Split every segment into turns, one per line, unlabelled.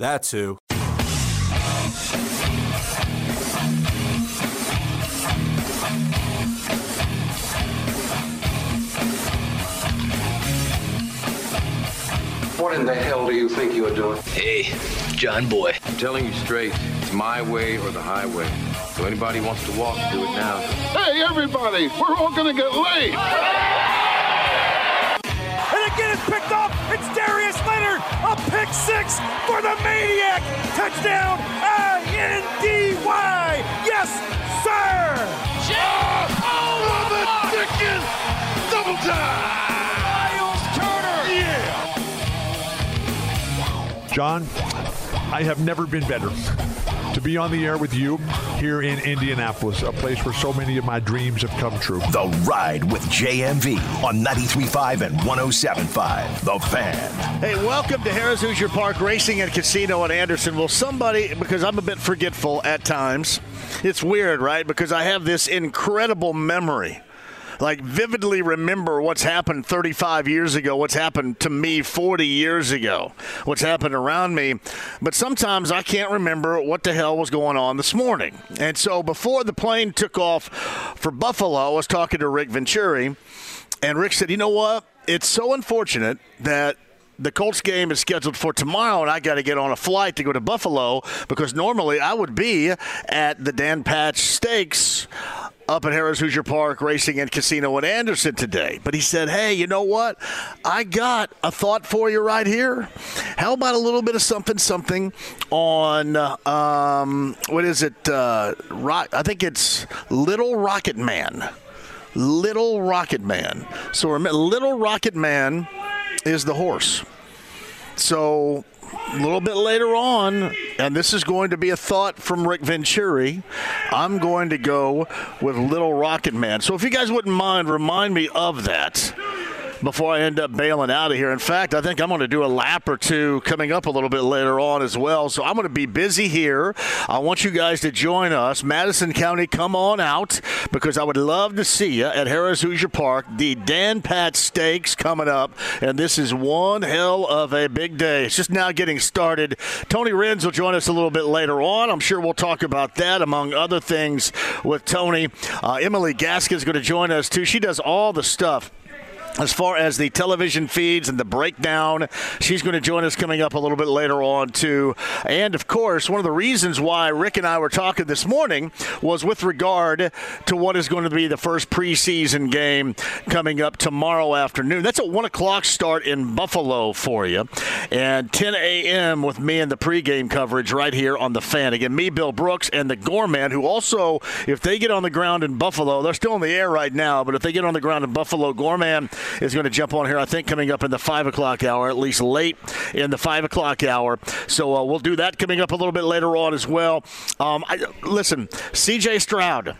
That's who.
What in the hell do you think you are doing?
Hey, John Boy.
I'm telling you straight, it's my way or the highway. So anybody wants to walk, do it now.
Hey, everybody, we're all gonna get laid.
And again, it's picked up. It's Darius Leonard, a pick six for the Maniac. Touchdown, I-N-D-Y. Yes, sir.
Oh, the Dickens! Double time!
Myles Turner. Yeah.
John, I have never been better to be on the air with you here in Indianapolis, a place where so many of my dreams have come true.
The Ride with JMV on 93.5 and 107.5. The Fan.
Hey, welcome to Harrah's Hoosier Park Racing and Casino in Anderson. Will somebody, because I'm a bit forgetful at times, it's weird, right? Because I have this incredible memory. Like, vividly remember what's happened 35 years ago, what's happened to me 40 years ago, what's happened around me. But sometimes I can't remember what the hell was going on this morning. And so before the plane took off for Buffalo, I was talking to Rick Venturi, and Rick said, You know what? It's so unfortunate that the Colts game is scheduled for tomorrow, and I got to get on a flight to go to Buffalo because normally I would be at the Dan Patch Stakes up at Harrah's Hoosier Park Racing and Casino in Anderson today. But he said, Hey, you know what? I got a thought for you right here. How about a little bit of something, something on, um, what is it? Uh, rock, I think it's Little Rocket Man. Little Rocket Man. So remember, Little Rocket Man is the horse. So a little bit later on, and this is going to be a thought from Rick Venturi, I'm going to go with Little Rocket Man. So if you guys wouldn't mind, remind me of that before I end up bailing out of here. In fact, I think I'm going to do a lap or two coming up a little bit later on as well. So I'm going to be busy here. I want you guys to join us. Madison County, come on out because I would love to see you at Harrah's Hoosier Park. The Dan Patch Stakes coming up, and this is one hell of a big day. It's just now getting started. Tony Renz will join us a little bit later on. I'm sure we'll talk about that among other things with Tony. Uh, Emily Gaskin is going to join us too. She does all the stuff as far as the television feeds and the breakdown, she's going to join us coming up a little bit later on, too. And of course, one of the reasons why Rick and I were talking this morning was with regard to what is going to be the first preseason game coming up tomorrow afternoon. That's a 1 o'clock start in Buffalo for you, and 10 a.m. with me and the pregame coverage right here on the fan. Again, me, Bill Brooks, and the Gorman, who also, if they get on the ground in Buffalo, they're still in the air right now, but if they get on the ground in Buffalo, Gorman is going to jump on here, I think, coming up in the 5 o'clock hour, at least late in the 5 o'clock hour. So uh, we'll do that coming up a little bit later on as well. Um, I, listen, CJ Stroud.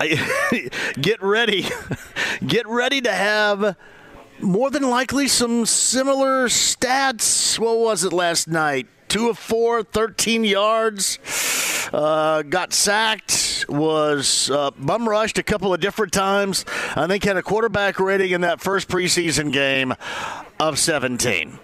I, get ready. Get ready to have more than likely some similar stats. What was it last night? Two of four, 13 yards. Uh, got sacked, was uh, bum rushed a couple of different times. I think had a quarterback rating in that first preseason game of 17.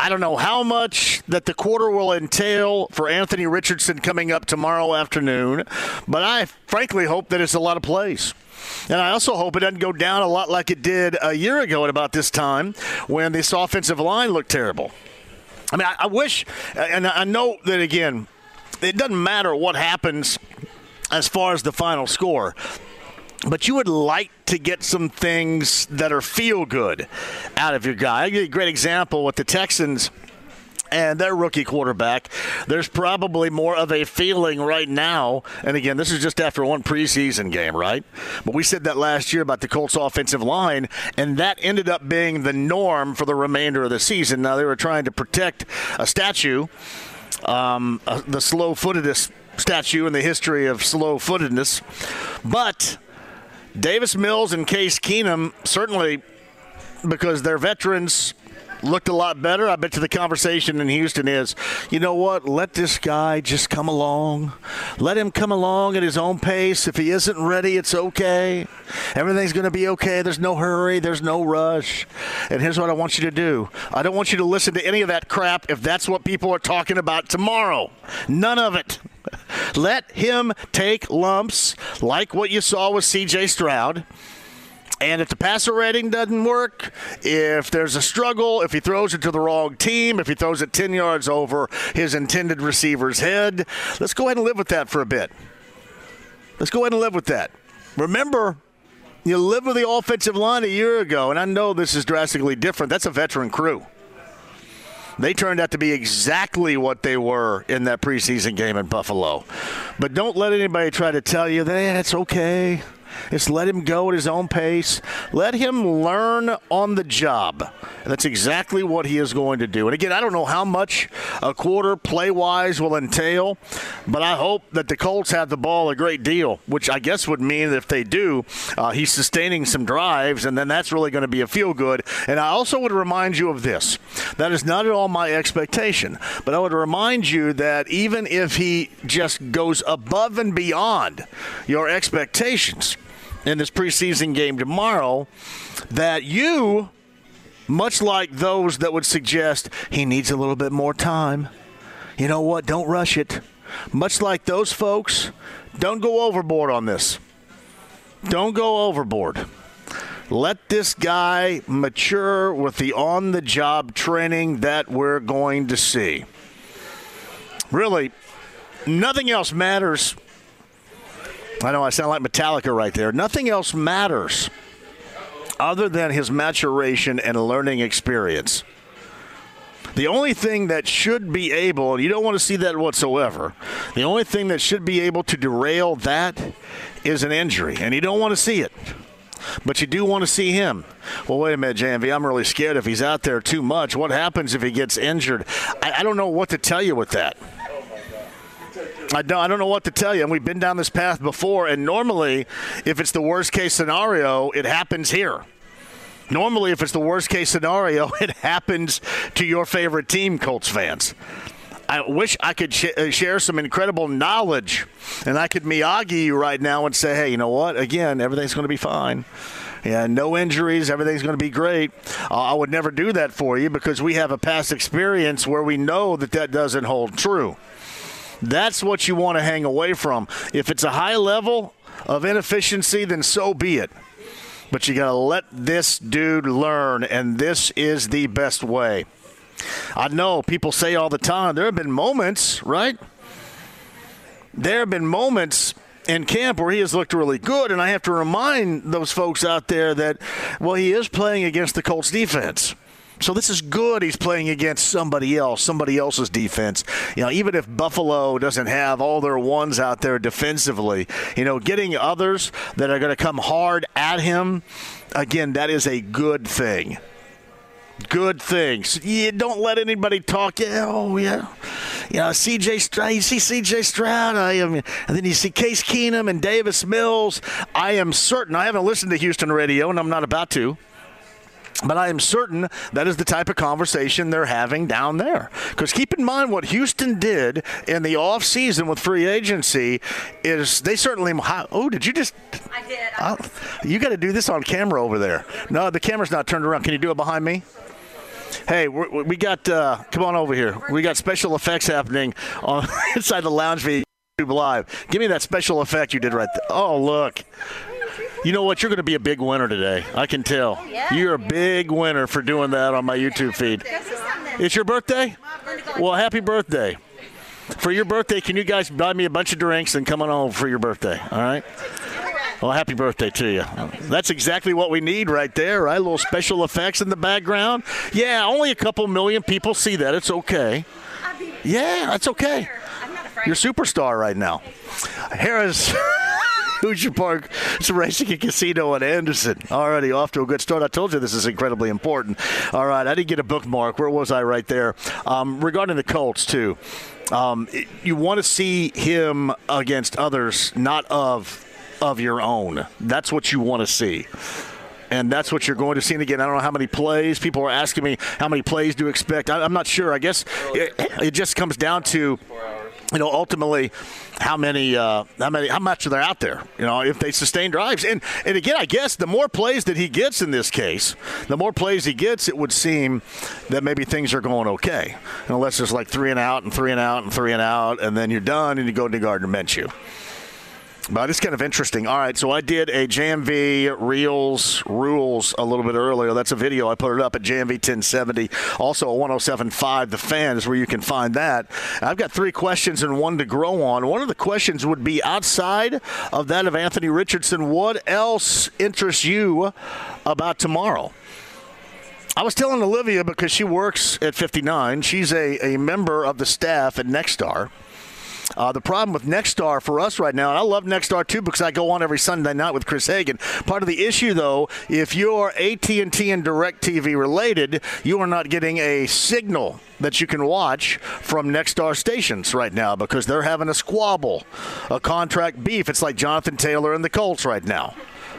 I don't know how much that the quarter will entail for Anthony Richardson coming up tomorrow afternoon, but I frankly hope that it's a lot of plays. And I also hope it doesn't go down a lot like it did a year ago at about this time when this offensive line looked terrible. I mean, I, I wish, and I know that again, it doesn't matter what happens as far as the final score but you would like to get some things that are feel good out of your guy. I give you a great example with the Texans and their rookie quarterback. There's probably more of a feeling right now. And again, this is just after one preseason game, right? But we said that last year about the Colts offensive line, and that ended up being the norm for the remainder of the season. Now, they were trying to protect a statue, um, uh, the slow footedest statue in the history of slow footedness. But Davis Mills and Case Keenum certainly because they're veterans looked a lot better. I bet you the conversation in Houston is, you know what? Let this guy just come along. Let him come along at his own pace. If he isn't ready, it's okay. Everything's going to be okay. There's no hurry. There's no rush. And here's what I want you to do. I don't want you to listen to any of that crap if that's what people are talking about tomorrow. None of it. Let him take lumps like what you saw with CJ Stroud. And if the passer rating doesn't work, if there's a struggle, if he throws it to the wrong team, if he throws it 10 yards over his intended receiver's head, let's go ahead and live with that for a bit. Let's go ahead and live with that. Remember, you lived with the offensive line a year ago, and I know this is drastically different. That's a veteran crew. They turned out to be exactly what they were in that preseason game in Buffalo. But don't let anybody try to tell you that it's okay. Just let him go at his own pace. Let him learn on the job. And that's exactly what he is going to do. And again, I don't know how much a quarter play wise will entail, but I hope that the Colts have the ball a great deal, which I guess would mean that if they do, uh, he's sustaining some drives, and then that's really going to be a feel good. And I also would remind you of this that is not at all my expectation, but I would remind you that even if he just goes above and beyond your expectations, in this preseason game tomorrow that you, much like those that would suggest he needs a little bit more time, you know what? Don't rush it. Much like those folks, don't go overboard on this. Don't go overboard. Let this guy mature with the on the job training that we're going to see. Really, nothing else matters I know I sound like Metallica right there. Nothing else matters other than his maturation and learning experience. The only thing that should be able, and you don't want to see that whatsoever, the only thing that should be able to derail that is an injury, and you don't want to see it. But you do want to see him. Well, wait a minute, JMV. I'm really scared if he's out there too much. What happens if he gets injured? I, I don't know what to tell you with that. I don't, I don't know what to tell you. And we've been down this path before. And normally, if it's the worst case scenario, it happens here. Normally, if it's the worst case scenario, it happens to your favorite team, Colts fans. I wish I could sh- uh, share some incredible knowledge and I could Miyagi you right now and say, hey, you know what? Again, everything's going to be fine. Yeah, no injuries. Everything's going to be great. Uh, I would never do that for you because we have a past experience where we know that that doesn't hold true. That's what you want to hang away from. If it's a high level of inefficiency, then so be it. But you got to let this dude learn, and this is the best way. I know people say all the time, there have been moments, right? There have been moments in camp where he has looked really good, and I have to remind those folks out there that, well, he is playing against the Colts defense. So this is good. He's playing against somebody else, somebody else's defense. You know, even if Buffalo doesn't have all their ones out there defensively, you know, getting others that are going to come hard at him, again, that is a good thing. Good things. You don't let anybody talk. Yeah, oh yeah, you know C.J. Stroud. You see C.J. Stroud. I am, and then you see Case Keenum and Davis Mills. I am certain. I haven't listened to Houston radio, and I'm not about to. But I am certain that is the type of conversation they're having down there. Because keep in mind what Houston did in the off season with free agency is they certainly. Oh, did you just?
I did. I
you got to do this on camera over there. No, the camera's not turned around. Can you do it behind me? Hey, we got. Uh, come on over here. We got special effects happening on inside the lounge via YouTube Live. Give me that special effect you did right there. Oh, look. You know what? You're going to be a big winner today. I can tell.
Oh, yeah.
You're a big winner for doing that on my YouTube feed.
This is something
It's your birthday? Well, happy birthday. For your birthday, can you guys buy me a bunch of drinks and come on over for your birthday? All right? Well, happy birthday to you. That's exactly what we need right there, right? A little special effects in the background. Yeah, only a couple million people see that. It's okay. Yeah, that's okay. You're a superstar right now. Harrah's. Hoosier Park Racing and Casino in Anderson. Already off to a good start. I told you this is incredibly important. All right, I didn't get a bookmark. Where was I right there? Um, regarding the Colts, too. Um, you want to see him against others, not of of your own. That's what you want to see. And that's what you're going to see And again. I don't know how many plays. People are asking me how many plays do you expect. I, I'm not sure. I guess it, it just comes down to you know, ultimately, how many, uh, how many, how much are they out there? You know, if they sustain drives, and and again, I guess the more plays that he gets in this case, the more plays he gets, it would seem that maybe things are going okay, unless there's like three and out and three and out and three and out, and then you're done and you go to Gardner Minshew. But it's kind of interesting. All right, so I did a JMV Reels Rules a little bit earlier. That's a video. I put it up at JMV 1070. Also, 1075 The Fan is where you can find that. I've got three questions and one to grow on. One of the questions would be outside of that of Anthony Richardson. What else interests you about tomorrow? I was telling Olivia because she works at 59. She's a, a member of the staff at Nexstar. Uh, the problem with Nexstar for us right now, and I love Nexstar too because I go on every Sunday night with Chris Hagan. Part of the issue, though, if you're AT&T and DirecTV related, you are not getting a signal that you can watch from Nexstar stations right now because they're having a squabble, a contract beef. It's like Jonathan Taylor and the Colts right now.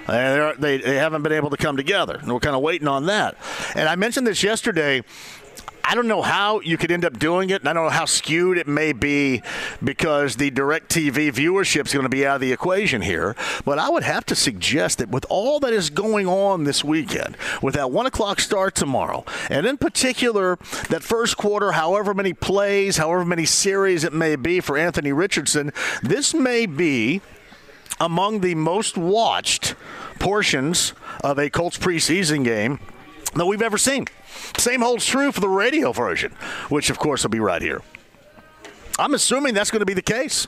They, they haven't been able to come together, and we're kind of waiting on that. And I mentioned this yesterday. I don't know how you could end up doing it, and I don't know how skewed it may be because the direct TV viewership is going to be out of the equation here. But I would have to suggest that with all that is going on this weekend, with that one o'clock start tomorrow, and in particular that first quarter, however many plays, however many series it may be for Anthony Richardson, this may be among the most watched portions of a Colts preseason game that we've ever seen. Same holds true for the radio version, which of course will be right here. I'm assuming that's going to be the case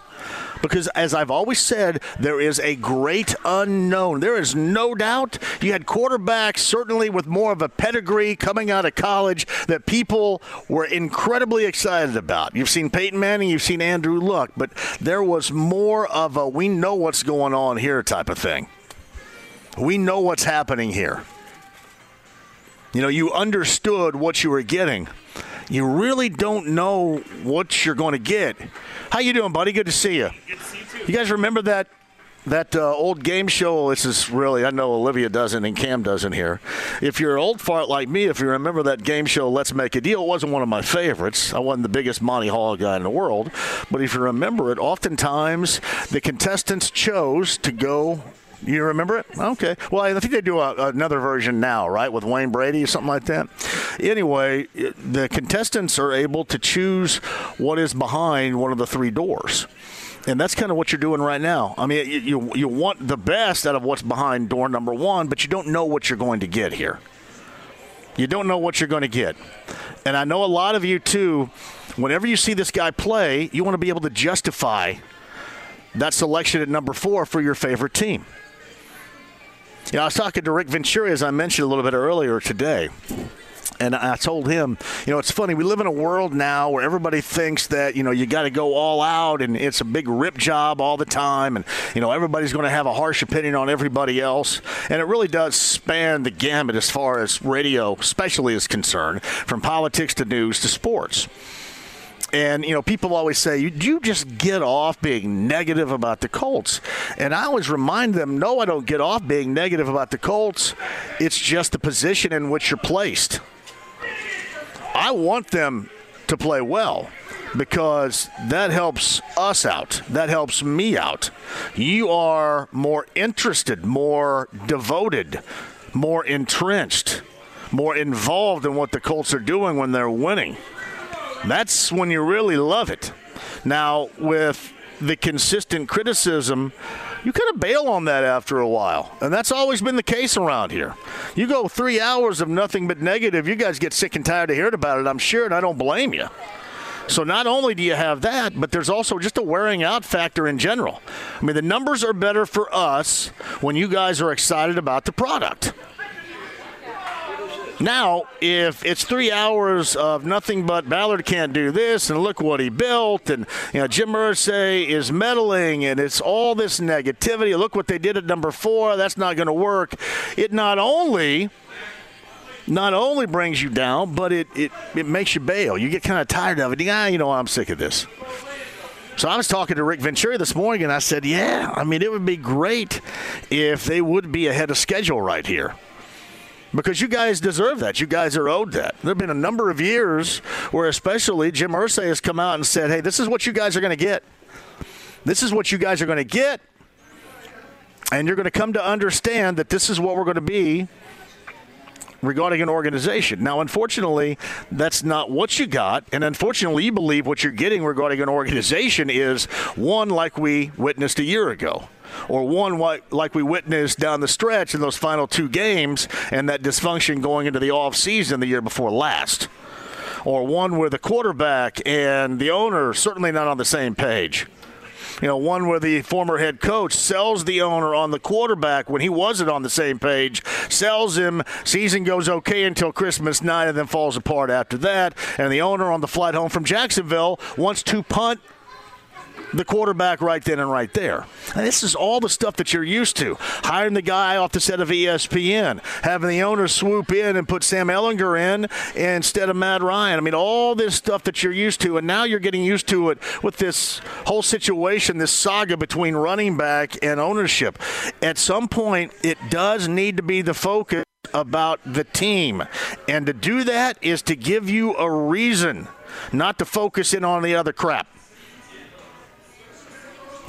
because, as I've always said, there is a great unknown. There is no doubt you had quarterbacks, certainly with more of a pedigree coming out of college, that people were incredibly excited about. You've seen Peyton Manning, you've seen Andrew Luck, but there was more of a we know what's going on here type of thing. We know what's happening here. You know, you understood what you were getting. You really don't know what you're going to get. How you doing, buddy? Good to see you. You guys remember that that uh, old game show? This is really I know Olivia doesn't and Cam doesn't here. If you're an old fart like me, if you remember that game show, Let's Make a Deal, it wasn't one of my favorites. I wasn't the biggest Monty Hall guy in the world, but if you remember it, oftentimes the contestants chose to go you remember it? Okay. Well, I think they do a, another version now, right, with Wayne Brady or something like that. Anyway, the contestants are able to choose what is behind one of the three doors. And that's kind of what you're doing right now. I mean, you, you, you want the best out of what's behind door number one, but you don't know what you're going to get here. You don't know what you're going to get. And I know a lot of you, too, whenever you see this guy play, you want to be able to justify that selection at number four for your favorite team. You know, I was talking to Rick Venturi, as I mentioned a little bit earlier today. And I told him, you know, it's funny. We live in a world now where everybody thinks that, you know, you got to go all out and it's a big rip job all the time. And, you know, everybody's going to have a harsh opinion on everybody else. And it really does span the gamut as far as radio, especially, is concerned, from politics to news to sports. And, you know, people always say, you, you just get off being negative about the Colts. And I always remind them, no, I don't get off being negative about the Colts. It's just the position in which you're placed. I want them to play well because that helps us out. That helps me out. You are more interested, more devoted, more entrenched, more involved in what the Colts are doing when they're winning. That's when you really love it. Now, with the consistent criticism you kind of bail on that after a while. And that's always been the case around here. You go three hours of nothing but negative, you guys get sick and tired of hearing about it, I'm sure, and I don't blame you. So not only do you have that, but there's also just a wearing out factor in general. I mean, the numbers are better for us when you guys are excited about the product. Now, if it's three hours of nothing but Ballard can't do this, and look what he built, and you know Jim Irsay is meddling, and it's all this negativity. Look what they did at number four. That's not going to work. It not only not only brings you down, but it, it, it makes you bail. You get kind of tired of it. Ah, you know, I'm sick of this. So I was talking to Rick Venturi this morning, and I said, yeah, I mean, it would be great if they would be ahead of schedule right here because you guys deserve that. You guys are owed that. There have been a number of years where, especially, Jim Irsay has come out and said, hey, this is what you guys are going to get. This is what you guys are going to get. And you're going to come to understand that this is what we're going to be regarding an organization. Now, unfortunately, that's not what you got. And unfortunately, you believe what you're getting regarding an organization is one like we witnessed a year ago or one like we witnessed down the stretch in those final two games and that dysfunction going into the off season the year before last. Or one where the quarterback and the owner certainly not on the same page. You know, one where the former head coach sells the owner on the quarterback when he wasn't on the same page, sells him, season goes okay until Christmas night and then falls apart after that. And the owner on the flight home from Jacksonville wants to punt the quarterback right then and right there. And this is all the stuff that you're used to. Hiring the guy off the set of ESPN, having the owner swoop in and put Sam Ehlinger in instead of Matt Ryan. I mean, all this stuff that you're used to, and now you're getting used to it with this whole situation, this saga between running back and ownership. At some point, it does need to be the focus about the team. And to do that is to give you a reason not to focus in on the other crap.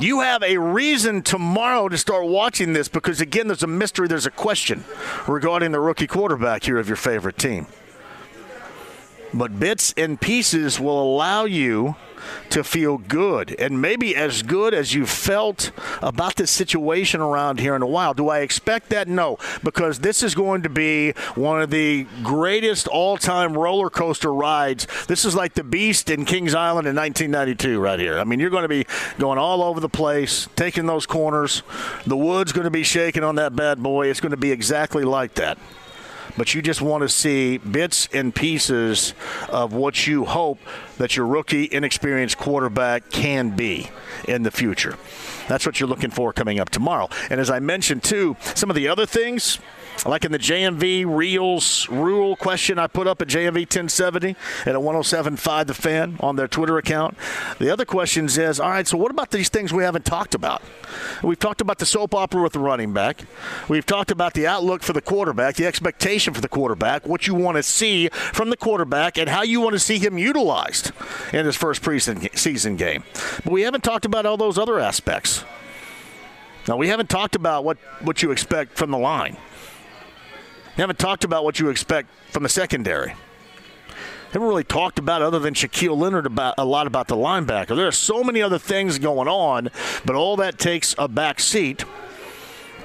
You have a reason tomorrow to start watching this because, again, there's a mystery, there's a question regarding the rookie quarterback here of your favorite team. But bits and pieces will allow you to feel good and maybe as good as you felt about this situation around here in a while. Do I expect that? No, because this is going to be one of the greatest all time roller coaster rides. This is like the Beast in Kings Island in 1992, right here. I mean, you're going to be going all over the place, taking those corners. The wood's going to be shaking on that bad boy. It's going to be exactly like that but you just want to see bits and pieces of what you hope that your rookie, inexperienced quarterback can be in the future. That's what you're looking for coming up tomorrow. And as I mentioned, too, some of the other things like in the JMV Reels rule question I put up at JMV 1070 at a 107.5 The Fan on their Twitter account. The other question is, all right, so what about these things we haven't talked about? We've talked about the soap opera with the running back. We've talked about the outlook for the quarterback, the expectation for the quarterback, what you want to see from the quarterback, and how you want to see him utilized in his first preseason game. But we haven't talked about all those other aspects. Now, we haven't talked about what, what you expect from the line. We haven't talked about what you expect from the secondary. Haven't really talked about other than Shaquille Leonard about a lot about the linebacker. There are so many other things going on, but all that takes a back seat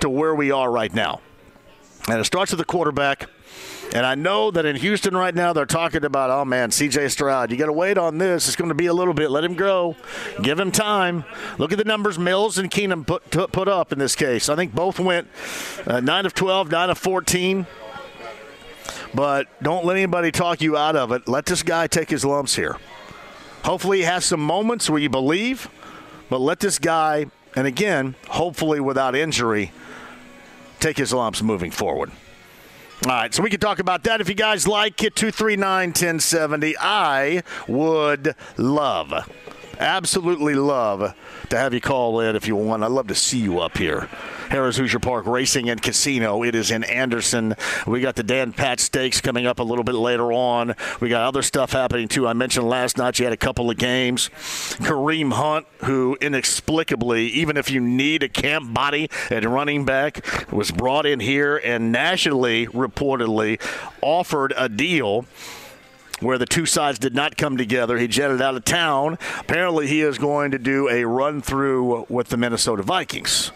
to where we are right now. And it starts with the quarterback. And I know that in Houston right now, they're talking about, oh man, CJ Stroud, you got to wait on this. It's going to be a little bit. Let him grow. Give him time. Look at the numbers Mills and Keenum put, put up in this case. I think both went uh, 9 of 12, 9 of 14. But don't let anybody talk you out of it. Let this guy take his lumps here. Hopefully, he has some moments where you believe, but let this guy, and again, hopefully without injury, take his lumps moving forward. All right, so we can talk about that if you guys like it. 239 1070. I would love, absolutely love to have you call in if you want. I'd love to see you up here. Harrah's Hoosier Park Racing and Casino. It is in Anderson. We got the Dan Patch Stakes coming up a little bit later on. We got other stuff happening too. I mentioned last night you had a couple of games. Kareem Hunt, who inexplicably, even if you need a camp body at running back, was brought in here and nationally reportedly offered a deal where the two sides did not come together. He jetted out of town. Apparently, he is going to do a run through with the Minnesota Vikings.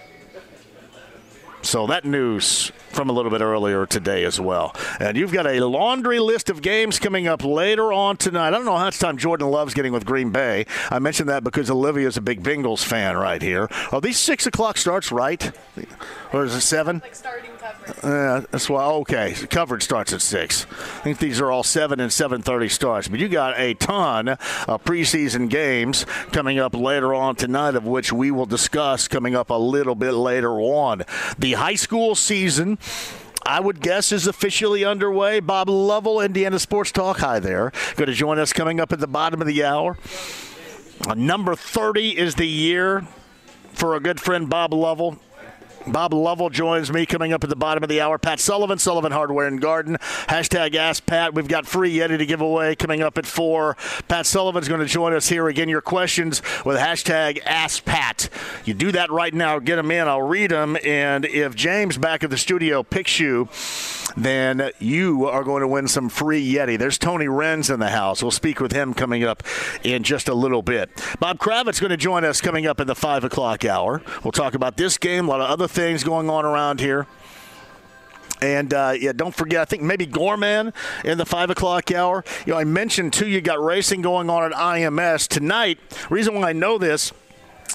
So that news from a little bit earlier today as well. And you've got a laundry list of games coming up later on tonight. I don't know how much time Jordan Love's getting with Green Bay. I mentioned that because Olivia's a big Bengals fan right here. Are these six o'clock starts right? Or is it seven?
Like starting
Yeah, that's why. Okay, coverage starts at six. I think these are all seven and seven thirty starts. But you got a ton of preseason games coming up later on tonight, of which we will discuss coming up a little bit later on. The high school season. I would guess is officially underway. Bob Lovell, Indiana Sports Talk. Hi there. Going to join us coming up at the bottom of the hour. Number 30 is the year for a good friend, Bob Lovell. Bob Lovell joins me coming up at the bottom of the hour. Pat Sullivan, Sullivan Hardware and Garden. Hashtag Ask Pat. We've got free Yeti to give away coming up at 4. Pat Sullivan's going to join us here. Again, your questions with hashtag Ask Pat. You do that right now. Get them in. I'll read them. And if James back at the studio picks you, then you are going to win some free Yeti. There's Tony Renz in the house. We'll speak with him coming up in just a little bit. Bob Kravitz going to join us coming up in the 5 o'clock hour. We'll talk about this game, a lot of other things going on around here. And uh, yeah, don't forget. I think maybe Gorman in the five o'clock hour. You know, I mentioned too. You got racing going on at IMS tonight. Reason why I know this.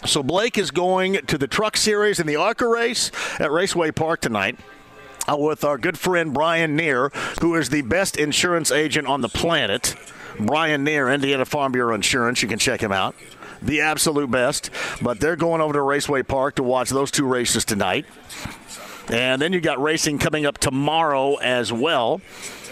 So Blake is going to the Truck Series and the ARCA race at Raceway Park tonight with our good friend Brian Neer, who is the best insurance agent on the planet. Brian Neer, Indiana Farm Bureau Insurance. You can check him out. The absolute best. But they're going over to Raceway Park to watch those two races tonight. And then you got racing coming up tomorrow as well.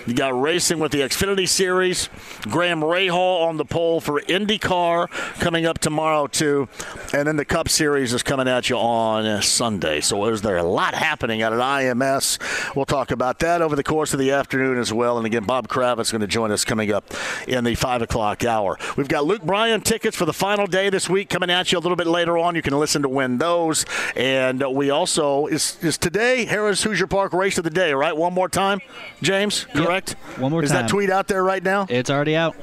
You got racing with the Xfinity Series. Graham Rahal on the pole for IndyCar coming up tomorrow, too. And then the Cup Series is coming at you on Sunday. So is there a lot happening at an IMS? We'll talk about that over the course of the afternoon as well. And again, Bob Kravitz is going to join us coming up in the 5 o'clock hour. We've got Luke Bryan tickets for the final day this week coming at you a little bit later on. You can listen to win those. And we also, is, is today Harrah's Hoosier Park race of the day, right? One more time, James? Correct?
One more
is
time.
that tweet out there right now?
It's already out.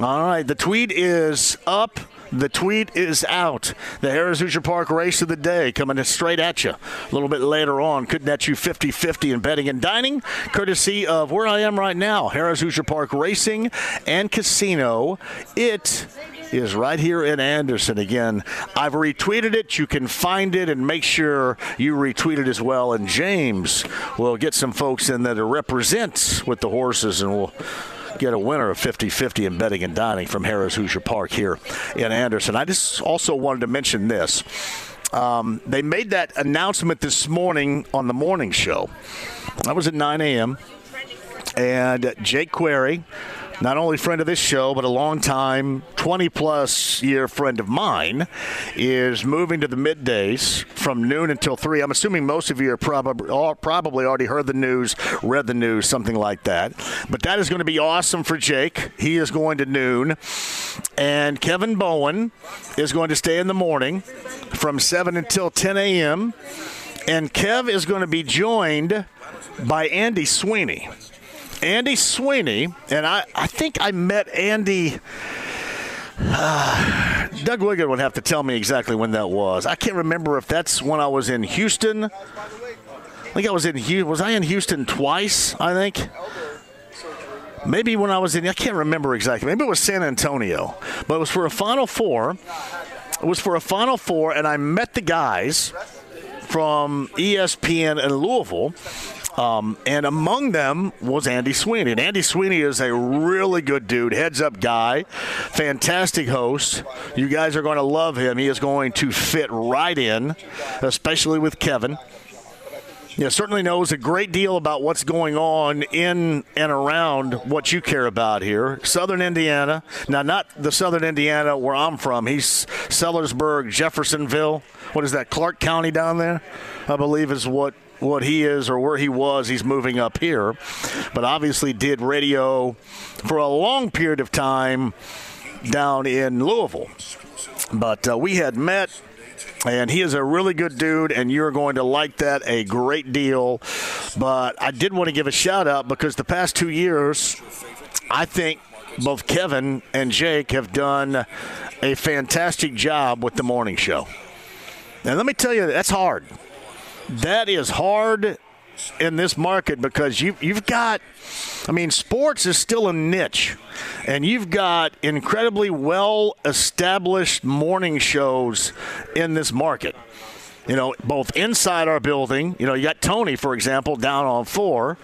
All right. The tweet is up. The tweet is out. The Harrah's Hoosier Park race of the day coming straight at you a little bit later on. Could net you 50 50 in betting and dining, courtesy of where I am right now Harrah's Hoosier Park Racing and Casino. It is right here in Anderson. Again, I've retweeted it. You can find it and make sure you retweet it as well. And James will get some folks in there to represent with the horses, and we'll get a winner of 50 50 in betting and dining from Harrah's Hoosier Park here in Anderson. I just also wanted to mention this. Um, they made that announcement this morning on the morning show. That was at 9 a.m. And Jake Query, not only friend of this show, but a long-time, 20-plus year friend of mine, is moving to the middays from noon until 3. I'm assuming most of you are probably, probably already heard the news, read the news, something like that. But that is going to be awesome for Jake. He is going to noon. And Kevin Bowen is going to stay in the morning from 7 until 10 a.m. And Kev is going to be joined by Andy Sweeney. Andy Sweeney, and I, I think I met Andy. Uh, Doug Wiggin would have to tell me exactly when that was. I can't remember if that's when I was in Houston. I think I was in Houston. Was I in Houston twice? I think. Maybe when I was in, I can't remember exactly. Maybe it was San Antonio, but it was for a Final Four. It was for a Final Four, and I met the guys from ESPN in Louisville. Um, and among them was Andy Sweeney. And Andy Sweeney is a really good dude, heads up guy, fantastic host. You guys are going to love him. He is going to fit right in, especially with Kevin. Yeah, certainly knows a great deal about what's going on in and around what you care about here. Southern Indiana. Now, not the Southern Indiana where I'm from. He's Sellersburg, Jeffersonville. What is that, Clark County down there? I believe is what what he is or where he was. He's moving up here, but obviously did radio for a long period of time down in Louisville. But uh, we had met. And he is a really good dude, and you're going to like that a great deal. But I did want to give a shout out because the past two years, I think both Kevin and Jake have done a fantastic job with the morning show. And let me tell you, that's hard. That is hard in this market because you you've got I mean sports is still a niche and you've got incredibly well established morning shows in this market you know, both inside our building. You know, you got Tony, for example, down on four,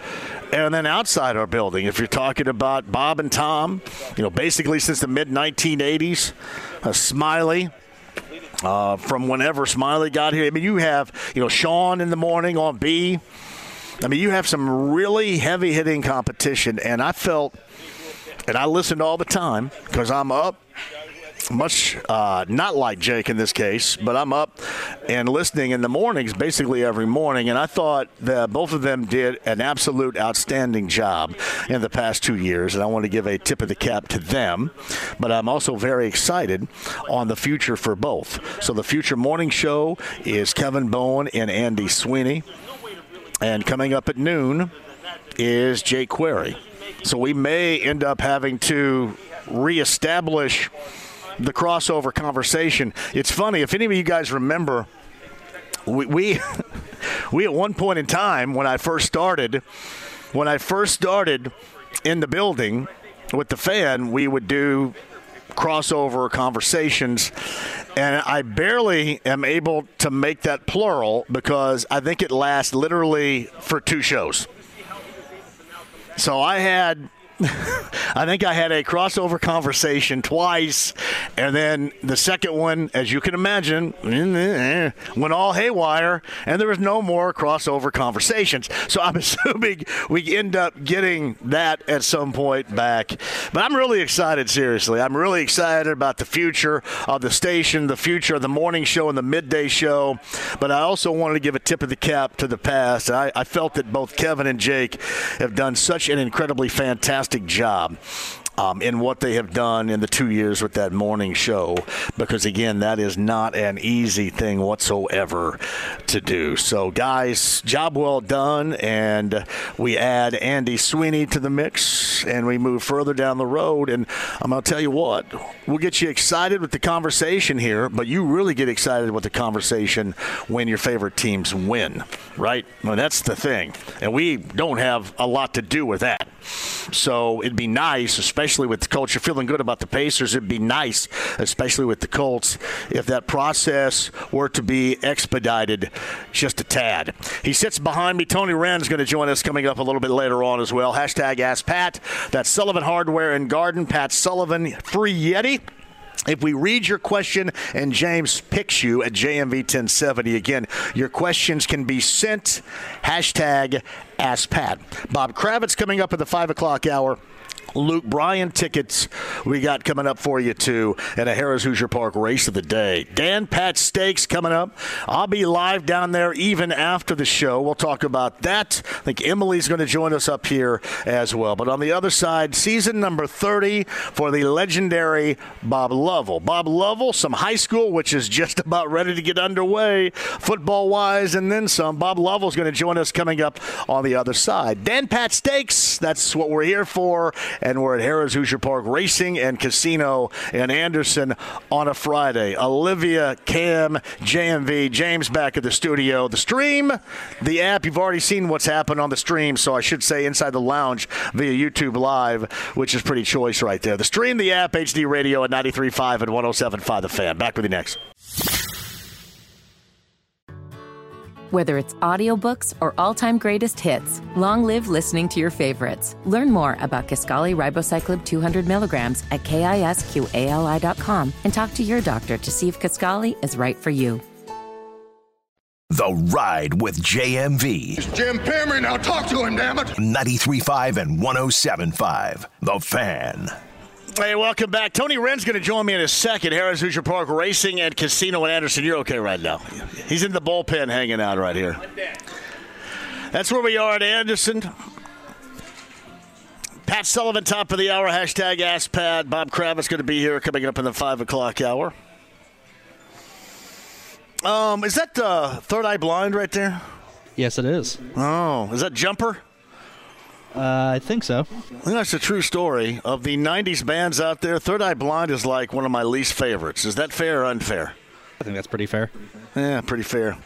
and then outside our building. If you're talking about Bob and Tom, you know, basically since the mid 1980s, uh, Smiley. Uh, from whenever Smiley got here, I mean, you have you know Sean in the morning on B. I mean, you have some really heavy hitting competition, and I felt, and I listened all the time because I'm up much uh, not like Jake in this case, but I'm up and listening in the mornings basically every morning, and I thought that both of them did an absolute outstanding job in the past two years, and I want to give a tip of the cap to them. But I'm also very excited on the future for both. So the future morning show is Kevin Bowen and Andy Sweeney, and coming up at noon is Jake Query. So we may end up having to reestablish the crossover conversation. It's funny if any of you guys remember, we we, we at one point in time when I first started, when I first started in the building with the fan, we would do crossover conversations and I barely am able to make that plural because I think it lasts literally for two shows. So I had I think I had a crossover conversation twice, and then the second one, as you can imagine, went all haywire, and there was no more crossover conversations. So I'm assuming we end up getting that at some point back. But I'm really excited, seriously. I'm really excited about the future of the station, the future of the morning show and the midday show. But I also wanted to give a tip of the cap to the past. I, I felt that both Kevin and Jake have done such an incredibly fantastic fantastic job um, in what they have done in the two years with that morning show because, again, that is not an easy thing whatsoever to do. So, guys, job well done. And we add Andy Sweeney to the mix and we move further down the road. And I'm going to tell you what, we'll get you excited with the conversation here, but you really get excited with the conversation when your favorite teams win, right? Well, that's the thing. And we don't have a lot to do with that. So it'd be nice, especially with the Colts. You're feeling good about the Pacers. It'd be nice, especially with the Colts, if that process were to be expedited just a tad. He sits behind me. Tony Wren's going to join us coming up a little bit later on as well. Hashtag Ask Pat. That's Sullivan Hardware and Garden. Pat Sullivan, free Yeti. If we read your question and James picks you at JMV 1070, again, your questions can be sent. Hashtag Ask Pat. Bob Kravitz coming up at the 5 o'clock hour. Luke Bryan tickets we got coming up for you too, and a Harrah's Hoosier Park race of the day. Dan Patch Stakes coming up. I'll be live down there even after the show. We'll talk about that. I think Emily's going to join us up here as well. But on the other side, season number 30 for the legendary Bob Lovell. Bob Lovell, some high school, which is just about ready to get underway football wise, and then some. Bob Lovell's going to join us coming up on the other side. Dan Patch Stakes, that's what we're here for and we're at Harrah's Hoosier Park Racing and Casino in Anderson on a Friday. Olivia, Cam, JMV, James back at the studio. The stream, the app, you've already seen what's happened on the stream, so I should say inside the lounge via YouTube Live, which is pretty choice right there. The stream, the app, HD Radio at 93.5 and 107.5 The Fan. Back with you next.
Whether it's audiobooks or all-time greatest hits, long live listening to your favorites. Learn more about Kisqali Ribociclib 200 milligrams at kisqali.com and talk to your doctor to see if Kisqali is right for you.
The Ride with JMV.
It's Jim Perry, now talk to him, damn it.
93.5 and 107.5. The Fan.
Hey, welcome back. Tony Wren's going to join me in a second. Harrah's Hoosier Park Racing and Casino in Anderson. You're okay right now. He's in the bullpen hanging out right here. That's where we are at Anderson. Pat Sullivan, top of the hour. Hashtag Ask Pat. Bob Kravitz going to be here coming up in the 5 o'clock hour. Um, is that uh, Third Eye Blind right there?
Yes, it is.
Oh, is that Jumper?
Uh, I think so.
That's a true story. Of the 90s bands out there, Third Eye Blind is like one of my least favorites. Is that fair or unfair?
I think that's pretty fair.
Yeah, pretty fair.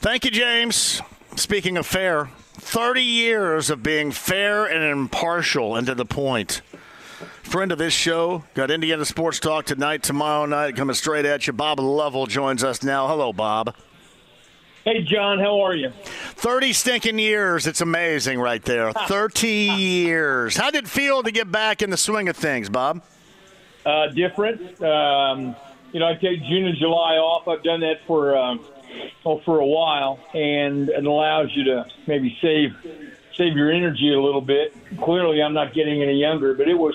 Thank you, James. Speaking of fair, 30 years of being fair and impartial and to the point. Friend of this show, got Indiana Sports Talk tonight, tomorrow night, coming straight at you. Bob Lovell joins us now. Hello, Bob.
Hey, John, how are you?
30 stinking years. It's amazing right there. 30 years. How did it feel to get back in the swing of things, Bob?
Uh, different. Um, you know, I take June and July off. I've done that for um, oh, for a while, and it allows you to maybe save save your energy a little bit. Clearly, I'm not getting any younger, but it was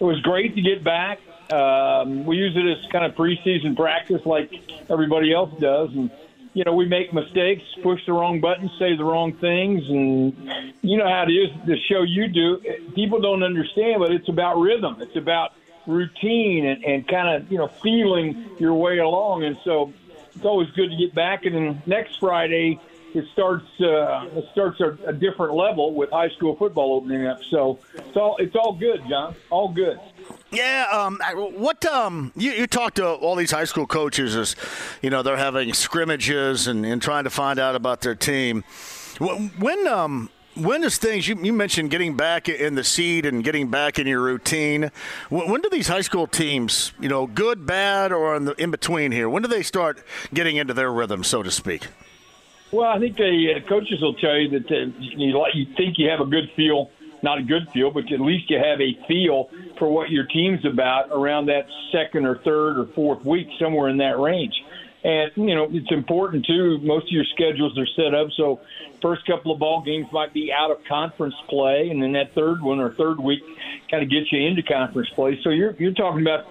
it was great to get back. Um, we use it as kind of preseason practice, like everybody else does, and you know we make mistakes, push the wrong buttons, say the wrong things, and you know how it is. The show you do, people don't understand, but it's about rhythm. It's about routine and, and kind of you know feeling your way along, and so it's always good to get back. And then next Friday, it starts uh, it starts a, a different level with high school football opening up. So it's all it's all good, John. All good.
Yeah, um, what um, you, you talk to all these high school coaches as you know they're having scrimmages and, and trying to find out about their team. When um, when does things you, you mentioned getting back in the seed and getting back in your routine? When, when do these high school teams, you know, good, bad, or in, the, in between here? When do they start getting into their rhythm, so to speak?
Well, I think the uh, coaches will tell you that uh, you, you think you have a good feel, not a good feel, but at least you have a feel for what your team's about around that second or third or fourth week, somewhere in that range. And you know it's important too. Most of your schedules are set up so first couple of ball games might be out of conference play, and then that third one or third week kind of gets you into conference play. So you're you're talking about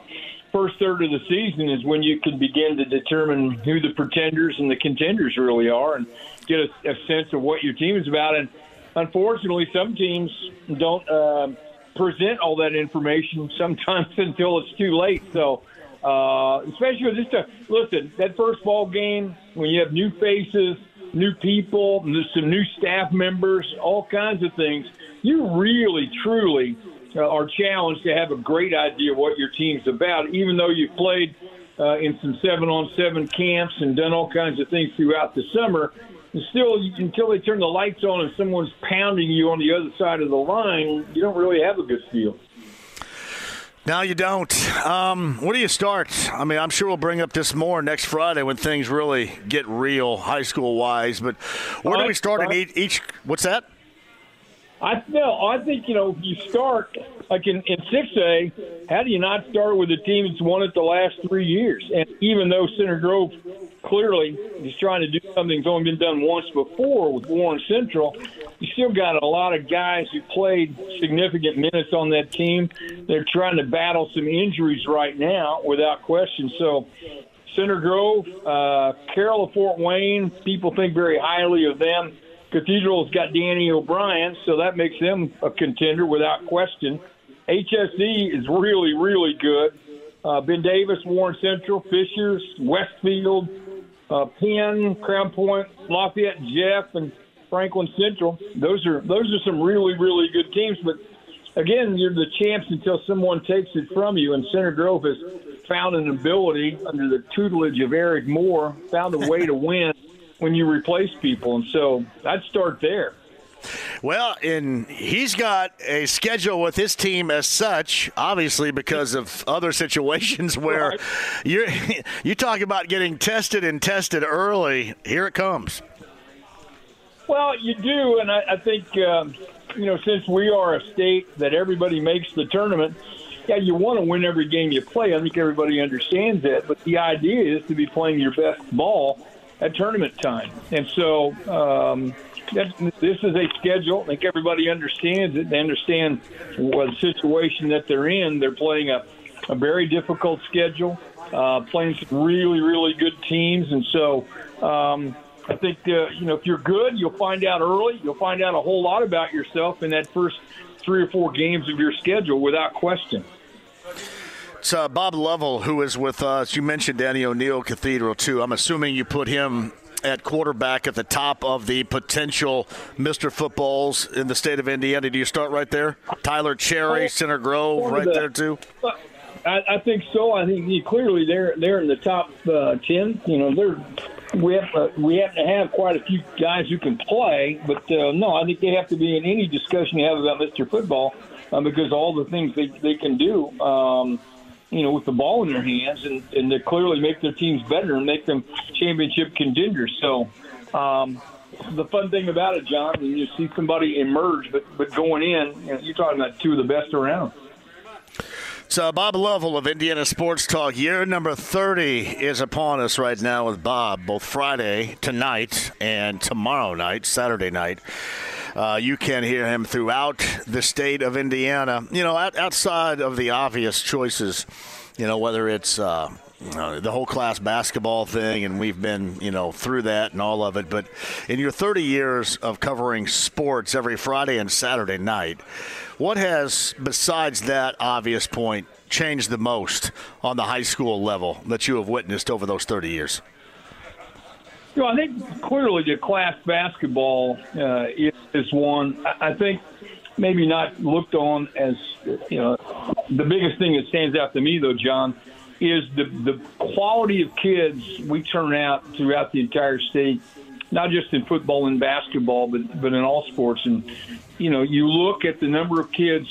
first third of the season is when you can begin to determine who the pretenders and the contenders really are, and get a, a sense of what your team is about. And unfortunately, some teams don't uh, present all that information sometimes until it's too late. So uh, especially with this stuff. Listen, that first ball game when you have new faces, new people, some new staff members, all kinds of things. You really, truly uh, are challenged to have a great idea of what your team's about, even though you've played uh, in some seven-on-seven camps and done all kinds of things throughout the summer. Still, until they turn the lights on and someone's pounding you on the other side of the line, you don't really have a good feel.
No, you don't. Um, where do you start? I mean, I'm sure we'll bring up this more next Friday when things really get real, high school wise. But where do we start in each, each? What's that?
I no, I think you know you start like in in six A. How do you not start with a team that's won it the last three years? And even though Center Grove clearly is trying to do something that's only been done once before with Warren Central, you still got a lot of guys who played significant minutes on that team. They're trying to battle some injuries right now, without question. So. Center Grove, uh, Carroll of Fort Wayne, people think very highly of them. Cathedral's got Danny O'Brien, so that makes them a contender without question. HSE is really, really good. Uh, ben Davis, Warren Central, Fishers, Westfield, uh, Penn, Crown Point, Lafayette, Jeff, and Franklin Central. Those are those are some really, really good teams. But again, you're the champs until someone takes it from you. And Center Grove has found an ability under the tutelage of Eric Moore, found a way to win when you replace people. And so I'd start there.
Well, and he's got a schedule with his team as such, obviously because of other situations where right. you you talk about getting tested and tested early. Here it comes.
Well, you do, and I, I think um, you know since we are a state that everybody makes the tournament. Yeah, you want to win every game you play. I think everybody understands that. But the idea is to be playing your best ball at tournament time. And so um, this is a schedule. I think everybody understands it. They understand what the situation that they're in. They're playing a, a very difficult schedule, uh, playing some really, really good teams. And so um, I think, uh, you know, if you're good, you'll find out early. You'll find out a whole lot about yourself in that first three or four games of your schedule without question.
Uh, Bob Lovell who is with us. You mentioned Danny O'Neill Cathedral too. I'm assuming you put him at quarterback at the top of the potential Mr. Footballs in the state of Indiana. Do you start right there? Tyler Cherry, Center Grove, right there too.
I, I think so. I think clearly they're they're in the top uh, ten. You know, they're we have uh, we have to have quite a few guys who can play, but uh, no, I think they have to be in any discussion you have about Mr. Football uh, because all the things they they can do, um, you know, with the ball in their hands, and and to clearly make their teams better and make them championship contenders. So. Um, the fun thing about it, John, when you see somebody emerge, but but going in, you know, you're talking about two of the best around.
So, Bob Lovell of Indiana Sports Talk, year number 30 is upon us right now with Bob, both Friday, tonight, and tomorrow night, Saturday night. Uh, you can hear him throughout the state of Indiana, you know, outside of the obvious choices, you know, whether it's. Uh, uh, the whole class basketball thing, and we've been, you know, through that and all of it. But in your 30 years of covering sports every Friday and Saturday night, what has, besides that obvious point, changed the most on the high school level that you have witnessed over those 30 years?
You know, I think clearly the class basketball uh, is, is one. I think maybe not looked on as, you know, the biggest thing that stands out to me, though, John, is the, the quality of kids we turn out throughout the entire state, not just in football and basketball, but, but in all sports. And, you know, you look at the number of kids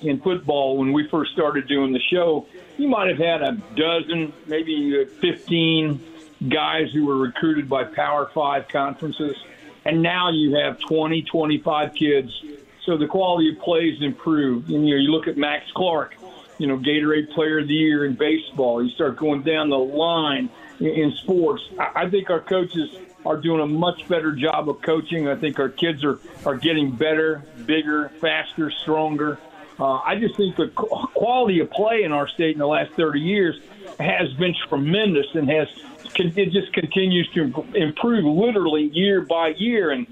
in football when we first started doing the show, you might have had a dozen, maybe 15 guys who were recruited by Power Five conferences. And now you have 20, 25 kids. So the quality of play has improved. And, you know, you look at Max Clark, you know, Gatorade Player of the Year in baseball. You start going down the line in, in sports. I, I think our coaches are doing a much better job of coaching. I think our kids are, are getting better, bigger, faster, stronger. Uh, I just think the quality of play in our state in the last 30 years has been tremendous and has it just continues to improve literally year by year. And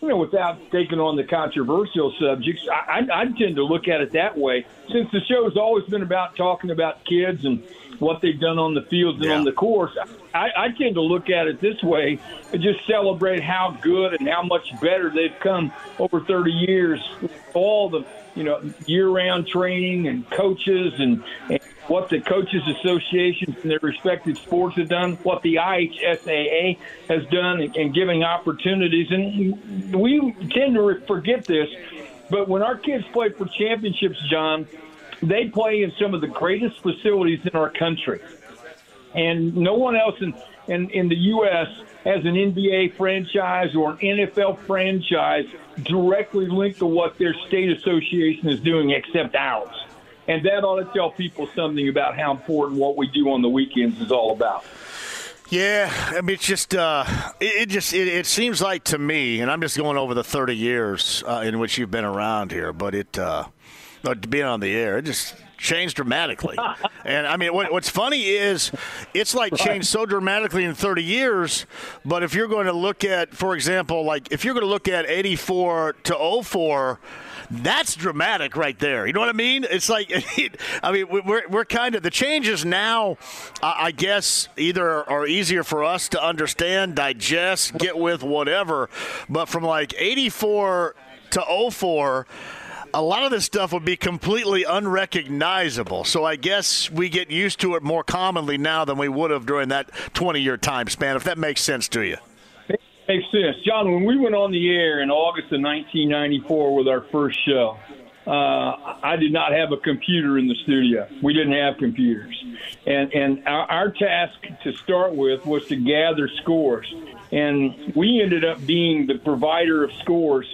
you know, without taking on the controversial subjects, I, I, I tend to look at it that way. Since the show has always been about talking about kids and what they've done on the fields and yeah. on the course, I, I tend to look at it this way and just celebrate how good and how much better they've come over 30 years. All the you know year-round training and coaches and, and what the coaches associations in their respective sports have done, what the IHSAA has done in giving opportunities, and we tend to forget this. But when our kids play for championships, John, they play in some of the greatest facilities in our country and no one else in, in, in the U.S. has an NBA franchise or an NFL franchise directly linked to what their state association is doing except ours. And that ought to tell people something about how important what we do on the weekends is all about.
Yeah, I mean, it's just uh, it, it, just it, it, seems like to me, and I'm just going over the 30 years uh, in which you've been around here, but it uh, being on the air, it just changed dramatically. and I mean, what, what's funny is it's like right. changed so dramatically in 30 years. But if you're going to look at, for example, like if you're going to look at 84 to 04, that's dramatic right there. You know what I mean? It's like, I mean, we're, we're kind of, the changes now, I guess, either are easier for us to understand, digest, get with, whatever. But from like 84 to 04, a lot of this stuff would be completely unrecognizable. So I guess we get used to it more commonly now than we would have during that 20 year time span, if that makes sense to you.
It makes sense. John, when we went on the air in August of 1994 with our first show, uh, I did not have a computer in the studio. We didn't have computers. And, and our, our task to start with was to gather scores. And we ended up being the provider of scores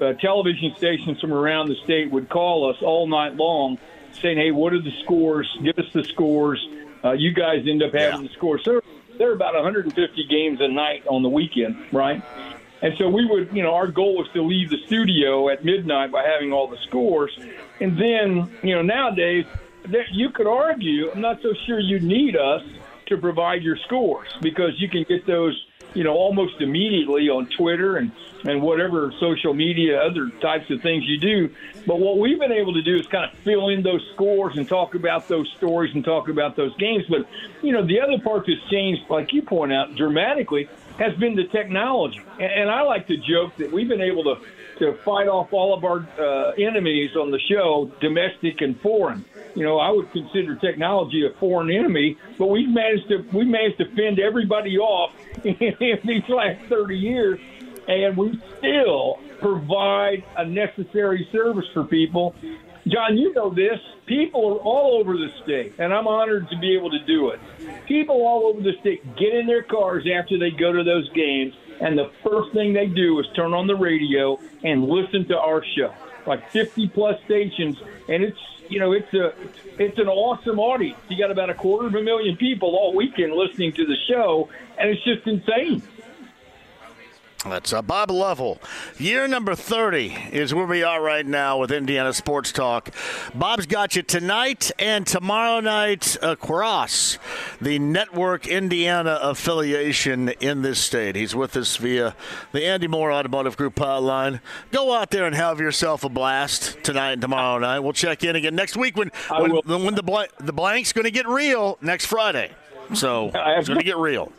uh, television stations from around the state would call us all night long saying, hey, what are the scores? Give us the scores. Uh, you guys end up having yeah. the scores. So there are about 150 games a night on the weekend, right? And so we would, you know, our goal was to leave the studio at midnight by having all the scores. And then, you know, nowadays, you could argue, I'm not so sure you need us to provide your scores because you can get those you know, almost immediately on Twitter and, and whatever social media, other types of things you do. But what we've been able to do is kind of fill in those scores and talk about those stories and talk about those games. But, you know, the other part that's changed, like you point out, dramatically has been the technology. And, and I like to joke that we've been able to, to fight off all of our uh, enemies on the show, domestic and foreign you know, I would consider technology a foreign enemy, but we've managed to we managed to fend everybody off in, in these last 30 years, and we still provide a necessary service for people. John, you know this. People are all over the state, and I'm honored to be able to do it. People all over the state get in their cars after they go to those games, and the first thing they do is turn on the radio and listen to our show. Like 50 plus stations, and it's you know it's a it's an awesome audience. You got about a quarter of a million people all weekend listening to the show, and it's just insane.
That's uh, Bob Lovell. Year number 30 is where we are right now with Indiana Sports Talk. Bob's got you tonight and tomorrow night across the Network Indiana affiliation in this state. He's with us via the Andy Moore Automotive Group hotline. Go out there and have yourself a blast tonight and tomorrow night. We'll check in again next week when, when, when the, blank, the blank's going to get real next Friday. So it's going to get real.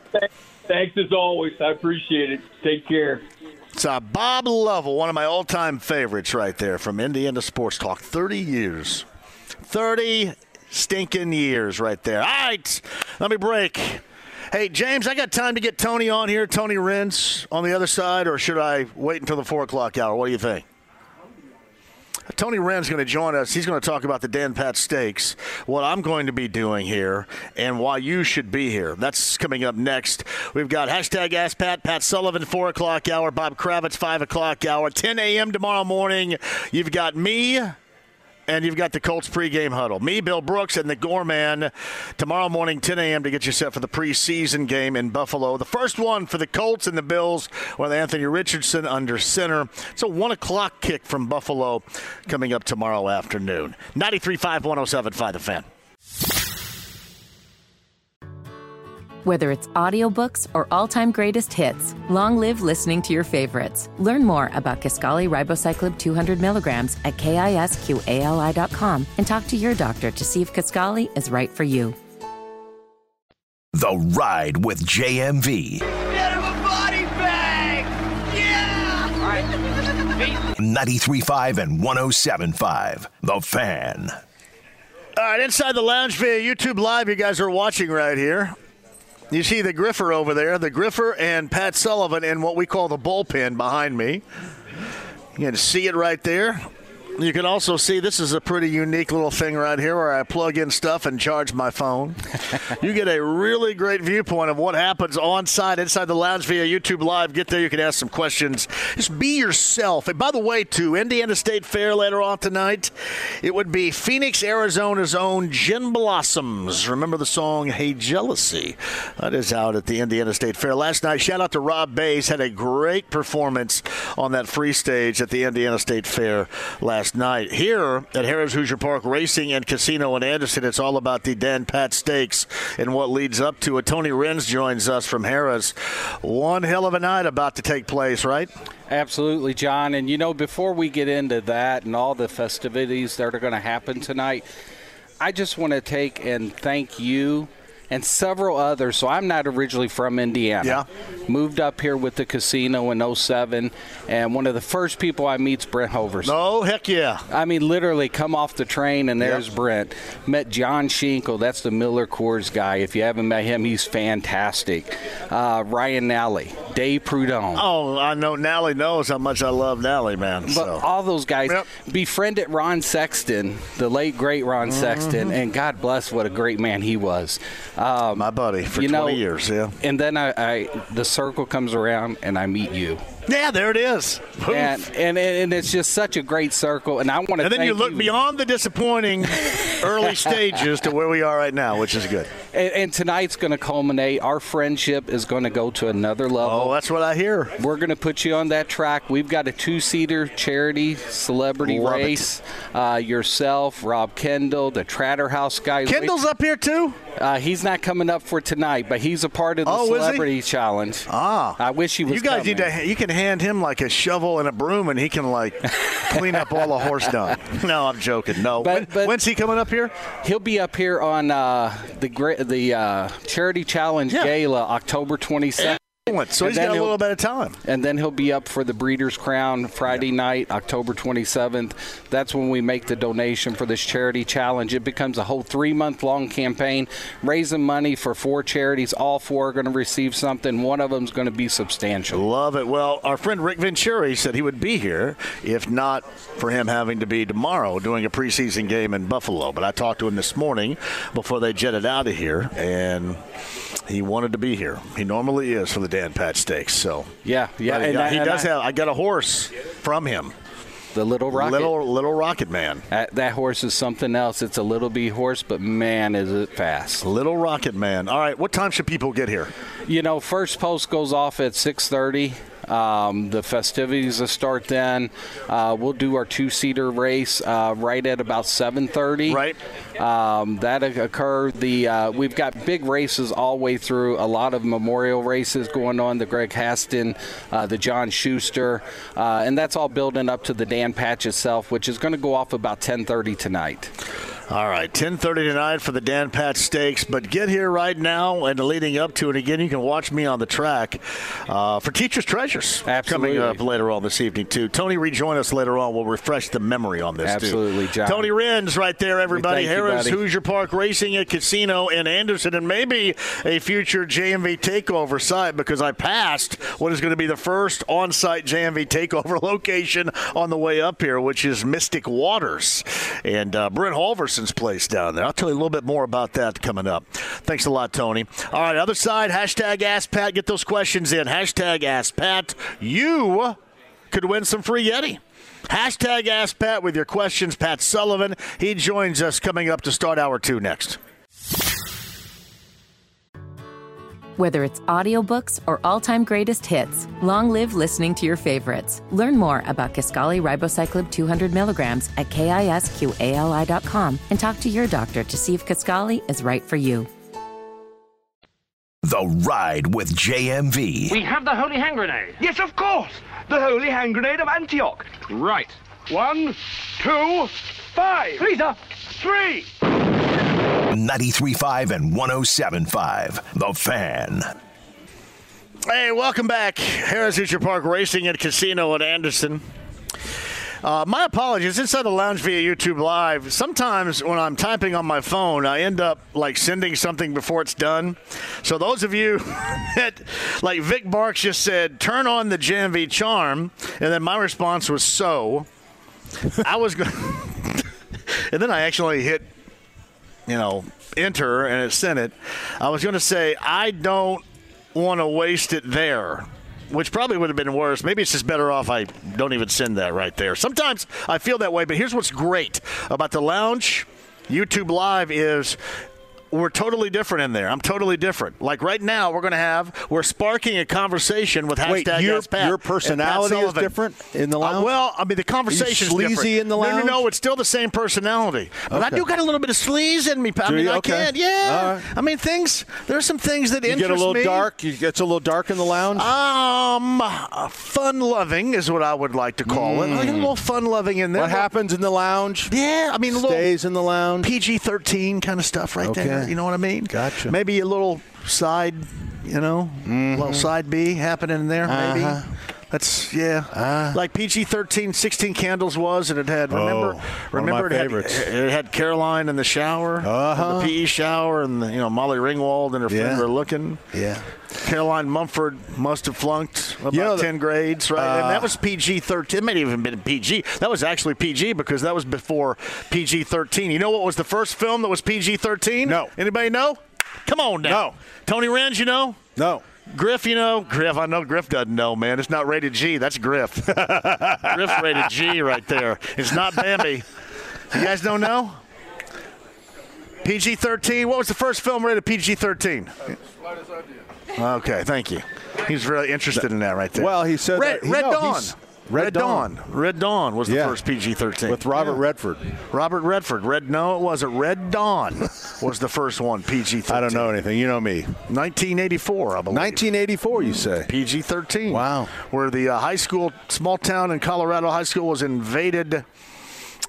Thanks as always. I appreciate it. Take care.
It's uh, Bob Lovell, one of my all-time favorites right there from Indiana Sports Talk. 30 years. 30 stinking years right there. All right, let me break. Hey, James, I got time to get Tony on here, Tony Rins on the other side, or should I wait until the 4 o'clock hour? What do you think? Tony Wren's going to join us. He's going to talk about the Dan Patch Stakes, what I'm going to be doing here, and why you should be here. That's coming up next. We've got hashtag Ask Pat, Pat Sullivan, 4 o'clock hour, Bob Kravitz, 5 o'clock hour, 10 a.m. tomorrow morning. You've got me, and you've got the Colts pregame huddle. Me, Bill Brooks, and the Gorman tomorrow morning, 10 a.m. to get you set for the preseason game in Buffalo. The first one for the Colts and the Bills with Anthony Richardson under center. It's a 1 o'clock kick from Buffalo coming up tomorrow afternoon. 93.5, 107.5 The Fan.
Whether it's audiobooks or all-time greatest hits, long live listening to your favorites. Learn more about Kisqali Ribociclib 200 milligrams at kisqali.com and talk to your doctor to see if Kisqali is right for you.
The Ride with JMV.
Get him a body bag! Yeah! All right.
93.5 and 107.5. The Fan.
All right, inside the lounge via YouTube Live, you guys are watching right here. You see the Griffer over there, the Griffer and Pat Sullivan in what we call the bullpen behind me. You can see it right there. You can also see this is a pretty unique little thing right here where I plug in stuff and charge my phone. you get a really great viewpoint of what happens on site inside the lounge via YouTube Live. Get there, you can ask some questions. Just be yourself. And by the way, to Indiana State Fair later on tonight, it would be Phoenix, Arizona's own Gin Blossoms. Remember the song Hey Jealousy? That is out at the Indiana State Fair. Last night, shout out to Rob Bays, had a great performance on that free stage at the Indiana State Fair last night. Here at Harrah's Hoosier Park Racing and Casino in Anderson, it's all about the Dan Patch Stakes and what leads up to it. Tony Rins joins us from Harrah's. One hell of a night about to take place, right?
Absolutely, John. And you know, before we get into that and all the festivities that are going to happen tonight, I just want to take and thank you and several others. So I'm not originally from Indiana.
Yeah.
Moved up here with the casino in 07, and one of the first people I meet's Brent Hovers.
Oh, heck yeah.
I mean, literally come off the train, and there's
Yep.
Brent. Met John Schinkel. That's the Miller Coors guy. If you haven't met him, he's fantastic. Uh, Ryan Nally, Dave Prudhomme.
Oh, I know Nally knows how much I love Nally, man.
But
so.
all those guys befriended Ron Sexton, the late great Ron
Mm-hmm.
Sexton, and God bless what a great man he was. Um,
My buddy for
you know,
20 years, yeah.
And then I, I, the circle comes around, and I meet you.
Yeah, there it is.
And, and and it's just such a great circle, and I want to.
And then you look beyond the disappointing early stages to where we are right now, which is good.
And, and tonight's going to culminate. Our friendship is going to go to another level.
Oh, that's what I hear.
We're going to put you on that track. We've got a two-seater charity celebrity
Love
race. Uh, yourself, Rob Kendall, the Tratter House guys.
Kendall's up here too.
Uh, he's not coming up for tonight, but he's a part of the
Oh,
celebrity challenge.
Ah,
I wish he was.
You guys
coming.
need to. You can hand him like a shovel and a broom, and he can like clean up all the horse dung. No, I'm joking. No.
But-
When- when's he coming up here?
He'll be up here on uh, the the uh, charity challenge
Yeah.
gala October 27th.
So he's got a little bit of time.
And then he'll be up for the Breeders' Crown Friday night, October 27th. That's when we make the donation for this charity challenge. It becomes a whole three month long campaign, raising money for four charities. All four are going to receive something. One of them is going to be substantial.
Love it. Well, our friend Rick Venturi said he would be here if not for him having to be tomorrow doing a preseason game in Buffalo. But I talked to him this morning before they jetted out of here, and he wanted to be here. He normally is for the Dan Patch Stakes. So
Yeah, yeah.
He,
I-
he does
I-
have. I got a horse from him.
The little rocket.
Little little rocket man.
Uh, that horse is something else. It's a little bee horse, but man, is it fast.
Little rocket man. All right. What time should people get here?
You know, first post goes off at 6:30. Um, the festivities will start then. Uh, we'll do our two-seater race uh, right at about 7:30.
Right.
Um, that occur. The uh, we've got big races all the way through. A lot of memorial races going on. The Greg Haston, uh, the John Schuster, uh, and that's all building up to the Dan Patch itself, which is going to go off about 10:30 tonight.
All right, 10:30 tonight for the Dan Patch Stakes. But get here right now and leading up to it. Again, you can watch me on the track uh, for Teachers Treasures
Absolutely.
coming up later on this evening too. Tony, rejoin us later on. We'll refresh the memory on this
Absolutely,
too.
John.
Tony Renz right there, everybody.
Thank you.
Hoosier Park Racing at Casino in Anderson, and maybe a future JMV takeover site because I passed what is going to be the first on-site JMV takeover location on the way up here, which is Mystic Waters and uh, Brent Place down there. I'll tell you a little bit more about that coming up. Thanks a lot, Tony. All right, other side, hashtag Ask Pat. Get those questions in. Hashtag Ask Pat. You could win some free Yeti. Hashtag Ask Pat with your questions. Pat Sullivan. He joins us coming up to start hour two next.
Whether it's audiobooks or all-time greatest hits, long live listening to your favorites. Learn more about Kisqali Ribociclib 200 milligrams at kisqali.com and talk to your doctor to see if Kisqali is right for you.
The Ride with JMV.
We have the holy hand grenade. Yes, of course. The holy hand grenade of Antioch. Right. One, two, five. Lisa, three.
93.5 and 107.5. The Fan.
Hey, welcome back. Harrah's Hoosier Park Racing and Casino at Anderson. Uh, my apologies. Inside the lounge via YouTube Live. Sometimes when I'm typing on my phone, I end up like sending something before it's done. So those of you that, like Vic Barks just said, turn on the JMV charm, and then my response was so. I was going, and then I actually hit you know, enter and it sent it. I was going to say, I don't want to waste it there, which probably would have been worse. Maybe it's just better off I don't even send that right there. Sometimes I feel that way, but here's what's great about the lounge YouTube Live is we're totally different in there. I'm totally different. Like right now, we're going to have we're sparking a conversation with
Wait,
hashtag
your-
Pat
your
Pat
personality is different in the
Uh,
lounge?
well, I mean the conversation
sleazy
different.
in the
No,
lounge?
no, no. It's still the same personality, but I do got a little bit of sleaze in me. I mean,
you?
I can't. Yeah.
Right.
I mean, things. There's some things that
You
interest me.
You get a little
me.
dark. You gets a little dark in the lounge.
Um, fun loving is what I would like to call it. I get a little fun loving in there.
Mm. what happens in the lounge?
Yeah, I mean, a little
Stays in the lounge.
PG thirteen kind of stuff right there. You know what I mean?
Gotcha.
Maybe a little side, you know, little mm-hmm. side B happening in there. Maybe.
Uh-huh.
That's yeah, like PG 13, 16 candles was, and it had remember,
Oh, one of
remember it had, it had Caroline in the shower,
Uh-huh.
the PE shower, and the, you know Molly Ringwald and her friend
Yeah.
were looking.
Yeah.
Caroline Mulford must have flunked about
You know,
10 grades, right? and
Uh,
that was PG 13. It may have even been PG. That was actually PG because that was before PG 13. You know what was the first film that was PG 13?
No.
Anybody know? Come on now.
No.
Tony Renz, you know?
No.
Griff, you know? Griff, I know Griff doesn't know, man. It's not rated G. That's Griff. Griff's rated G right there. It's not Bambi. You guys don't know? PG 13. What was the first film rated PG 13? Okay, thank you. He's really interested in that right there.
Well, he said
Red,
that- he-
Red
no,
Dawn.
He's- Red
Dawn. Red Dawn was the
Yeah.
first PG 13.
With Robert Redford.
Robert Redford. Red No, it wasn't. Red Dawn was the first one. PG 13.
I don't know anything. You know me.
1984, I believe.
1984, you say?
PG 13.
Wow.
Where the uh, high school, small town in Colorado high school was invaded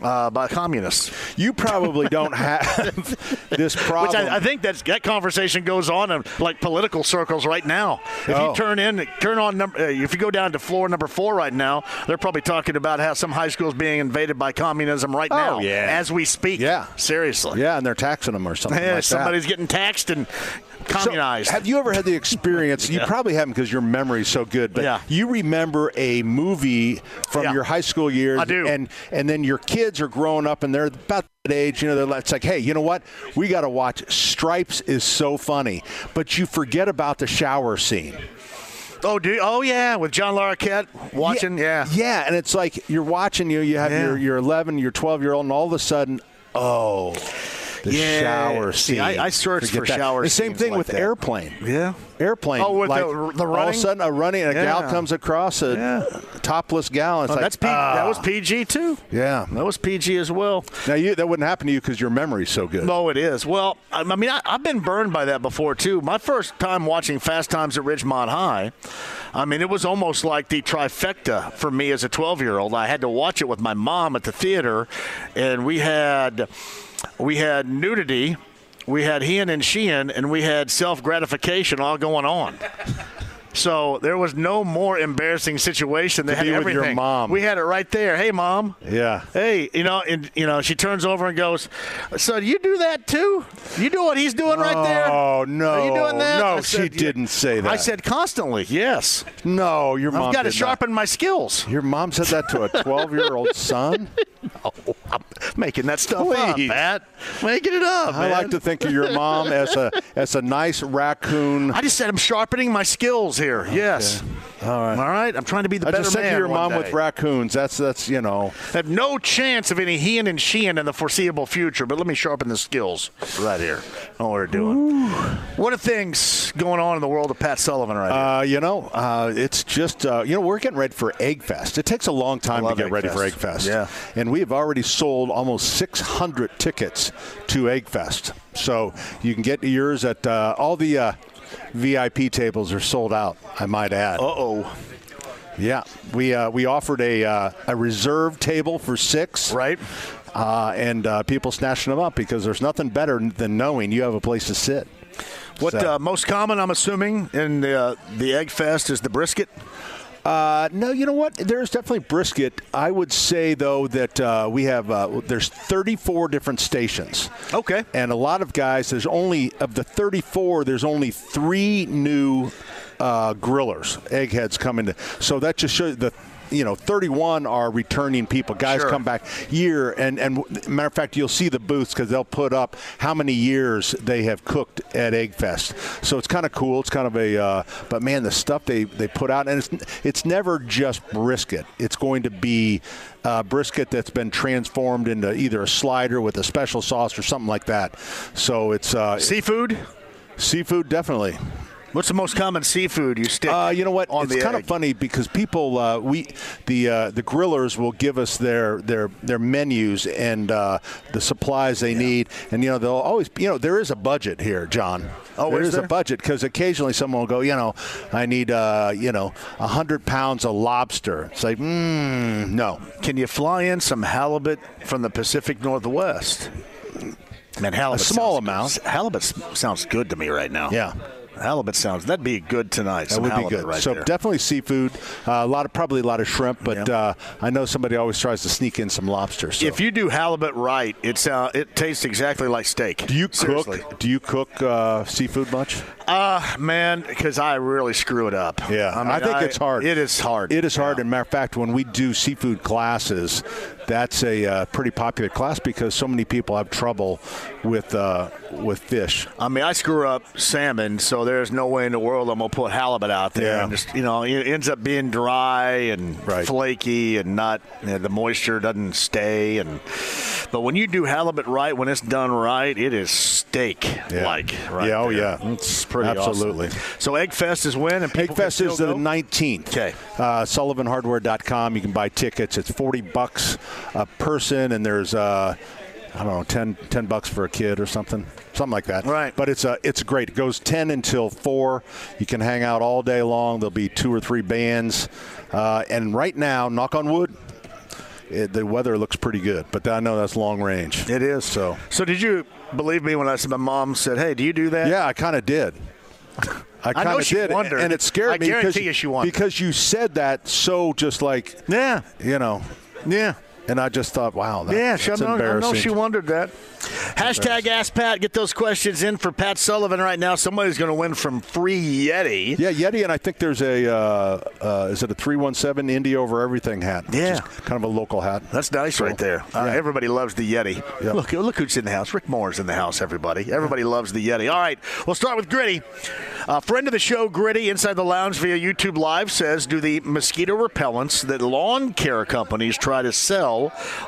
uh, by communists.
You probably don't have this problem.
Which I, I think that's, that conversation goes on in like political circles right now. If
Oh.
you turn in, turn on number, uh, if you go down to floor number four right now, they're probably talking about how some high schools being invaded by communism right now,
Oh, yeah.
as we speak.
Yeah.
seriously.
yeah, and they're taxing them or something
Yeah,
like
somebody's
that.
getting taxed and
So,
communized.
have you ever had the experience? You probably haven't because your memory's so good. But
Yeah.
you remember a movie from
Yeah.
your high school years,
I do.
and and then your kids are growing up and they're about that age. You know, they're, it's like, hey, you know what? We got to watch. Stripes is so funny, but you forget about the shower scene.
oh, do oh yeah, with John Larroquette watching, yeah.
Yeah, and it's like you're watching you. You have
Yeah.
your your 11, your 12 year old, and all of a sudden, oh, the
Yeah.
shower
See. I- I searched
Forget
for
that.
shower
The same thing
like
with
that.
airplane.
Yeah.
Airplane.
Oh, with
like,
the- the
All of a sudden, a running, and a gal comes across a
Yeah.
topless gal. And it's
Oh,
like,
that's P- that
ah.
was PG too.
Yeah.
That was PG as well.
Now you that wouldn't happen to you because your memory's so good.
No, it is. Well, I I mean, I, I've been burned by that before too. My first time watching Fast Times at Ridgemont High, I mean, it was almost like the trifecta for me as a 12 year old. I had to watch it with my mom at the theater, and we had we had nudity, we had heeing and sheeing, and we had self gratification all going on. So there was no more embarrassing situation. They
To
had
be with
everything.
your mom.
We had it right there. Hey, mom.
Yeah.
Hey, you know, and you know, she turns over and goes, "So you do that too? You do what he's doing right there?
Oh no!
Are you doing that?"
No,
I
she didn't say that.
I said constantly, yes.
no. Your mom
I've got to
did not.
sharpen my skills.
Your mom said that to a 12 year old son.
Oh, I'm making that stuff up,
Please.
Pat. Making it up.
I
man.
like to think of your mom as a as a nice raccoon.
I just said I'm sharpening my skills here. Yes.
All right.
All right. I'm trying to be the
I
better
just said
man.
to your mom
day.
with raccoons. That's that's you know.
I have no chance of any heeing and sheeing in the foreseeable future, but let me sharpen the skills right here. Know what we're doing. What are things going on in the world of Pat Sullivan right
Uh, you know, uh, it's just uh, you know we're getting ready for Egg Fest. It takes a long time to get
Egg
ready for Egg
Fest.
Fest.
Yeah.
and we have already sold almost 600 tickets to Egg Fest. So you can get yours at uh, all the uh, VIP tables are sold out. I might add.
Uh oh.
Yeah, we uh, we offered a uh, a reserve table for six.
Right.
Uh, and uh, people snatching them up because there's nothing better than knowing you have a place to sit.
What
So-
uh, most common, I'm assuming, in the uh, the Egg Fest is the brisket.
Uh, no, you know what? There's definitely brisket. I would say though that uh, we have uh, there's 34 different stations.
Okay.
And a lot of guys. There's only of the 34. There's only three new uh, grillers, eggheads coming to. So that just shows the. You know, 31 are returning people. Guys
Sure.
come back year, and and matter of fact, you'll see the booths because they'll put up how many years they have cooked at Egg Fest. So it's kind of cool. It's kind of a, uh, but man, the stuff they, they put out, and it's it's never just brisket. It's going to be uh, brisket that's been transformed into either a slider with a special sauce or something like that. So it's uh,
Seafood.
seafood, definitely.
What's the most common seafood you stick?
Uh, you know what? It's kind
egg?
of funny because people, uh, we, the uh, the grillers will give us their their their menus and uh, the supplies they need, and you know they'll always, you know, there is a budget here, John.
Oh,
there
is there?
a budget because occasionally someone will go, you know, I need, uh, you know, a hundred pounds of lobster. It's like, mm, no.
Can you fly in some halibut from the Pacific Northwest? Man, halibut.
A small amount.
Halibut sounds good to me right now.
Yeah.
Halibut sounds. That'd be good tonight.
That would be good.
Right
so
there.
definitely seafood. Uh, a lot of probably a lot of shrimp, but
Yeah.
uh, I know somebody always tries to sneak in some lobster. So.
If you do halibut right, it's uh, it tastes exactly like steak.
do you
Seriously.
cook? Do you cook uh, seafood much?
Uh, man, because I really screw it up.
Yeah, I,
mean,
think it's hard.
It is hard.
It is hard. And matter of fact, when we do seafood classes, that's a uh, pretty popular class because so many people have trouble with uh, with fish.
I mean, I screw up salmon, so there's no way in the world I'm gonna put halibut out there.
Yeah.
And just you know, it ends up being dry and
Right.
flaky and not you know, the moisture doesn't stay. And but when you do halibut right, when it's done right, it is steak like. Right
Yeah, oh,
there.
yeah.
it's pretty
Absolutely.
awesome. So Egg Fest is when and people
Egg Fest is the
go?
19th.
Okay.
Uh, SullivanHardware.com. You can buy tickets. It's 40 bucks a person, and there's uh, I don't know 10, 10 bucks for a kid or something, something like that.
Right.
But it's uh, it's great. It goes 10 until 4. You can hang out all day long. There'll be two or three bands, uh, and right now, knock on wood. It, the weather looks pretty good. But I know that's long range.
It is.
So,
So did you believe me when I said my mom said, "Hey, do you do that?"
yeah, I kind of did. I kind of did,
wondered.
and it scared
I
me because
you
because you said that so just like
Yeah.
you know,
Yeah.
And I just thought, wow, that,
Yeah, she, I
that's
know, I know she wondered that. Hashtag Ask Pat. Get those questions in for Pat Sullivan right now. Somebody's going to win from free Yeti.
Yeah, Yeti, and I think there's a uh, uh, is it a three one seven Indy over everything hat? which
Yeah.
is kind of a local hat.
That's nice right there. Uh,
yeah.
Everybody loves the Yeti.
Yep.
Look, look who's in the house. Rick Moore's in the house. Everybody, everybody loves the Yeti. All right, we'll start with Gritty. A friend of the show, Gritty, inside the lounge via YouTube Live says, "Do the mosquito repellents that lawn care companies try to sell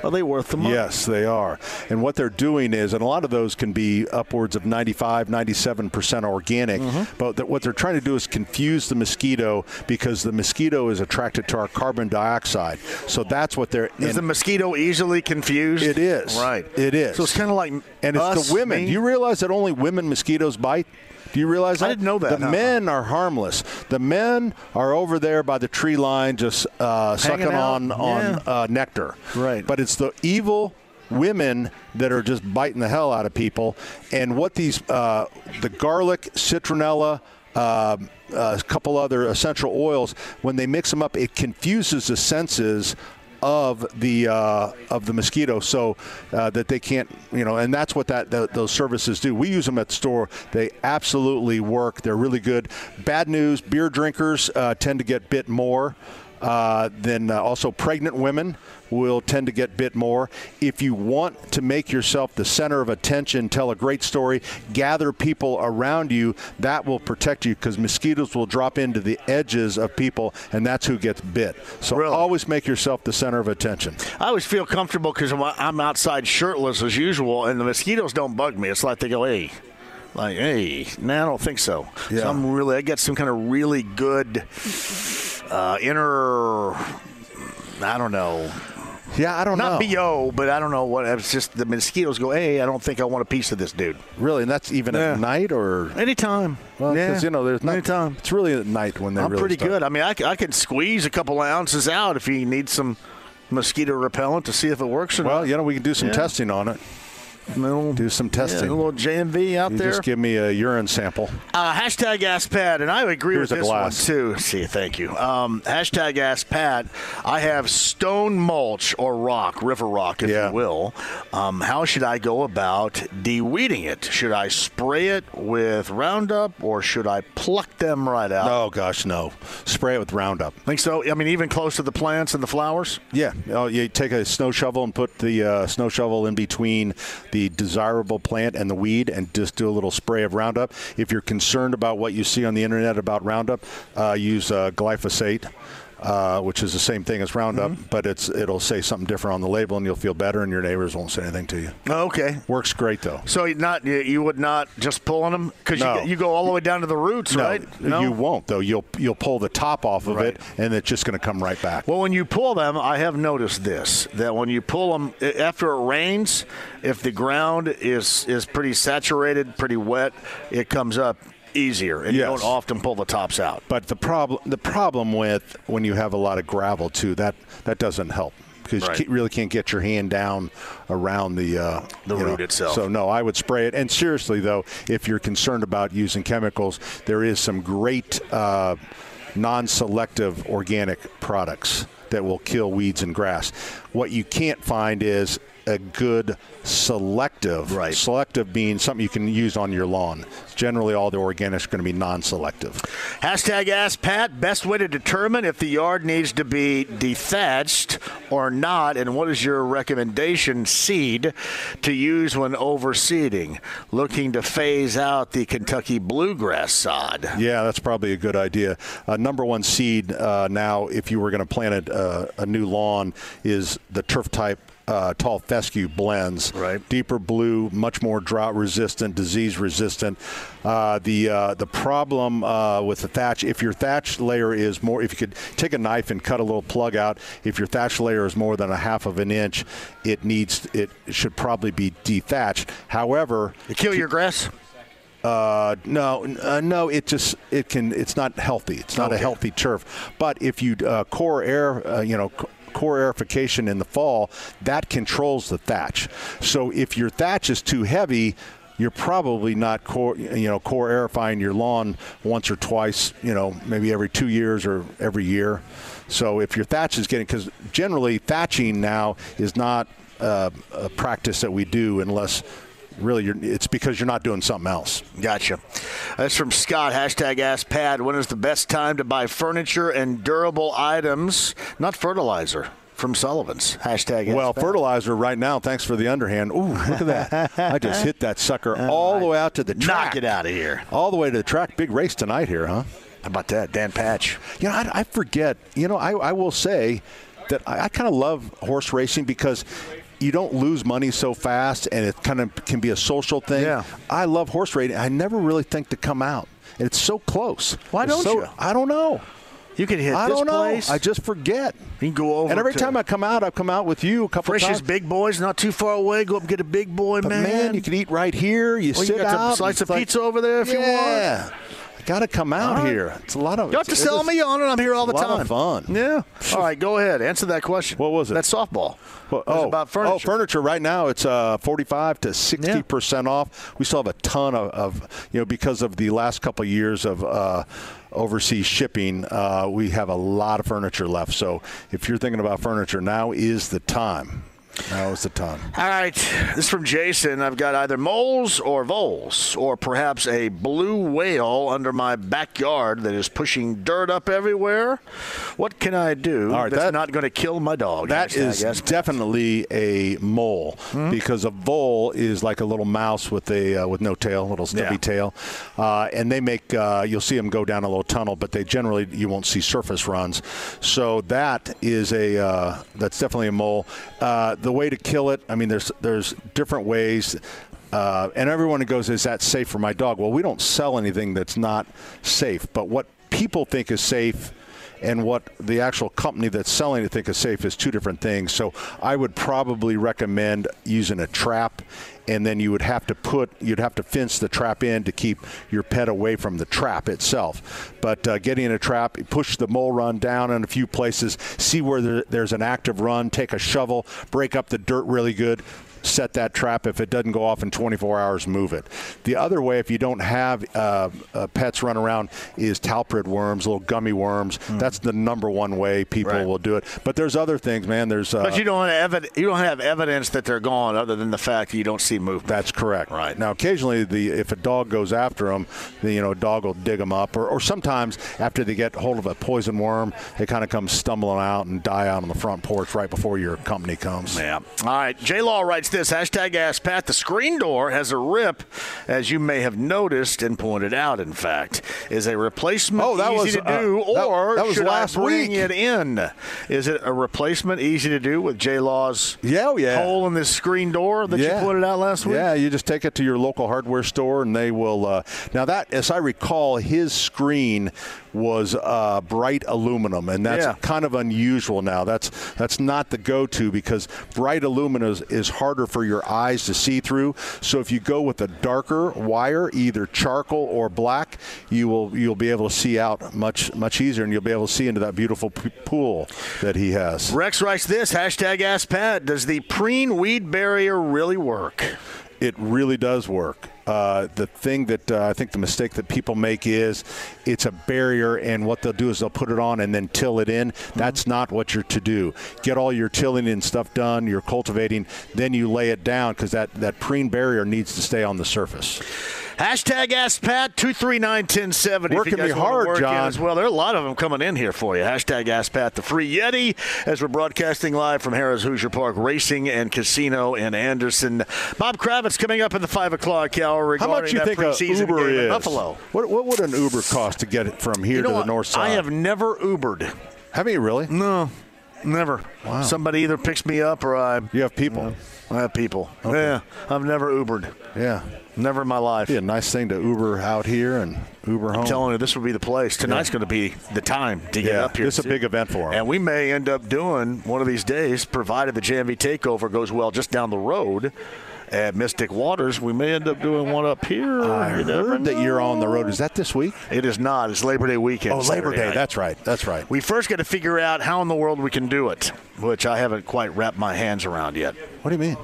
are they worth the money?"
Yes, they are. And what they're doing is, and a lot of those can be upwards of 95, 97% organic,
Mm-hmm.
but th- what they're trying to do is confuse the mosquito because the mosquito is attracted to our carbon dioxide. So that's what they're.
Is the mosquito easily confused?
it is.
Right.
It is.
So it's kind of like
And it's the women.
me.
Do you realize that only women mosquitoes bite? Do you realize that?
I didn't know that,
The
no.
men are harmless. The men are over there by the tree line just uh, sucking
out?
on, on
Yeah.
uh, nectar.
Right.
But it's the evil women that are just biting the hell out of people. And what these, uh, the garlic, citronella, um, a couple other essential oils, when they mix them up, it confuses the senses of the uh, of the mosquito, so uh, that they can't, you know, and that's what that th- those services do. We use them at the store. They absolutely work. They're really good. Bad news: beer drinkers uh, tend to get bit more. Uh, then uh, also pregnant women will tend to get bit more. If you want to make yourself the center of attention, tell a great story, gather people around you, that will protect you because mosquitoes will drop into the edges of people, and that's who gets bit. So
Really?
always make yourself the center of attention.
I always feel comfortable because I'm, I'm outside shirtless as usual, and the mosquitoes don't bug me. It's like they go, hey. Like, hey, no, I don't think so.
Yeah.
So I'm really, I get some kind of really good uh, inner, I don't know,
Yeah, I don't
not
know.
Not BO, but I don't know what. It's just the mosquitoes go, hey, I don't think I want a piece of this dude.
Really, and that's even
Yeah.
at night or
Anytime.
well, because
yeah.
you know there's not.
Anytime.
It's really at night when they're
I'm
really
pretty
start.
good. I mean, I can squeeze a couple ounces out if you need some mosquito repellent to see if it works or
Well,
not.
you know we can do some
Yeah.
testing on it.
Little-
Do some
yeah,
testing.
a little JMV out
You
there.
just give me a urine sample.
Uh, hashtag Ask Pat, and I agree
Here's
with this
glass.
one too. See, thank you. Um, hashtag Ask Pat. I have stone mulch or rock, river rock, if
Yeah.
you will. Um, how should I go about de-weeding it? Should I spray it with Roundup or should I pluck them right out?
Oh gosh, no! Spray it with Roundup.
Think so? I mean, even close to the plants and the flowers.
Yeah, oh, you take a snow shovel and put the uh, snow shovel in between the desirable plant and the weed, and just do a little spray of Roundup. If you're concerned about what you see on the internet about Roundup, uh, use uh, glyphosate. Uh, which is the same thing as Roundup,
Mm-hmm.
but it's it'll say something different on the label, and you'll feel better, and your neighbors won't say anything to you.
Okay.
Works great though.
So you not you- would not just pulling them because
No.
you, you go all the way down to the roots, right?
No, you won't though. You'll you'll pull the top off of
Right.
it, and it's just going to come right back.
Well, when you pull them, I have noticed this that when you pull them after it rains, if the ground is is pretty saturated, pretty wet, it comes up easier, and you don't often pull the tops out.
But the problem the problem with when you have a lot of gravel too that that doesn't help because
Right.
you can't- really can't get your hand down around the uh,
The root itself.
So no, I would spray it. And seriously though, if you're concerned about using chemicals, there is some great uh, non-selective organic products that will kill weeds and grass. What you can't find is a good selective.
Right.
Selective being something you can use on your lawn. Generally, all the organics are going to be non-selective.
Hashtag Ask Pat. Best way to determine if the yard needs to be dethatched or not, and what is your recommendation seed to use when overseeding? Looking to phase out the Kentucky bluegrass sod.
Yeah, that's probably a good idea. Uh, number one seed uh, now, if you were going to plant a, uh, a new lawn, is the turf type. Uh, tall fescue blends,
Right.
Deeper blue, much more drought resistant, disease resistant. Uh, the uh, the problem uh, with the thatch, if your thatch layer is more, if you could take a knife and cut a little plug out, if your thatch layer is more than a half of an inch, it needs it should probably be dethatched. However,
To kill your grass?
uh, no, uh, no. It just it can. It's not healthy. It's not a healthy turf. But if you uh, core air, uh, you know, core aerification in the fall, that controls the thatch. So if your thatch is too heavy, you're probably not core, you know, core aerifying your lawn once or twice, you know, maybe every two years or every year. So if your thatch is getting, because generally thatching now is not uh, a practice that we do unless really it's because you're not doing something else.
Gotcha. That's from Scott. Hashtag Ask Pat. When is the best time to buy furniture and durable items, not fertilizer? From Sullivan's hashtag.
Well, fertilizer right now. Thanks for the underhand. Ooh, look at that! I just hit that sucker all the way out to the track.
Knock it out of here.
All the way to the track. Big race tonight here, huh?
How about that, Dan Patch?
You know, I, I forget. You know, I, I will say that I, I kind of love horse racing because you don't lose money so fast, and it kind of can be a social thing.
Yeah.
I love horse racing. I never really think to come out, and it's so close.
Why
It's
don't
so-
you?
I don't know.
You can hit
I
this
don't know.
place.
I just forget.
You can go over.
And every time I come out, I've come out with you a couple times.
Big Boys, not too far away. Go up and get a big boy, man.
man, you can eat right here. You
Well, you
sit
got
out.
slice of
like-
pizza over there if you want.
Yeah. Got to come out
right.
here. It's a lot of.
You have to sell me on it. I'm here all the
a lot
time.
of fun.
Yeah. All right, go ahead. Answer that question.
What was it?
That softball.
Well,
It was
oh,
about furniture.
Oh, furniture. Right now, it's uh, 45 to 60 percent off. We still have a ton of, of, you know, because of the last couple of years of uh, overseas shipping, uh, we have a lot of furniture left. So if you're thinking about furniture, now is the time. Now is the time.
All right, this is from Jason. I've got either moles or voles, or perhaps a blue whale under my backyard that is pushing dirt up everywhere. What can I do
All right,
that's
that-
not going to kill my dog?
That is definitely a mole
Hmm?
because a vole is like a little mouse with a uh, with no tail, little stubby
Yeah.
tail, uh, and they make uh, you'll see them go down a little tunnel, but they generally you won't see surface runs. So that is a uh, that's definitely a mole. Uh, the way to kill it, I mean, there's there's different ways. Uh, and everyone goes, "Is that safe for my dog?" Well, we don't sell anything that's not safe. But what people think is safe and what the actual company that's selling it think is safe is two different things. So I would probably recommend using a trap, and then you would have to put you'd have to fence the trap in to keep your pet away from the trap itself. But uh, getting in a trap, push the mole run down in a few places, see where there, there's an active run, take a shovel, break up the dirt really good set that trap. If it doesn't go off in 24 hours, move it. The other way, if you don't have uh, uh, pets run around, is Talpirid worms, little gummy worms. That's the number one way people
Right.
will do it. But there's other things, man. There's uh,
but you don't have evid- you don't have evidence that they're gone, other than the fact that you don't see movement.
That's correct. Right now, occasionally, the if a dog goes after them, the you know a dog will dig them up, or, or sometimes after they get hold of a poison worm, they kind of come stumbling out and die out on the front porch right before your company comes.
Yeah. All right. J Law writes this hashtag Ask Pat. The screen door has a rip, as you may have noticed and pointed out. In fact, is a replacement
Oh, that
easy
was,
to
uh,
do,
that-
or
that was
should
last
I bring
week.
it in? Is it a replacement easy to do with J Law's
Yeah, oh, yeah.
hole in this screen door that you pointed out last week?
Yeah, you just take it to your local hardware store, and they will. Uh, now that, as I recall, his screen was uh, bright aluminum, and that's
Yeah.
kind of unusual now. That's that's not the go-to because bright aluminum is, is harder for your eyes to see through. So if you go with a darker wire, either charcoal or black, you will you'll be able to see out much much easier, and you'll be able to see into that beautiful p- pool that he has.
Rex writes this hashtag Ask Pat. Does the preen weed barrier really work?
It really does work. Uh, the thing that uh, I think the mistake that people make is it's a barrier, and what they'll do is they'll put it on and then till it in. That's not what you're to do. Get all your tilling and stuff done, you're cultivating, then you lay it down because that, that preen barrier needs to stay on the surface.
Hashtag Ask Pat, 239 1070.
Working
if you guys
me hard,
work
John.
As well, there are a lot of them coming in here for you. Hashtag Ask Pat, the free Yeti, as we're broadcasting live from Harrah's Hoosier Park Racing and Casino in Anderson. Bob Kravitz coming up in the 5 o'clock hour
How
regarding
much you think a
preseason
Uber
game in
is?
Buffalo.
What, what would an Uber cost to get it from here
You know
to the north side?
I have never Ubered.
Haven't you really?
No, never.
Wow.
Somebody either picks me up or I.
You have people.
I have people. Yeah, I've never Ubered.
Yeah.
Never in my life.
Be a nice thing to Uber out here and Uber home.
I'm telling you, this would be the place. Tonight's
Yeah.
going to be the time to get
Yeah,
up here.
this is a big event for for 'em.
And we may end up doing one of these days, provided the JMV takeover goes well just down the road. At Mystic Waters. We may end up doing one up here.
I
You
heard that you're on the road. Is that this week?
It is not. It's Labor Day weekend.
Oh, Labor
Saturday
Day.
night.
That's right. That's right.
We first got to figure out how in the world we can do it, which I haven't quite wrapped my hands around yet.
What do you mean?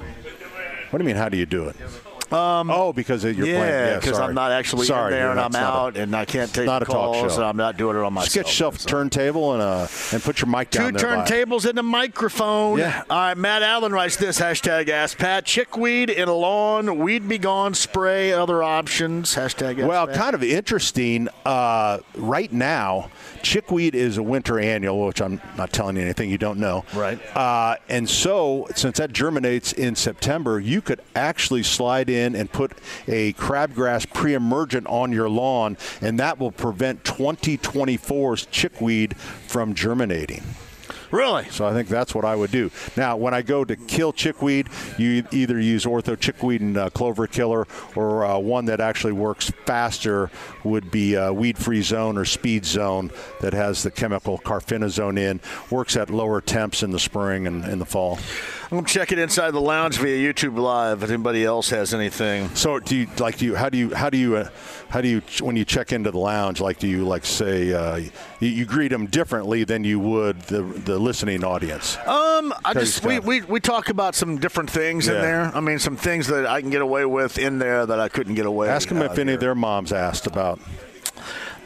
What do you mean? How do you do it?
Um,
oh, because of your
yeah,
plan. Yeah,
because. I'm not actually
sorry,
in there and I'm
not a-
out and I can't take
not a talk
calls
show.
and I'm not doing it on myself.
Just get yourself a turntable and uh and put your mic
Two
down it.
turntables and a microphone.
Yeah.
All right, Matt Allen writes this hashtag Ask Pat. Chickweed in a lawn, weed be gone spray, other options. Hashtag Ask
Well,
Pat.
kind of interesting. Uh, right now, chickweed is a winter annual, which I'm not telling you anything you don't know.
Right.
Uh, and so, since that germinates in September, you could actually slide in and put a crabgrass pre-emergent on your lawn, and that will prevent 2024's chickweed from germinating.
Really?
So I think that's what I would do. Now, when I go to kill chickweed, you either use ortho chickweed and uh, clover killer, or uh, one that actually works faster would be uh, weed free zone or speed zone that has the chemical carfentrazone in. Works at lower temps in the spring and in the fall.
I'm gonna check it inside the lounge via YouTube Live. If anybody else has anything.
So do you like do you how do you how do you uh, how do you when you check into the lounge like do you like say uh, you, you greet them differently than you would the the listening audience?
Um, I just we, we we talk about some different things in there. I mean, some things that I can get away with in there that I couldn't get away.
Ask them if any
here.
of their moms asked about.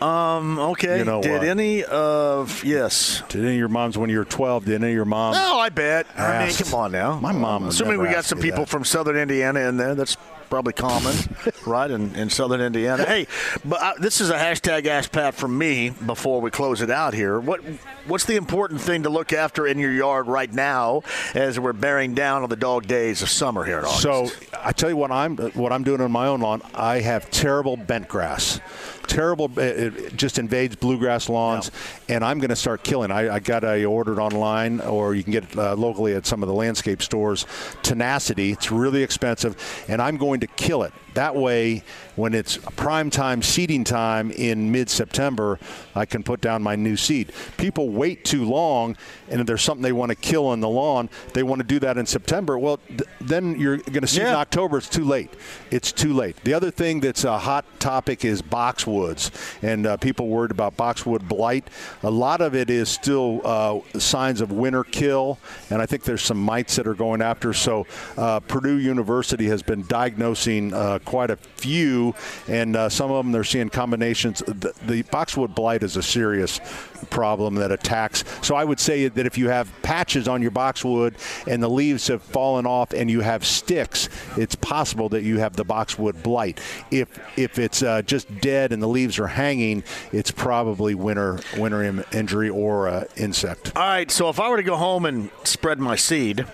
Um. Okay.
You know
Did
what?
any of yes?
Did any of your moms when you were 12? Did any of your moms?
No, I bet. I mean,
Asked.
come on now.
My mom
Assuming we got some people
that.
from Southern Indiana in there, that's probably common, right? In, in Southern Indiana. Hey, but uh, this is a hashtag Ask Pat from me. Before we close it out here, what what's the important thing to look after in your yard right now as we're bearing down on the dog days of summer here in August?
So I tell you what I'm what I'm doing on my own lawn. I have terrible bent grass, terrible. It it just invades bluegrass lawns, and I'm going to start killing. I, I got I ordered online, or you can get it uh, locally at some of the landscape stores. Tenacity. It's really expensive, and I'm going to kill it. That way, when it's prime time seeding time in mid-September, I can put down my new seed. People wait too long, and if there's something they want to kill on the lawn, they want to do that in September. Well, th- then you're going to see it in October. It's too late. It's too late. The other thing that's a hot topic is boxwoods, and uh, people worried about boxwood blight. A lot of it is still uh, signs of winter kill, and I think there's some mites that are going after. So uh, Purdue University has been diagnosing uh, quite a few, and uh, some of them they're seeing combinations. The, the boxwood blight is a serious problem that attacks. So I would say that if you have patches on your boxwood and the leaves have fallen off and you have sticks, it's possible that you have the boxwood blight. If if it's uh, just dead and the leaves are hanging, it's probably winter winter in- injury or uh, insect.
All right, so if I were to go home and spread my seed,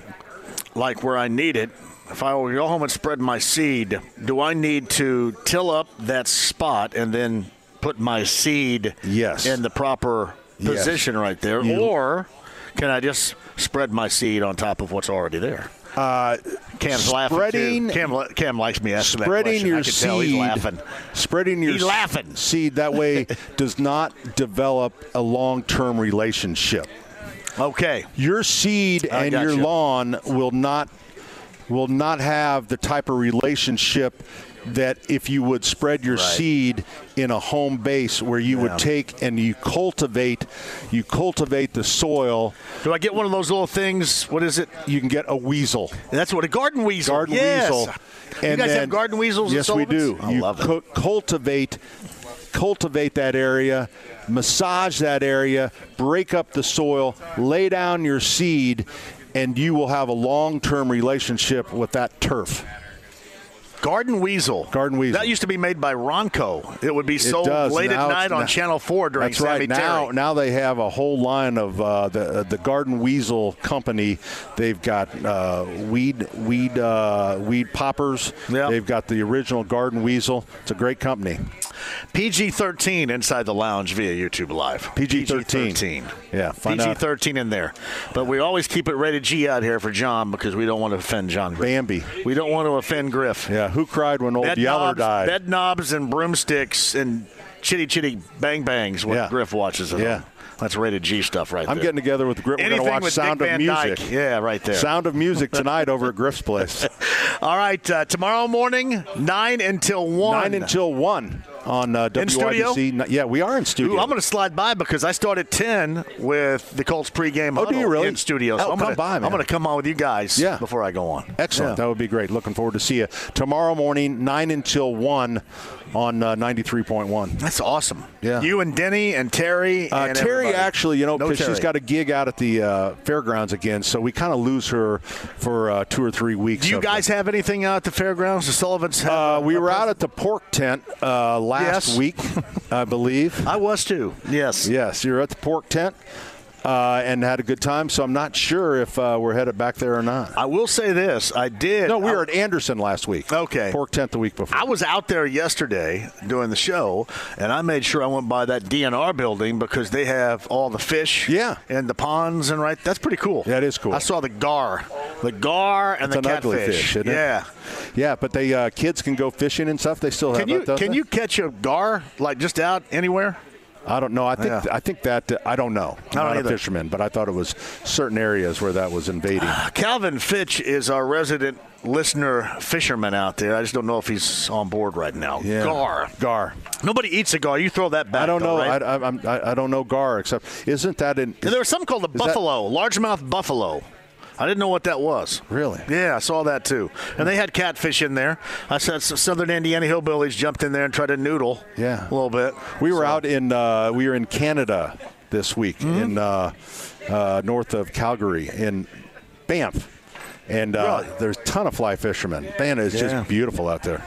like where I need it, if I were to go home and spread my seed, do I need to till up that spot and then put my seed
Yes.
in the proper
Yes.
position right there?
You-
or can I just spread my seed on top of what's already there?
Uh,
Cam's laughing too. Cam, Cam likes me asking that
spreading
question.
your
I can tell he's
seed,
laughing.
spreading your
He's laughing.
seed that way does not develop a long-term relationship.
Okay.
Your seed
I
and your
you.
lawn will not will not have the type of relationship that if you would spread your
Right.
seed in a home base where you
Yeah.
would take and you cultivate you cultivate the soil
Do I get one of those little things? What is it?
you can get a weasel
That's what a garden weasel.
garden
yes.
weasel
You guys have garden weasels?
yes we do
I
you
love it.
cu- cultivate cultivate that area massage that area break up the soil lay down your seed and you will have a long-term relationship with that turf
Garden Weasel.
Garden Weasel.
That used to be made by Ronco. It would be sold late
Now
at night on
not-
Channel 4 during
That's
Sammy
right. Now,
Terry.
now they have a whole line of uh, the the Garden Weasel company. They've got uh, weed weed uh, weed poppers.
Yeah.
They've got the original Garden Weasel. It's a great company.
PG 13 inside the lounge via YouTube Live.
PG-13. Yeah, find
PG
out.
13 in there. But we always keep it rated G out here for John because we don't want to offend John Griff.
Bambi.
We don't want to offend Griff.
Yeah. Who cried when old
Bed
Yeller
knobs,
died?
bed knobs and broomsticks and chitty chitty bang bangs. What
Yeah.
Griff watches. At
Yeah.
That's rated G stuff right
I'm
there.
getting together with Griff. We're going to watch Sound
Dick
of Music.
Dyke. Yeah, right there.
Sound of Music tonight over at Griff's place.
All right, uh, tomorrow morning, 9 until 1.
9 until 1 on uh? WIBC. Yeah, we are in studio.
Ooh, I'm going to slide by because I start at 10 with the Colts pregame
Oh, do you really?
in studio. So
Oh,
I'm
come
gonna,
by, man.
I'm going to come on with you guys
Yeah.
before I go on.
Excellent.
Yeah.
That would be great. Looking forward to see you tomorrow morning, 9 until 1 on uh, 93.1.
That's awesome.
Yeah.
You and Denny and Terry.
Uh,
and
Terry
everybody.
actually, you know,
No
because she's got a gig out at the uh, fairgrounds again, so we kind of lose her for uh, two or three weeks.
Do you guys have anything out at the fairgrounds? The Sullivans have
Uh, we were out at the pork tent uh, last
Yes.
week, I believe.
I was too. Yes.
Yes, you're at the pork tent uh, and had a good time. So I'm not sure if uh, we're headed back there or not.
I will say this. I did.
No, we
I-
were at Anderson last week.
Okay.
Pork tent the week before.
I was out there yesterday doing the show, and I made sure I went by that DNR building because they have all the fish,
Yeah.
and the ponds, and right. That's pretty cool.
Yeah, it is cool.
I saw the gar, the gar, and the catfish.
fish, isn't it?
yeah.
Yeah, but they uh, kids can go fishing and stuff. They still have
Can you can you catch a gar like just out anywhere?
I don't know. I think
Yeah.
I think that uh, I don't know. I'm
don't
not a fisherman, but I thought it was certain areas where that was invading.
Calvin Fitch is our resident listener fisherman out there. I just don't know if he's on board right now.
Yeah.
Gar.
Gar.
Nobody eats a gar. You throw that back.
I don't
though,
know.
right?
I, I, I'm- I, I don't know gar except isn't that in?
And there was something called a
is that-
buffalo, largemouth buffalo. I didn't know what that was.
Really?
Yeah, I saw that too. And they had catfish in there. I said Southern Indiana hillbillies jumped in there and tried to noodle.
Yeah.
a little bit.
We were
So-
out in uh, we were in Canada this week
Mm-hmm.
in uh, uh, north of Calgary in Banff, and uh,
Really?
there's a ton of fly fishermen. Man, it's
Yeah.
just beautiful out there.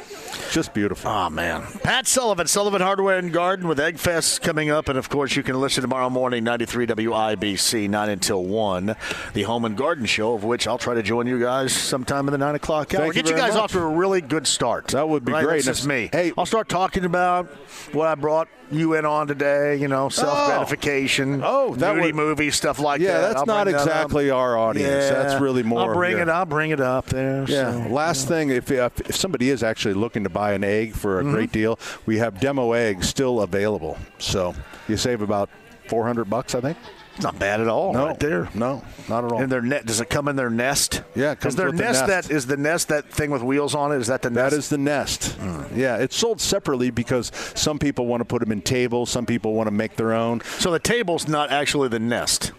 Just beautiful.
Oh man, Pat Sullivan, Sullivan Hardware and Garden with Egg Fest coming up, and of course you can listen tomorrow morning, 93 WIBC, nine until one, the Home and Garden Show, of which I'll try to join you guys sometime in the nine o'clock hour.
Thank you
Get you
very
guys
much.
off to a really good start.
That would be
Right,
great.
That's just me.
Hey-
I'll start talking about what I brought you in on today. You know, self gratification.
Oh. oh,
that
would-
movie stuff like
yeah,
that.
that's
I'll
not
bring that
exactly our audience.
Yeah.
That's really more.
I'll bring it. I'll bring it up there.
Yeah.
so.
Last thing, if, if if somebody is actually looking to buy an egg for a
Mm-hmm.
great deal, we have demo eggs still available. So you save about four hundred bucks, I think.
It's not bad at all.
No,
right there.
No, not at all.
In their net, does it come in their nest?
Yeah, it comes
is their
with the
nest,
nest.
that is the nest that thing with wheels on it? Is that the nest?
That is the nest.
Hmm.
Yeah, it's sold separately because some people want to put them in tables, some people want to make their own.
so the table's not actually the nest.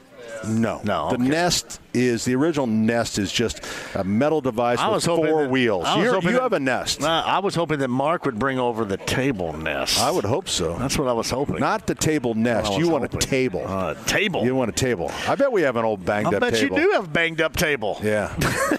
No,
No,
The
okay.
nest is the original nest is just a metal device
I
with
was hoping
four
that-
wheels.
I was
You're-
hoping
you
that-
have a nest.
Uh, I was hoping that Mark would bring over the table nest.
I would hope so.
That's what I was hoping.
Not the table nest. You
was
want a
hoping.
table.
Uh, table.
You want a table. I bet we have an old banged
I
up
bet
table.
you do have a banged up table.
Yeah.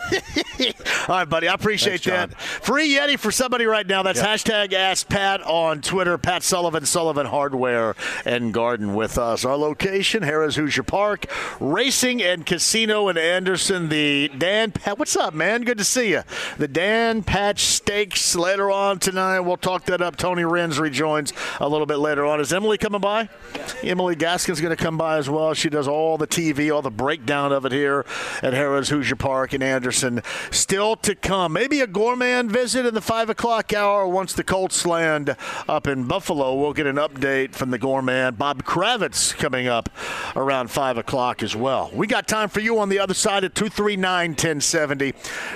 All right, buddy. I appreciate
Thanks,
that. Free Yeti for somebody right now. That's
Yeah.
hashtag Ask Pat on Twitter. Pat Sullivan, Sullivan Hardware and Garden with us. Our location, Harrah's Hoosier Park, Racing and Casino in Anderson. The Dan. What's up, man? Good to see you. The Dan Patch Stakes later on tonight. We'll talk that up. Tony Renz rejoins a little bit later on. Is Emily coming by? Emily Gaskin's going to come by as well. She does all the TV, all the breakdown of it here at Harrah's Hoosier Park in Anderson. Still to come. Maybe a gourmand visit in the 5 o'clock hour once the Colts land up in Buffalo. We'll get an update from the gourmand. Bob Kravitz coming up around 5 o'clock as well. We got time for you on the other side at 239 1070.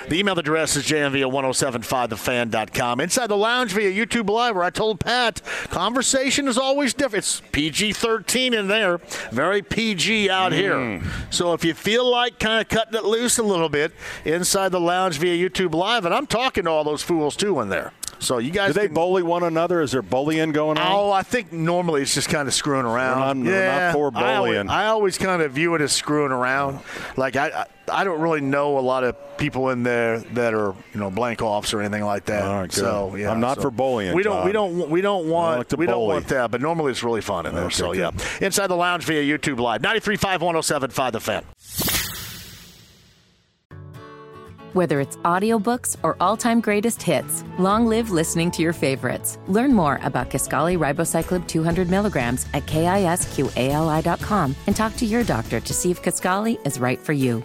The email address is jmv at 1075thefan.com. Inside the lounge via YouTube Live, where I told Pat, conversation is always different. It's PG 13 in there, very PG out mm. here. So if you feel like kind of cutting it loose a little bit inside the lounge via YouTube Live, and I'm talking to all those fools too in there. So you guys
Do they
can-
bully one another? Is there bullying going on?
Oh, I think normally it's just kind of screwing around.
Not- we're not
yeah,
for
I always,
bullying.
I always kind of view it as screwing around. Like I, I, I don't really know a lot of people in there that are you know blank offs or anything like that.
All right, good.
So yeah,
I'm not
so
for bullying,
We don't, we don't, we don't want,
like
we don't want that. But normally it's really fun in there.
Okay,
so
good.
yeah, inside the lounge via YouTube Live, 93.5, 107.5 The Fan.
Whether it's audiobooks or all-time greatest hits, long live listening to your favorites. Learn more about Kisqali Ribociclib 200 milligrams at kisqali.com and talk to your doctor to see if Kisqali is right for you.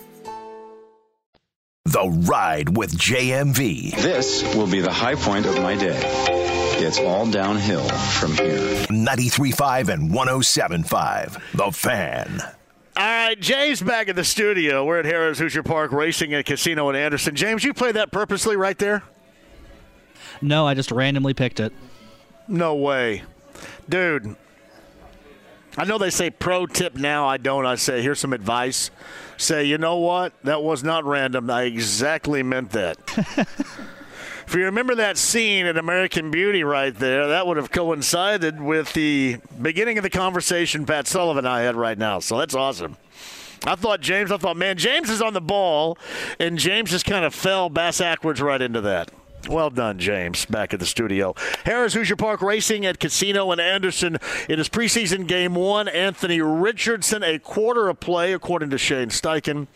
The Ride with JMV.
This will be the high point of my day. It's all downhill from here.
93.5 and 107.5. The Fan.
All right, James back in the studio. We're at Harrah's Hoosier Park Racing and Casino in Anderson. James, you played that purposely right there?
No, I just randomly picked it.
No way. Dude, I know they say pro tip now. I don't. I say, here's some advice. Say, you know what? That was not random. I exactly meant that. if you remember that scene in American Beauty right there, that would have coincided with the beginning of the conversation Pat Sullivan and I had right now. So that's awesome. I thought James, I thought, man, James is on the ball, and James just kind of fell bass backwards right into that. Well done, James, back at the studio. Harrah's Hoosier Park Racing at Casino and Anderson. It is preseason game one. Anthony Richardson, a quarter of play, according to Shane Steichen.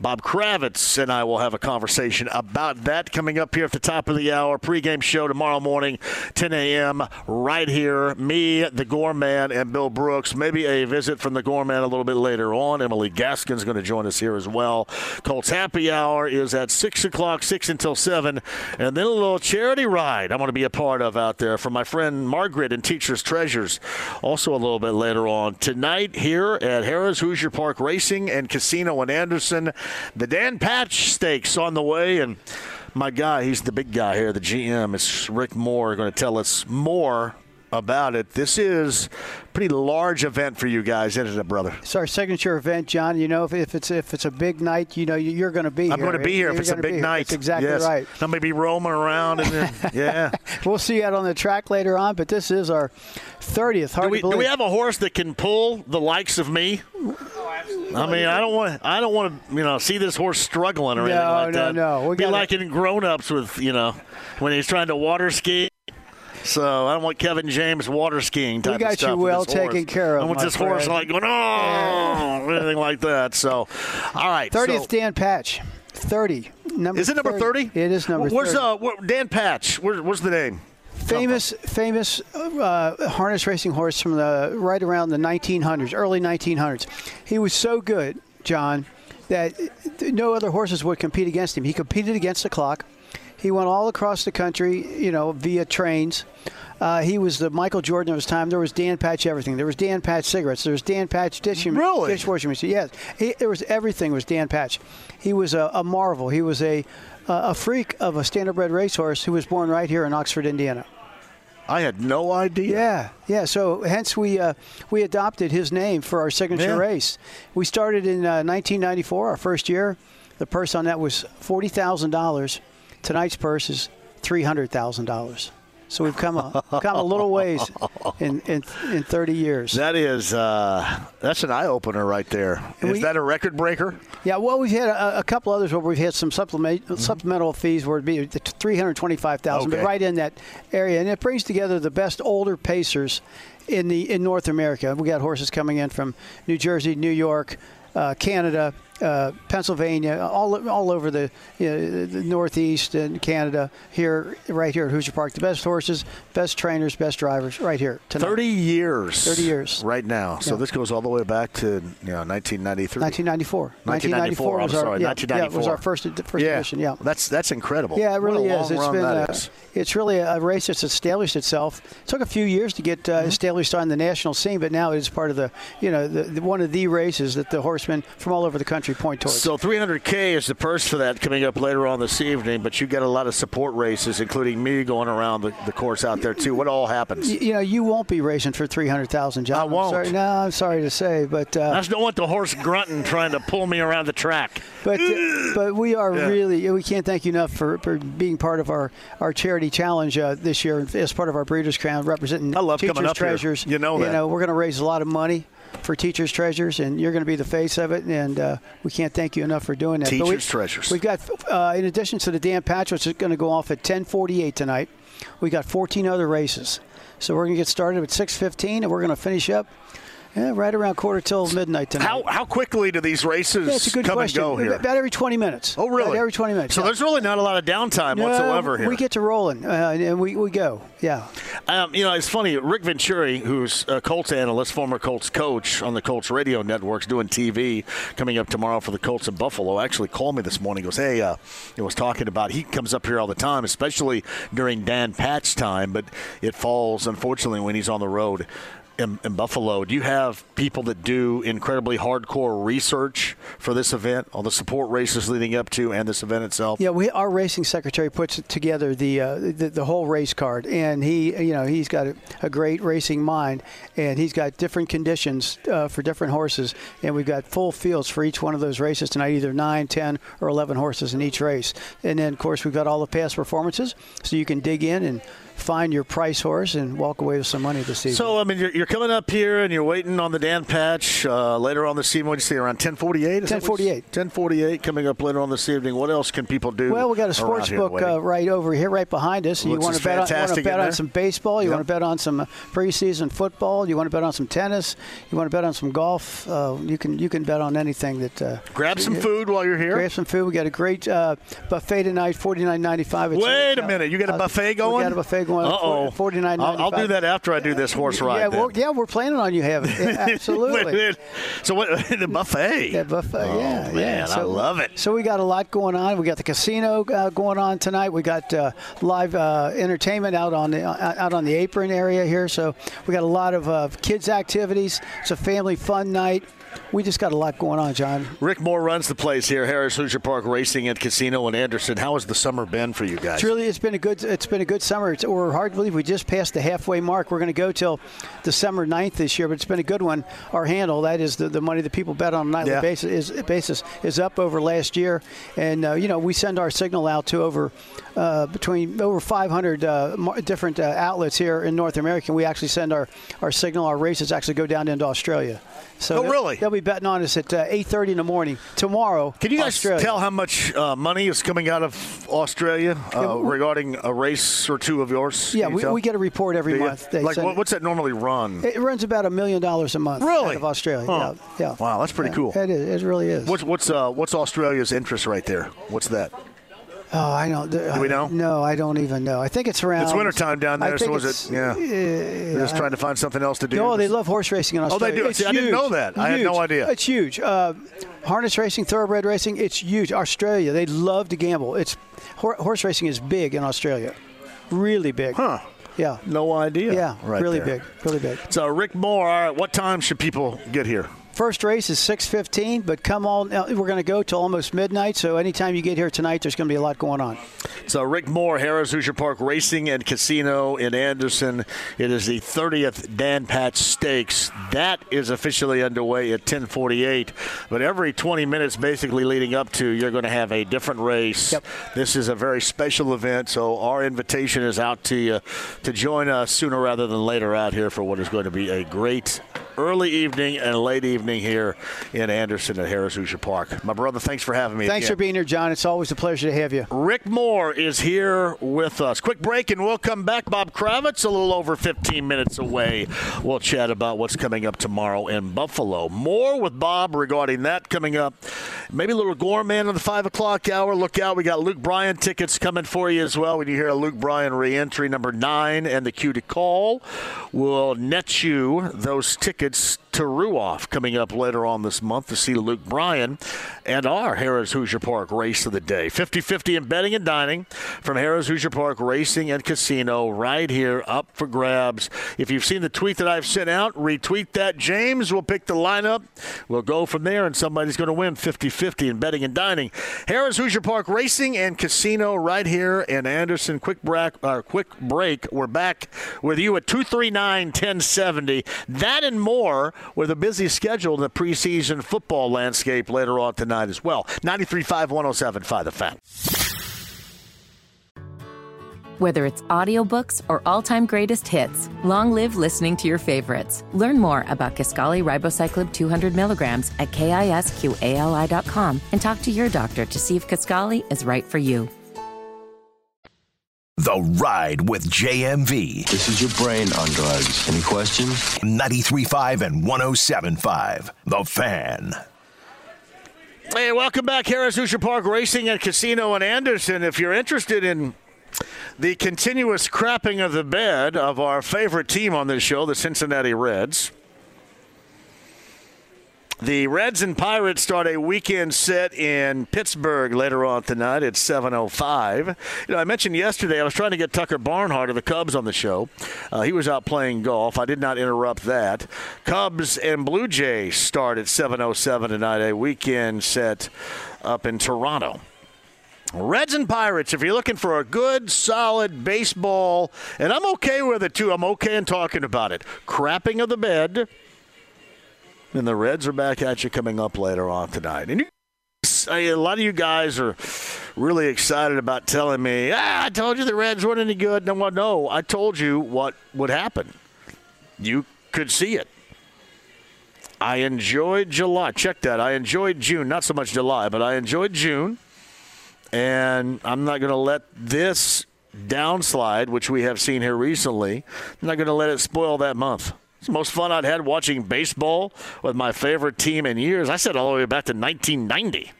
Bob Kravitz and I will have a conversation about that coming up here at the top of the hour. Pregame show tomorrow morning, 10 a.m., right here. Me, the Gorman, and Bill Brooks. Maybe a visit from the Gorman a little bit later on. Emily Gaskin's going to join us here as well. Colts Happy Hour is at 6 o'clock, 6 until 7. And then little charity ride I'm going to be a part of out there from my friend Margaret and Teachers Treasures. Also a little bit later on tonight here at Harrah's Hoosier Park Racing and Casino in Anderson. The Dan Patch Stakes on the way and my guy, he's the big guy here, the GM. It's Rick Moore going to tell us more about it. This is a pretty large event for you guys, isn't it, brother?
It's our signature event, John. You know, if, if it's if it's a big night, you know you're going to be
I'm
here.
going to be here if it's a big night.
That's exactly
yes.
right.
I'm going to be roaming around and then, yeah.
We'll see you out on the track later on, but this is our 30th. Hard
Do we, do we have a horse that can pull the likes of me? Oh, I mean, I don't want I don't want to you know see this horse struggling or
No,
anything like
no,
that.
no. We
Be
gotta-
like in Grown Ups with you know when he's trying to water ski. So I don't want Kevin James water skiing type
We got
of stuff
you well
horse.
taken care of,
I want this horse like going oh anything like that. So all right,
30th
so-
Dan Patch. 30. Number
is it number 30?
It is number
Where's
30.
uh where, Dan Patch? Where, where's the name?
famous famous uh, harness racing horse from the right around the 1900s, early 1900s. He was so good, John, that no other horses would compete against him. He competed against the clock. He went all across the country, you know, via trains. Uh, he was the Michael Jordan of his time. There was Dan Patch everything. There was Dan Patch cigarettes. There was Dan Patch dishing,
Really?
dishwashing machine. Yes, he, there was everything. Was Dan Patch? He was a, a marvel. He was a a freak of a standardbred racehorse who was born right here in Oxford, Indiana.
I had no idea.
Yeah, yeah. So hence we uh, we adopted his name for our signature race. We started in uh, 1994, our first year. The purse on that was forty thousand dollars. Tonight's purse is three hundred thousand dollars. So we've come a come a little ways in in, in 30 years.
That is uh, that's an eye opener right there. Is
We-
that a record breaker?
Yeah, well, we've had a, a couple others where we've had some supplement, supplemental fees where it'd be three hundred twenty-five thousand,
Okay.
but right in that area, and it brings together the best older pacers in the in North America. We got horses coming in from New Jersey, New York, uh, Canada. Uh, Pennsylvania, all all over the, you know, the Northeast and Canada. Here, right here at Hoosier Park, the best horses, best trainers, best drivers, right here. Tonight.
Thirty years.
30 years.
Right now. So
Yeah.
this goes all the way back to you know 1993.
1994.
1994. I'm
was our,
sorry,
yeah,
1994.
Yeah, it was our first first
yeah.
edition. Yeah.
That's that's incredible.
Yeah, it
a
really is. It's been
is.
it's really a race that's established itself. It took a few years to get uh,
Mm-hmm.
established on the national scene, but now it's part of the you know the, the, one of the races that the horsemen from all over the country point towards.
So 300K is the purse for that coming up later on this evening, but you got a lot of support races, including me going around the, the course out there too. What all happens?
You know, you won't be racing for three hundred thousand, John. I
won't.
sorry, no, I'm sorry to say, but uh,
I just don't want the horse grunting trying to pull me around the track.
But uh, but we are
Yeah.
really we can't thank you enough for, for being part of our, our charity challenge uh, this year as part of our Breeders' Crown representing
I love
Teachers
coming up here.
Treasures.
You know that.
You know we're going to raise a lot of money for Teachers Treasures, and you're going to be the face of it. And uh, we can't thank you enough for doing that. But we-
Teachers Treasures.
We've got uh, in addition to the Dan Patch, which is going to go off at 10:48 tonight. We got 14 other races, so we're going to get started at 6:15, and we're going to finish up. Yeah, right around quarter till midnight tonight.
How how quickly do these races
Yeah, it's a good
come
question.
and go here?
About every 20 minutes.
Oh, really?
About every 20 minutes.
So
yeah.
there's really not a lot of downtime
No,
whatsoever here.
We get to rolling, uh, and we, we go. Yeah.
Um, you know, it's funny. Rick Venturi, who's a Colts analyst, former Colts coach on the Colts radio networks, doing TV coming up tomorrow for the Colts in Buffalo, actually called me this morning. He goes, "Hey, uh, he was talking about he comes up here all the time, especially during Dan Patch time, but it falls unfortunately when he's on the road." In, in, Buffalo, do you have people that do incredibly hardcore research for this event, all the support races leading up to, and this event itself?
Yeah, we our racing secretary puts together the uh, the, the, whole race card, and he you know he's got a, a great racing mind, and he's got different conditions uh, for different horses, and we've got full fields for each one of those races tonight, either 9, 10, or 11 horses in each race, and then of course we've got all the past performances, so you can dig in and find your price horse and walk away with some money this season.
So, I mean, you're, you're coming up here and you're waiting on the Dan Patch uh, later on this evening. What you say, around 1048?
1048.
1048 coming up later on this evening. What else can people do?
Well, we got a sports book uh, right over here, right behind us.
you want
to bet, on,
want
to bet
on
some baseball? You yep. want to bet on some preseason football? You want to bet on some tennis? You want to bet on some golf? Uh, you can you can bet on anything that. Uh,
grab some food while you're here.
Grab some food. We got a great uh, buffet tonight, forty nine ninety five.
Wait a minute, you got a buffet going?
We got a buffet going.
Uh oh.
Forty nine.
I'll, do that after I do this horse ride.
Yeah,
we're,
yeah, we're planning on you having it. absolutely.
so what? The buffet.
Yeah, buffet.
Oh,
yeah,
man,
yeah.
So, I love it.
So we got a lot going on. We got the casino uh, going on tonight. We got uh, live uh, entertainment out on the uh, out on the apron area here. So we got a lot of uh, kids activities. It's a family fun night we just got a lot going on, John.
Rick Moore runs the place here, Harrah's Hoosier Park Racing and Casino in Anderson. How has the summer been for you guys?
It's really, it's been a good, it's been a good summer. It's, we're hard to believe we just passed the halfway mark. We're going to go till December 9th this year, but it's been a good one. Our handle, that is the, the money that people bet on a nightly yeah. basis, is, basis, is up over last year, and uh, you know we send our signal out to over uh, between over 500 uh, different uh, outlets here in North America. and We actually send our, our signal, our races actually go down into Australia. So
oh, really?
They'll be betting on us at uh, 8:30 in the morning tomorrow.
Can you guys
Australia.
tell how much uh, money is coming out of Australia uh, yeah, regarding a race or two of yours?
Yeah, we, we, get a report every month.
They like, what's that normally run?
It runs about a million dollars a month.
Really?
Out of Australia.
Huh.
Yeah, yeah.
Wow, that's pretty
yeah,
cool.
It is. It really is.
What's what's uh, what's Australia's interest right there? What's that?
Oh, I don't.
Do we know?
No, I don't even know. I think it's around.
It's wintertime down there, so was it? Yeah. Uh, They're just trying to find something else to do.
No, they love horse racing in Australia.
Oh, they do.
See,
I didn't know that.
Huge.
I had no idea.
It's huge. Uh, harness racing, thoroughbred racing, it's huge. Australia, they love to gamble. It's horse racing is big in Australia, really big.
Huh.
Yeah.
No idea.
Yeah.
Right
really
there.
big. Really big.
So Rick Moore, all right, what time should people get here?
First race is 6:15, but come on, we're going to go till almost midnight. So anytime you get here tonight, there's going to be a lot going on.
So Rick Moore, Harrah's Hoosier Park Racing and Casino in Anderson. It is the 30th Dan Patch Stakes. That is officially underway at 10:48. But every 20 minutes, basically leading up to, you're going to have a different race.
Yep.
This is a very special event, so our invitation is out to you to join us sooner rather than later out here for what is going to be a great early evening and late evening here in Anderson at Harrah's Hoosier Park. My brother, thanks for having me.
Thanks for being here, John. It's always a pleasure to have you.
Rick Moore is here with us. Quick break and we'll come back. Bob Kravitz, a little over 15 minutes away. We'll chat about what's coming up tomorrow in Buffalo. More with Bob regarding that coming up. Maybe a little Gorman on the 5 o'clock hour. Look out. We got Luke Bryan tickets coming for you as well. When you hear a Luke Bryan reentry number nine and the cue to call, we'll net you those tickets tickets to Ruoff coming up later on this month to see Luke Bryan and our Harrah's Hoosier Park race of the day. 50 50 in betting and dining from Harrah's Hoosier Park Racing and Casino right here up for grabs. If you've seen the tweet that I've sent out, retweet that. James will pick the lineup. We'll go from there, and somebody's going to win 50 50 in betting and dining. Harrah's Hoosier Park Racing and Casino right here in Anderson. Quick break. Uh, quick break. We're back with you at 239 1070. That and more with a busy schedule in the preseason football landscape later on tonight as well. 93.5, 107.5 The Fan.
Whether it's audiobooks or all-time greatest hits, long live listening to your favorites. Learn more about Kisqali Ribociclib 200 milligrams at kisqali.com and talk to your doctor to see if Kisqali is right for you.
The Ride with JMV.
This is your brain on drugs. Any questions?
93.5 and 107.5. The Fan.
Hey, welcome back, Harrah's Hoosier Park Racing and Casino in Anderson. If you're interested in the continuous crapping of the bed of our favorite team on this show, the Cincinnati Reds, The Reds and Pirates start a weekend set in Pittsburgh later on tonight at 7:05. You know, I mentioned yesterday I was trying to get Tucker Barnhart of the Cubs on the show. Uh, he was out playing golf. I did not interrupt that. Cubs and Blue Jays start at 7:07 tonight, a weekend set up in Toronto. Reds and Pirates, if you're looking for a good, solid baseball, and I'm okay with it too, I'm okay in talking about it. Crapping of the bed and the Reds are back at you coming up later on tonight. And you, a lot of you guys are really excited about telling me, ah, I told you the Reds weren't any good. No, no, I told you what would happen. You could see it. I enjoyed July. Check that. I enjoyed June. Not so much July, but I enjoyed June. And I'm not going to let this downslide, which we have seen here recently, I'm not going to let it spoil that month. It's the most fun I'd had watching baseball with my favorite team in years. I said all the way back to 1990,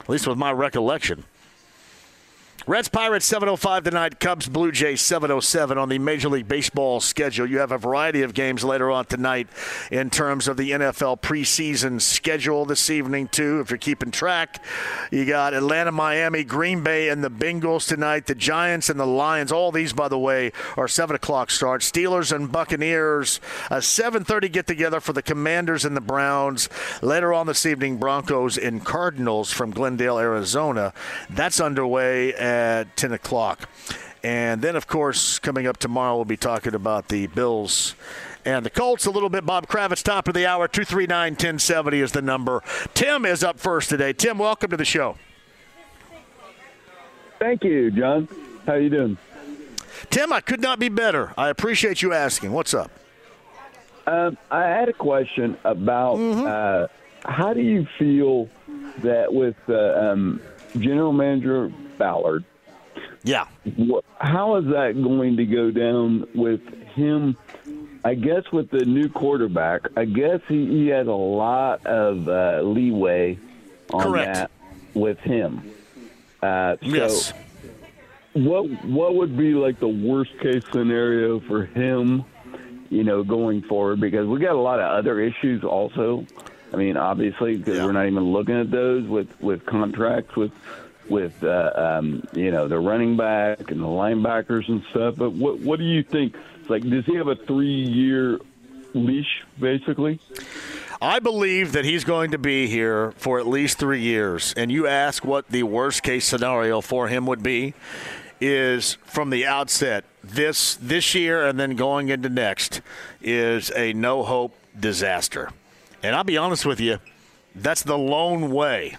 at least with my recollection. Reds Pirates 705 tonight, Cubs Blue Jays 707 on the Major League Baseball schedule. You have a variety of games later on tonight in terms of the NFL preseason schedule this evening, too. If you're keeping track, you got Atlanta, Miami, Green Bay, and the Bengals tonight, the Giants and the Lions. All these, by the way, are 7 o'clock starts. Steelers and Buccaneers, a 7.30 get together for the Commanders and the Browns. Later on this evening, Broncos and Cardinals from Glendale, Arizona. That's underway at 10 o'clock. And then, of course, coming up tomorrow, we'll be talking about the Bills and the Colts a little bit. Bob Kravitz, top of the hour, 239 1070 is the number. Tim is up first today. Tim, welcome to the show.
Thank you, John. How you doing?
Tim, I could not be better. I appreciate you asking. What's up?
Um, I had a question about
Mm-hmm.
uh, how do you feel that with uh, um, General Manager Ballard,
yeah,
how is that going to go down with him? I guess with the new quarterback, I guess he, he has a lot of uh, leeway on
Correct.
that with him. Uh, so
Yes.
what what would be like the worst case scenario for him you know going forward because we got a lot of other issues also i mean obviously because we're not even looking at those with with contracts with with uh, um, you know the running back and the linebackers and stuff but what what do you think like does he have a three year leash basically
I believe that he's going to be here for at least three years. And you ask what the worst case scenario for him would be is from the outset this this year and then going into next is a no hope disaster. And I'll be honest with you, that's the lone way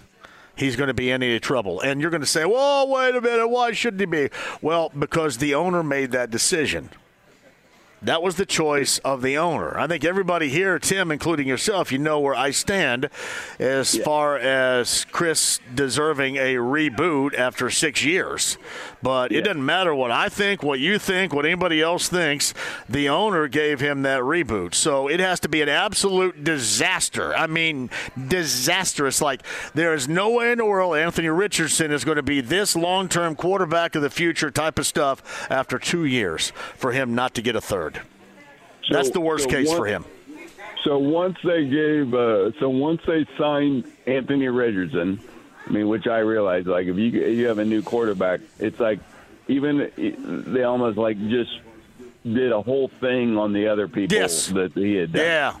he's going to be in any trouble. And you're going to say, "Well, wait a minute, why shouldn't he be?" Well, because the owner made that decision. That was the choice of the owner. I think everybody here, Tim, including yourself, you know where I stand as far as Chris deserving a reboot after six years. But it doesn't matter what I think, what you think, what anybody else thinks. The owner gave him that reboot. So it has to be an absolute disaster. I mean, disastrous. Like, there is no way in the world Anthony Richardson is going to be this long term quarterback of the future type of stuff after two years for him not to get a third. That's the worst
so
case
one-
for him.
So once they gave, uh, so once they signed Anthony Richardson, I mean, which I realize, like if you you have a new quarterback, it's like even they almost like just did a whole thing on the other people
Yes.
that he had done.
Yeah.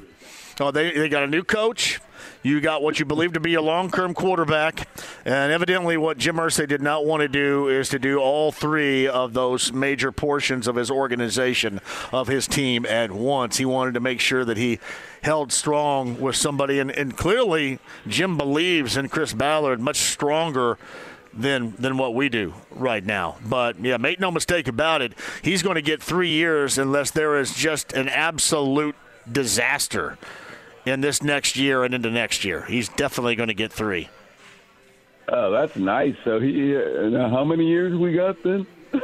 Oh, they, they got a new coach. You got what you believe to be a long term quarterback. And evidently, what Jim Irsay did not want to do is to do all three of those major portions of his organization, of his team at once. He wanted to make sure that he held strong with somebody. And, and clearly, Jim believes in Chris Ballard much stronger than than what we do right now. But yeah, make no mistake about it, he's going to get three years unless there is just an absolute disaster in this next year and into next year. He's definitely going to get three.
Oh, that's nice. So he, uh, how many years we got then?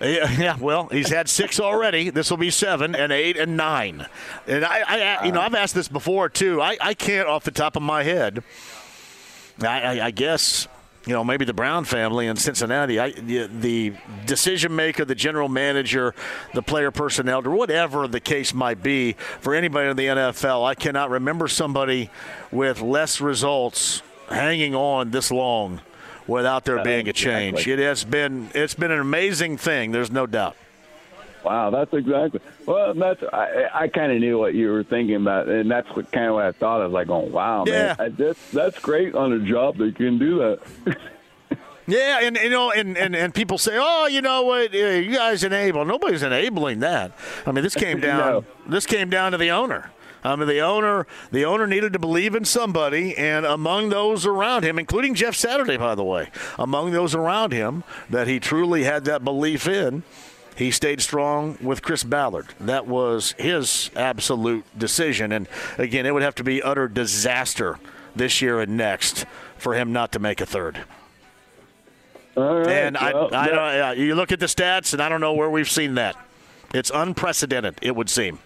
Yeah, yeah, well, he's had six already. This will be seven and eight and nine. And I, I you know, I've asked this before too. I, I can't off the top of my head. I, I, I guess you know, maybe the Brown family in Cincinnati, I, the, the decision maker, the general manager, the player personnel, or whatever the case might be for anybody in the NFL, I cannot remember somebody with less results hanging on this long without there uh, being a change. It has been it's been an amazing thing. There's no doubt.
Wow, that's exactly. Well, that's I, I kind of knew what you were thinking about, and that's what kind of what I thought. I was like, "Oh, wow,
Yeah.
man, I, that's that's great on a job that you can do that."
Yeah, and you know, and, and, and people say, "Oh, you know what? You guys enable." Nobody's enabling that. I mean, this came down.
No.
This came down to the owner. I mean, the owner. The owner needed to believe in somebody, and among those around him, including Jeff Saturday, by the way, among those around him that he truly had that belief in, he stayed strong with Chris Ballard. That was his absolute decision. And again, it would have to be utter disaster this year and next for him not to make a third.
Right,
And
well,
I, I
that-
don't, you look at the stats, and I don't know where we've seen that. It's unprecedented, it would seem.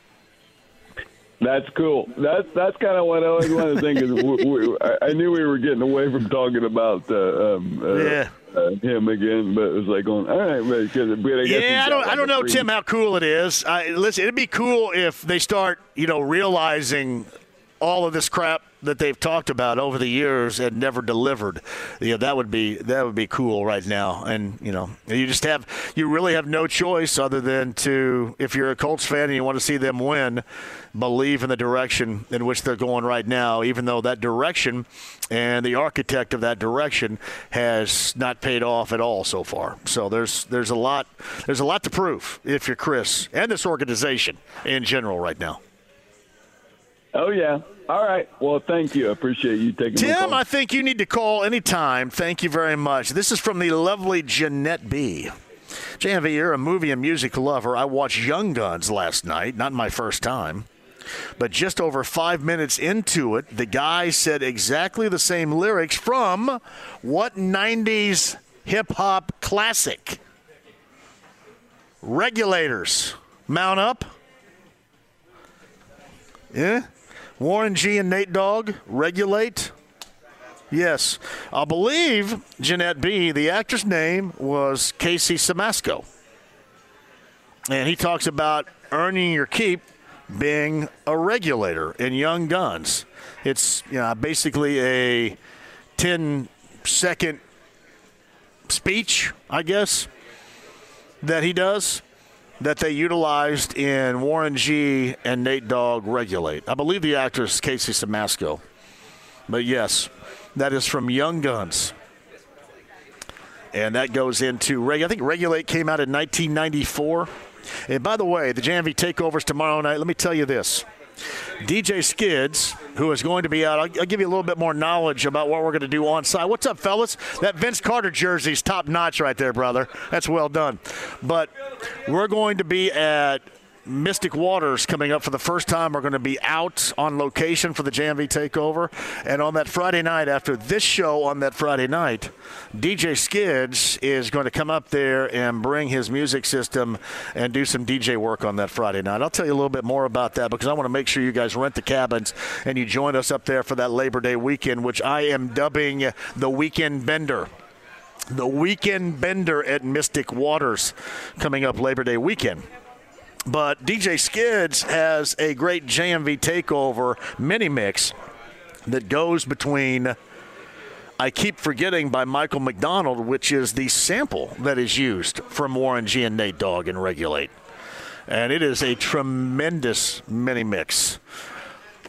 That's cool. That's that's kind of what I always wanted to think. Is we, we, I- I knew we were getting away from talking about uh, um, uh,
Yeah.
Uh, him again, but it was like going, all right, but, 'cause- but I guess
Yeah, I don't,
like
I don't know,
free-
Tim, how cool it is. I, listen, it'd be cool if they start, you know, realizing all of this crap that they've talked about over the years and never delivered. Yeah, that would be that would be cool right now. And you know, you just have you really have no choice other than to, if you're a Colts fan and you want to see them win, believe in the direction in which they're going right now. Even though that direction and the architect of that direction has not paid off at all so far. So there's there's a lot there's a lot to prove if you're Chris and this organization in general right now.
Oh yeah. All right. Well, thank you. I appreciate you taking.
Tim. I think you need to call anytime. Thank you very much. This is from the lovely Jeanette B. JMV, you're a movie and music lover. I watched Young Guns last night, not my first time. But just over five minutes into it, the guy said exactly the same lyrics from what 90s hip hop classic? Regulators. Mount up. Yeah? Warren G and Nate Dogg, regulate. Yes. I believe Jeanette B, the actor's name was Casey Siemaszko. And he talks about earning your keep being a regulator in Young Guns. It's you know, basically a 10 second speech, I guess, that he does that they utilized in Warren G and Nate Dogg Regulate. I believe the actor is Casey Siemaszko. But yes, that is from Young Guns. And that goes into Reg. I think Regulate came out in 1994. And by the way, the JMV takeovers tomorrow night. Let me tell you this. DJ Skids, who is going to be out, I'll, I'll give you a little bit more knowledge about what we're going to do on site. What's up, fellas? That Vince Carter jersey's top notch right there, brother. That's well done. But we're going to be at Mystic Waters coming up for the first time. We're going to be out on location for the JMV takeover. And on that Friday night, after this show on that Friday night, DJ Skids is going to come up there and bring his music system and do some DJ work on that Friday night. I'll tell you a little bit more about that because I want to make sure you guys rent the cabins and you join us up there for that Labor Day weekend, which I am dubbing the Weekend Bender the weekend bender at Mystic Waters coming up Labor Day weekend. But DJ Skids has a great JMV takeover mini mix that goes between I Keep Forgetting by Michael McDonald, which is the sample that is used from Warren G and Nate Dogg and Regulate. And it is a tremendous mini mix.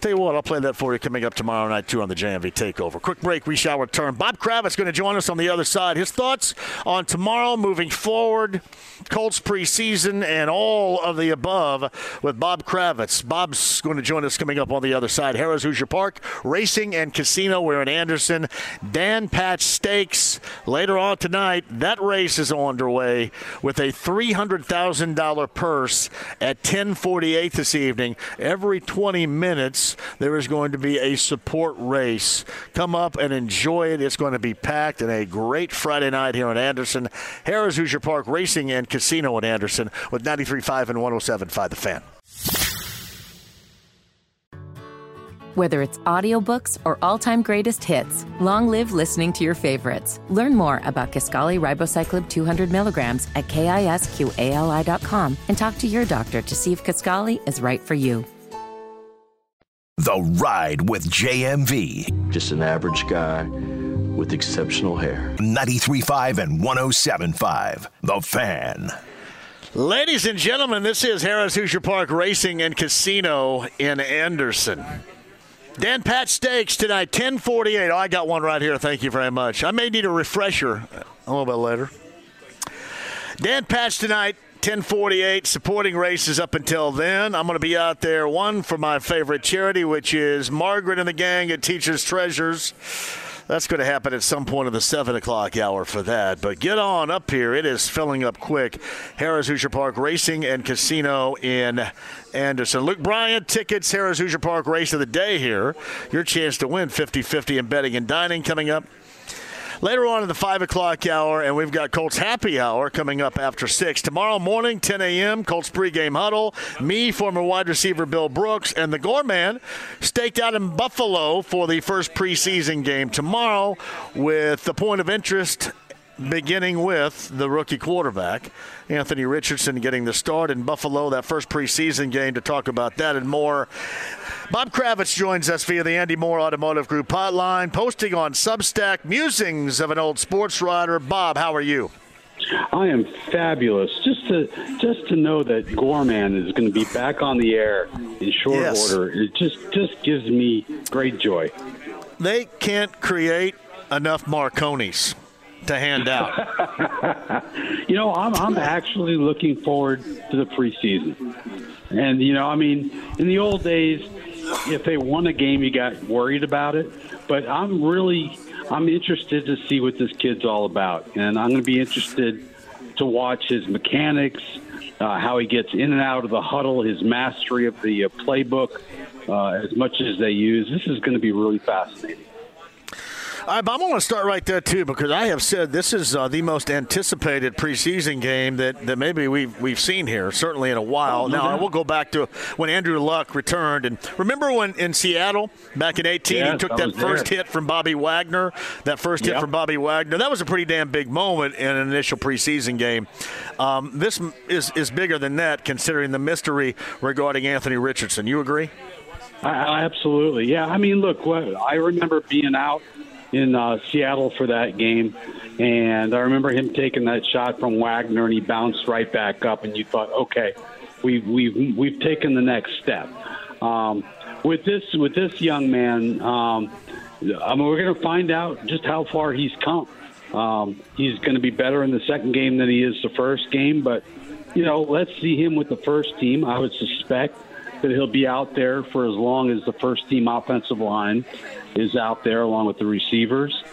Tell you what, I'll play that for you coming up tomorrow night, too, on the JMV Takeover. Quick break, we shall return. Bob Kravitz going to join us on the other side. His thoughts on tomorrow moving forward, Colts preseason, and all of the above with Bob Kravitz. Bob's going to join us coming up on the other side. Harrah's Hoosier Park, Racing and Casino. We're in Anderson. Dan Patch Stakes. Later on tonight, that race is underway with a $300,000 purse at 1048 this evening. Every 20 minutes, there is going to be a support race. Come up and enjoy it. It's going to be packed and a great Friday night here in Anderson. Harrah's Hoosier Park Racing and Casino in Anderson with 93.5 and 107.5 The Fan.
Whether it's audiobooks or all-time greatest hits, long live listening to your favorites. Learn more about Kisqali Ribociclib 200 milligrams at kisqali.com and talk to your doctor to see if Kisqali is right for you.
The Ride with JMV.
Just an average guy with exceptional hair.
93.5 and 107.5. The Fan.
Ladies and gentlemen, this is Harrah's Hoosier Park Racing and Casino in Anderson. Dan Patch Stakes tonight, 1048. Oh, I got one right here. Thank you very much. I may need a refresher a little bit later. Dan Patch tonight, 1048, supporting races up until then. I'm going to be out there, one, for my favorite charity, which is Margaret and the gang at Teachers Treasures. That's going to happen at some point in the 7 o'clock hour for that. But get on up here. It is filling up quick. Harrah's Hoosier Park Racing and Casino in Anderson. Luke Bryan, tickets, Harrah's Hoosier Park Race of the Day here. Your chance to win 50 50 in betting and dining coming up later on in the 5 o'clock hour, and we've got Colts Happy Hour coming up after 6. Tomorrow morning, 10 a.m., Colts pregame huddle. Me, former wide receiver Bill Brooks, and the Gorman staked out in Buffalo for the first preseason game tomorrow with the point of interest beginning with the rookie quarterback, Anthony Richardson, getting the start in Buffalo, that first preseason game to talk about that and more. Bob Kravitz joins us via the Andy Moore Automotive Group hotline, posting on Substack musings of an old sports writer. Bob, how are you?
I am fabulous. Just to just to know that Gorman is going to be back on the air in short
Yes.
order, it just just gives me great joy.
They can't create enough Marconis to hand out.
You know, I'm I'm actually looking forward to the preseason. And you know, I mean, in the old days, if they won a game, you got worried about it. But I'm really I'm interested to see what this kid's all about, and I'm going to be interested to watch his mechanics, uh, how he gets in and out of the huddle, his mastery of the uh, playbook, uh, as much as they use. This is going to be really fascinating.
All right, Bob, I want to start right there too because I have said this is uh, the most anticipated preseason game that, that maybe we've we've seen here, certainly in a while. now I will go back to when Andrew Luck returned, and remember when in Seattle back in '18 he took
I
that first
there.
hit from Bobby Wagner, that first hit
Yep.
from Bobby Wagner. That was a pretty damn big moment in an initial preseason game. Um, this is is bigger than that, considering the mystery regarding Anthony Richardson. You agree?
I, I absolutely, yeah. I mean, look, what I remember being out in uh, Seattle for that game, and I remember him taking that shot from Wagner, and he bounced right back up, and you thought, okay, we've we've we've taken the next step. Um, with this with this young man, um, I mean, we're going to find out just how far he's come. Um, he's going to be better in the second game than he is the first game, but you know, let's see him with the first team. I would suspect that he'll be out there for as long as the first team offensive line is out there, along with the receivers,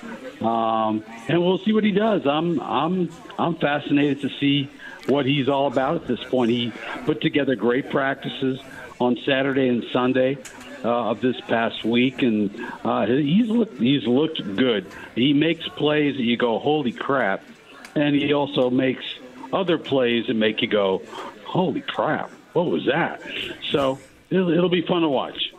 um, and we'll see what he does. I'm I'm I'm fascinated to see what he's all about at this point. He put together great practices on Saturday and Sunday uh, of this past week, and uh, he's looked he's looked good. He makes plays that you go, holy crap, and he also makes other plays that make you go, holy crap, what was that? So it'll, it'll be fun to watch.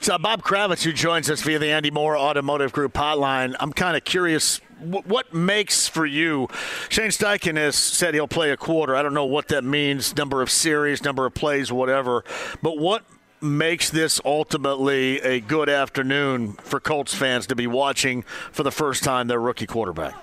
So Bob Kravitz, who joins us via the Andy Moore Automotive Group hotline, I'm kind of curious. What makes for you? Shane Steichen has said he'll play a quarter. I don't know what that means, number of series, number of plays, whatever. But what makes this ultimately a good afternoon for Colts fans to be watching for the first time their rookie quarterback?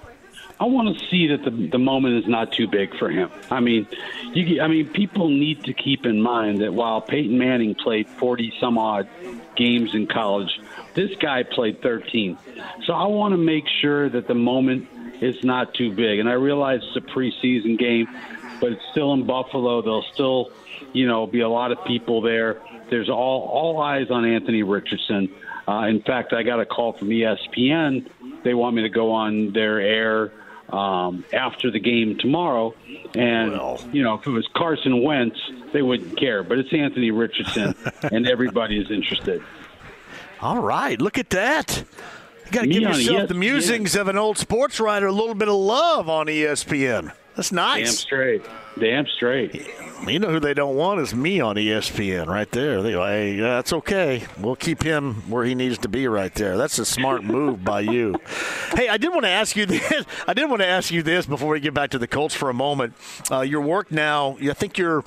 I want to see that the the moment is not too big for him. I mean, you, I mean, people need to keep in mind that while Peyton Manning played forty some odd games in college, this guy played thirteen. So I want to make sure that the moment is not too big. And I realize it's a preseason game, but it's still in Buffalo. There'll still, you know, be a lot of people there. There's all all eyes on Anthony Richardson. Uh, in fact, I got a call from ESPN. They want me to go on their air um, after the game tomorrow. And, you know, if it was Carson Wentz, they wouldn't care. But it's Anthony Richardson, and everybody is interested.
All right, look at that. You got to give yourself the musings of an old sports writer a little bit of love on ESPN. That's nice.
Damn straight. Damn straight.
You know who they don't want is me on ESPN right there. They go, hey, that's okay. We'll keep him where he needs to be right there. That's a smart move by you. Hey, I did want to ask you this. I did want to ask you this before we get back to the Colts for a moment. Uh, your work now, I think you're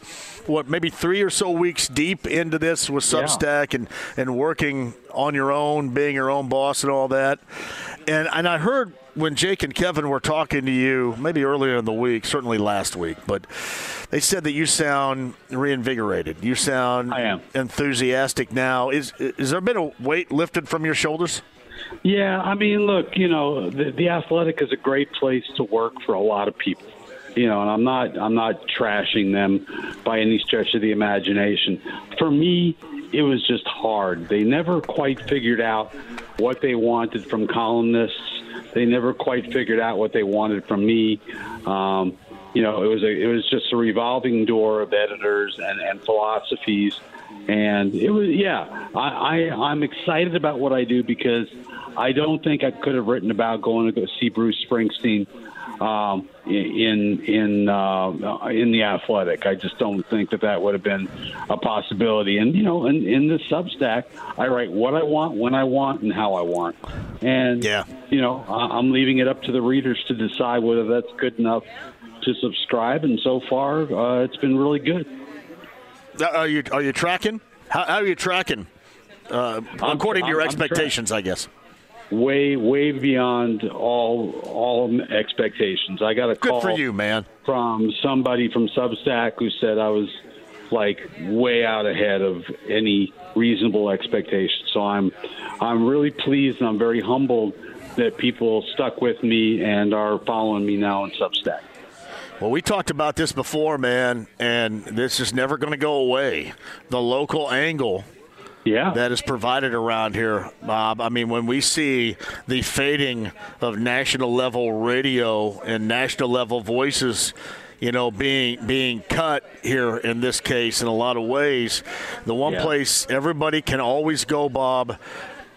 what maybe three or so weeks deep into this with
Yeah.
Substack and and working on your own, being your own boss and all that. And and I heard when Jake and Kevin were talking to you, maybe earlier in the week, certainly last week, but they said that you sound reinvigorated. You sound
I am.
enthusiastic now. Is is there been a weight lifted from your shoulders?
Yeah, I mean, look, you know, the, the athletic is a great place to work for a lot of people. You know, and I'm not I'm not trashing them by any stretch of the imagination. For me, it was just hard. They never quite figured out what they wanted from columnists. They never quite figured out what they wanted from me. Um, you know, it was a it was just a revolving door of editors and, and philosophies and it was yeah I, I i'm excited about what i do because i don't think i could have written about going to go see bruce springsteen um in in uh in the athletic i just don't think that that would have been a possibility and you know in in the substack i write what i want when i want and how i want and
yeah
you know i'm leaving it up to the readers to decide whether that's good enough to subscribe and so far uh, it's been really good
Uh, Are you are you tracking? How, how are you tracking? Uh,
I'm-
according to your
I'm- I'm
expectations, I guess.
Way way beyond all all expectations. I got a call
Good for you, man.
from somebody from Substack who said I was like way out ahead of any reasonable expectations. So I'm I'm really pleased and I'm very humbled that people stuck with me and are following me now on Substack.
Well, we talked about this before, man, and this is never going to go away. The local angle
yeah.
that is provided around here, Bob. I mean, when we see the fading of national level radio and national level voices, you know, being being cut here in this case in a lot of ways, the one
Yeah.
place everybody can always go, Bob,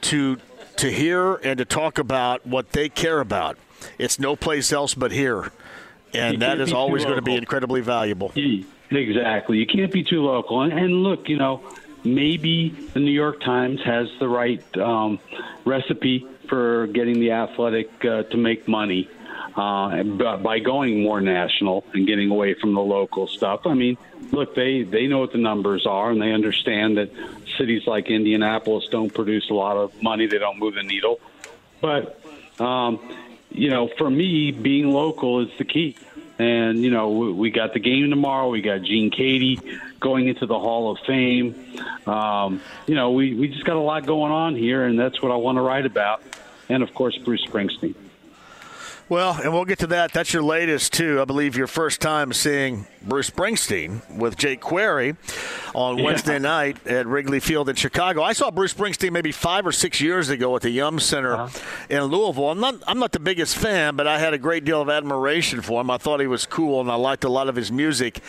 to to hear and to talk about what they care about. It's no place else but here. And
You
that is always going to be incredibly valuable.
Exactly. You can't be too local. And, and look, you know, maybe the New York Times has the right um, recipe for getting the athletic uh, to make money uh, by going more national and getting away from the local stuff. I mean, look, they, they know what the numbers are and they understand that cities like Indianapolis don't produce a lot of money. They don't move the needle. But, um, you know, for me, being local is the key. And, you know, we, we got the game tomorrow. We got Gene Keady going into the Hall of Fame. Um, you know, we, we just got a lot going on here, and that's what I want to write about. And, of course, Bruce Springsteen.
Well, and we'll get to that. That's your latest, too. I believe your first time seeing Bruce Springsteen with Jake Query on
Yeah.
Wednesday night at Wrigley Field in Chicago. I saw Bruce Springsteen maybe five or six years ago at the Yum Center
Uh-huh.
in Louisville. I'm not, I'm not the biggest fan, but I had a great deal of admiration for him. I thought he was cool, and I liked a lot of his music.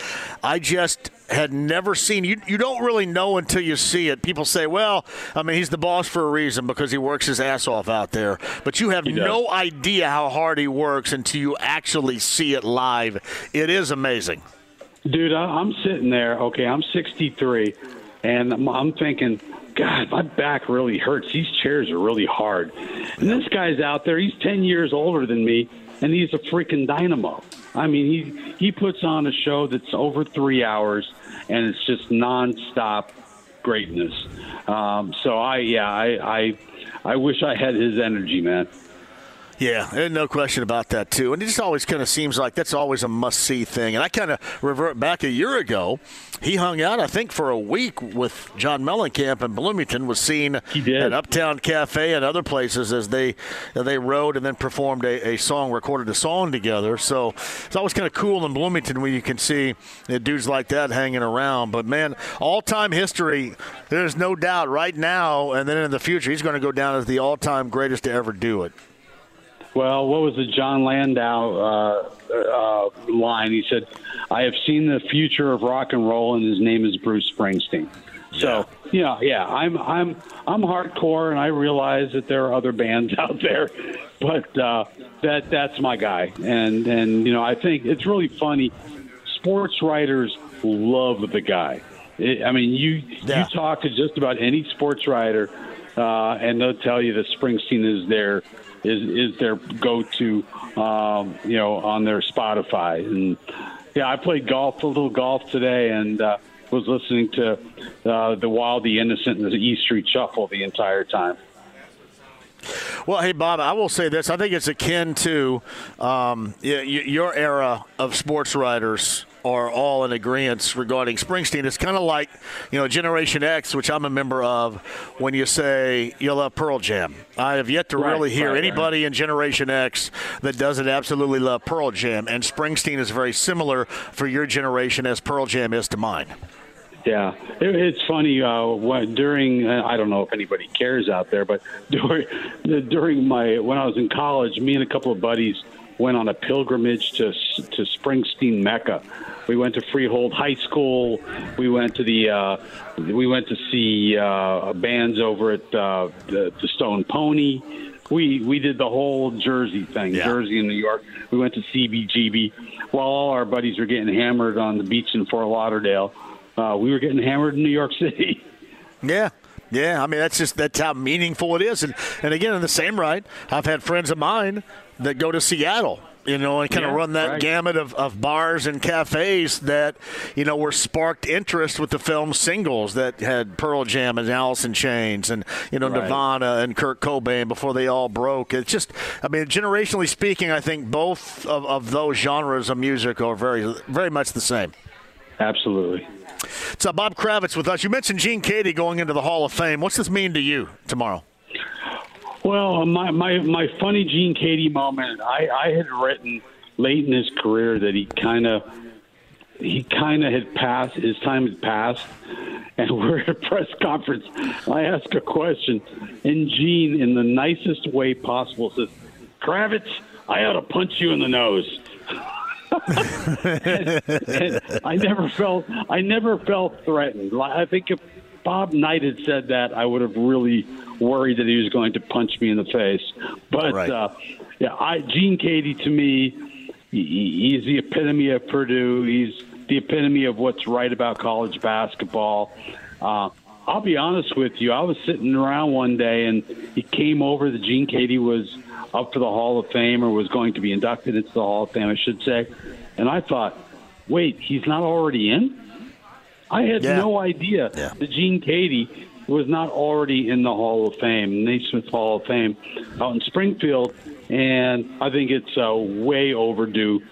I just had never seen you. You don't really know until you see it. People say, "Well, I mean, he's the boss for a reason because he works his ass off out there," but you have no idea how hard he works until you actually see it live. It is amazing.
Dude, I, I'm sitting there. Okay, I'm 63, and I'm, I'm thinking, God, my back really hurts. These chairs are really hard. And this guy's out there. He's 10 years older than me, and he's a freaking dynamo. I mean, he he puts on a show that's over three hours, and it's just nonstop greatness. Um, so I, yeah, I, I, I wish I had his energy, man.
Yeah, no question about that too. And it just always kind of seems like that's always a must-see thing. And I kind of revert back a year ago. He hung out, I think, for a week with John Mellencamp in Bloomington. Was seen at Uptown Cafe and other places as they they rode and then performed a, a song, recorded a song together. So it's always kind of cool in Bloomington when you can see dudes like that hanging around. But man, all-time history. There's no doubt right now and then in the future he's going to go down as the all-time greatest to ever do it.
Well, what was the Jon Landau uh, uh, line? He said, "I have seen the future of rock and roll, and his name is Bruce Springsteen." So, yeah, yeah, I'm I'm I'm hardcore, and I realize that there are other bands out there, but uh, that that's my guy, and and you know, I think it's really funny. sports writers love the guy. It, I mean, you
Yeah.
you talk to just about any sports writer, uh, and they'll tell you that Springsteen is their is is their go to, um, you know, on their Spotify. And yeah, I played golf a little golf today, and uh, was listening to uh, the Wild, the Innocent, and the E Street Shuffle the entire time.
Well, hey, Bob, I will say this. I think it's akin to um, your era of sports writers are all in agreement regarding Springsteen. It's kind of like, you know, Generation X, which I'm a member of, when you say you love Pearl Jam. I have yet to
Right,
really hear
right,
anybody in Generation X that doesn't absolutely love Pearl Jam. And Springsteen is very similar for your generation as Pearl Jam is to mine.
Yeah, it, it's funny. Uh, when, during uh, I don't know if anybody cares out there, but during during my when I was in college, me and a couple of buddies went on a pilgrimage to to Springsteen Mecca. We went to Freehold High School. We went to the uh, we went to see uh, bands over at uh, the, the Stone Pony. We we did the whole Jersey thing, Jersey and New York. We went to CBGB while all our buddies were getting hammered on the beach in Fort Lauderdale. Uh, we were getting hammered in New York City.
Yeah. Yeah, I mean that's just that's how meaningful it is, and and again in the same right, I've had friends of mine that go to Seattle, you know, and kind of run that
right.
gamut of, of bars and cafes that you know were sparked interest with the film singles that had Pearl Jam and Alice in Chains and you know
Right.
Nirvana and Kurt Cobain before they all broke. It's just, I mean, generationally speaking, I think both of, of those genres of music are very very much the same.
Absolutely.
So Bob Kravitz with us. You mentioned Gene Keady going into the Hall of Fame. What's this mean to you tomorrow?
Well, my my my funny Gene Keady moment. I I had written late in his career that he kind of he kind of had passed his time had passed, and we're at a press conference. I ask a question, and Gene, in the nicest way possible, says, "Kravitz, I ought to punch you in the nose." and I never felt I never felt threatened. I think if Bob Knight had said that, I would have really worried that he was going to punch me in the face. But uh, yeah, I Gene Keady to me, he, he's the epitome of Purdue. He's the epitome of what's right about college basketball. Uh, I'll be honest with you. I was sitting around one day and he came over The Gene Keady was up for the Hall of Fame or was going to be inducted into the Hall of Fame, I should say. And I thought, wait, he's not already in? I had
Yeah.
no idea yeah. that Gene Katie was not already in the Hall of Fame, Naismith Hall of Fame, out in Springfield, and I think it's uh, way overdue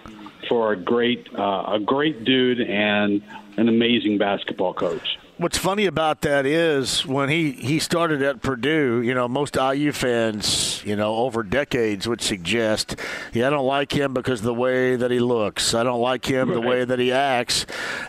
for a great, uh, a great dude and an amazing basketball coach.
What's funny about that is when he, he started at Purdue, you know, most IU fans, you know, over decades would suggest, yeah, I don't like him because of the way that he looks. I don't like him the way that he acts.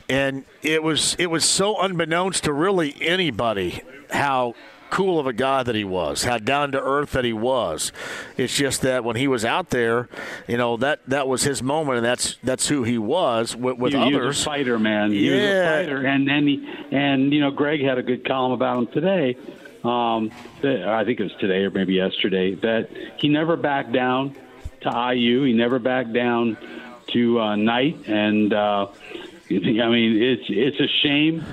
And it was it was so unbeknownst to really anybody how cool of a guy that he was, how down to earth that he was. It's just that when he was out there, you know, that that was his moment and that's that's who he was with, with
he, he
others.
was a fighter, man. He was a
Yeah.
fighter, and and he, and you know, Greg had a good column about him today. Um, that, I think it was today or maybe yesterday that he never backed down to IU. He never backed down to uh, Knight, and uh, you think I mean, it's it's a shame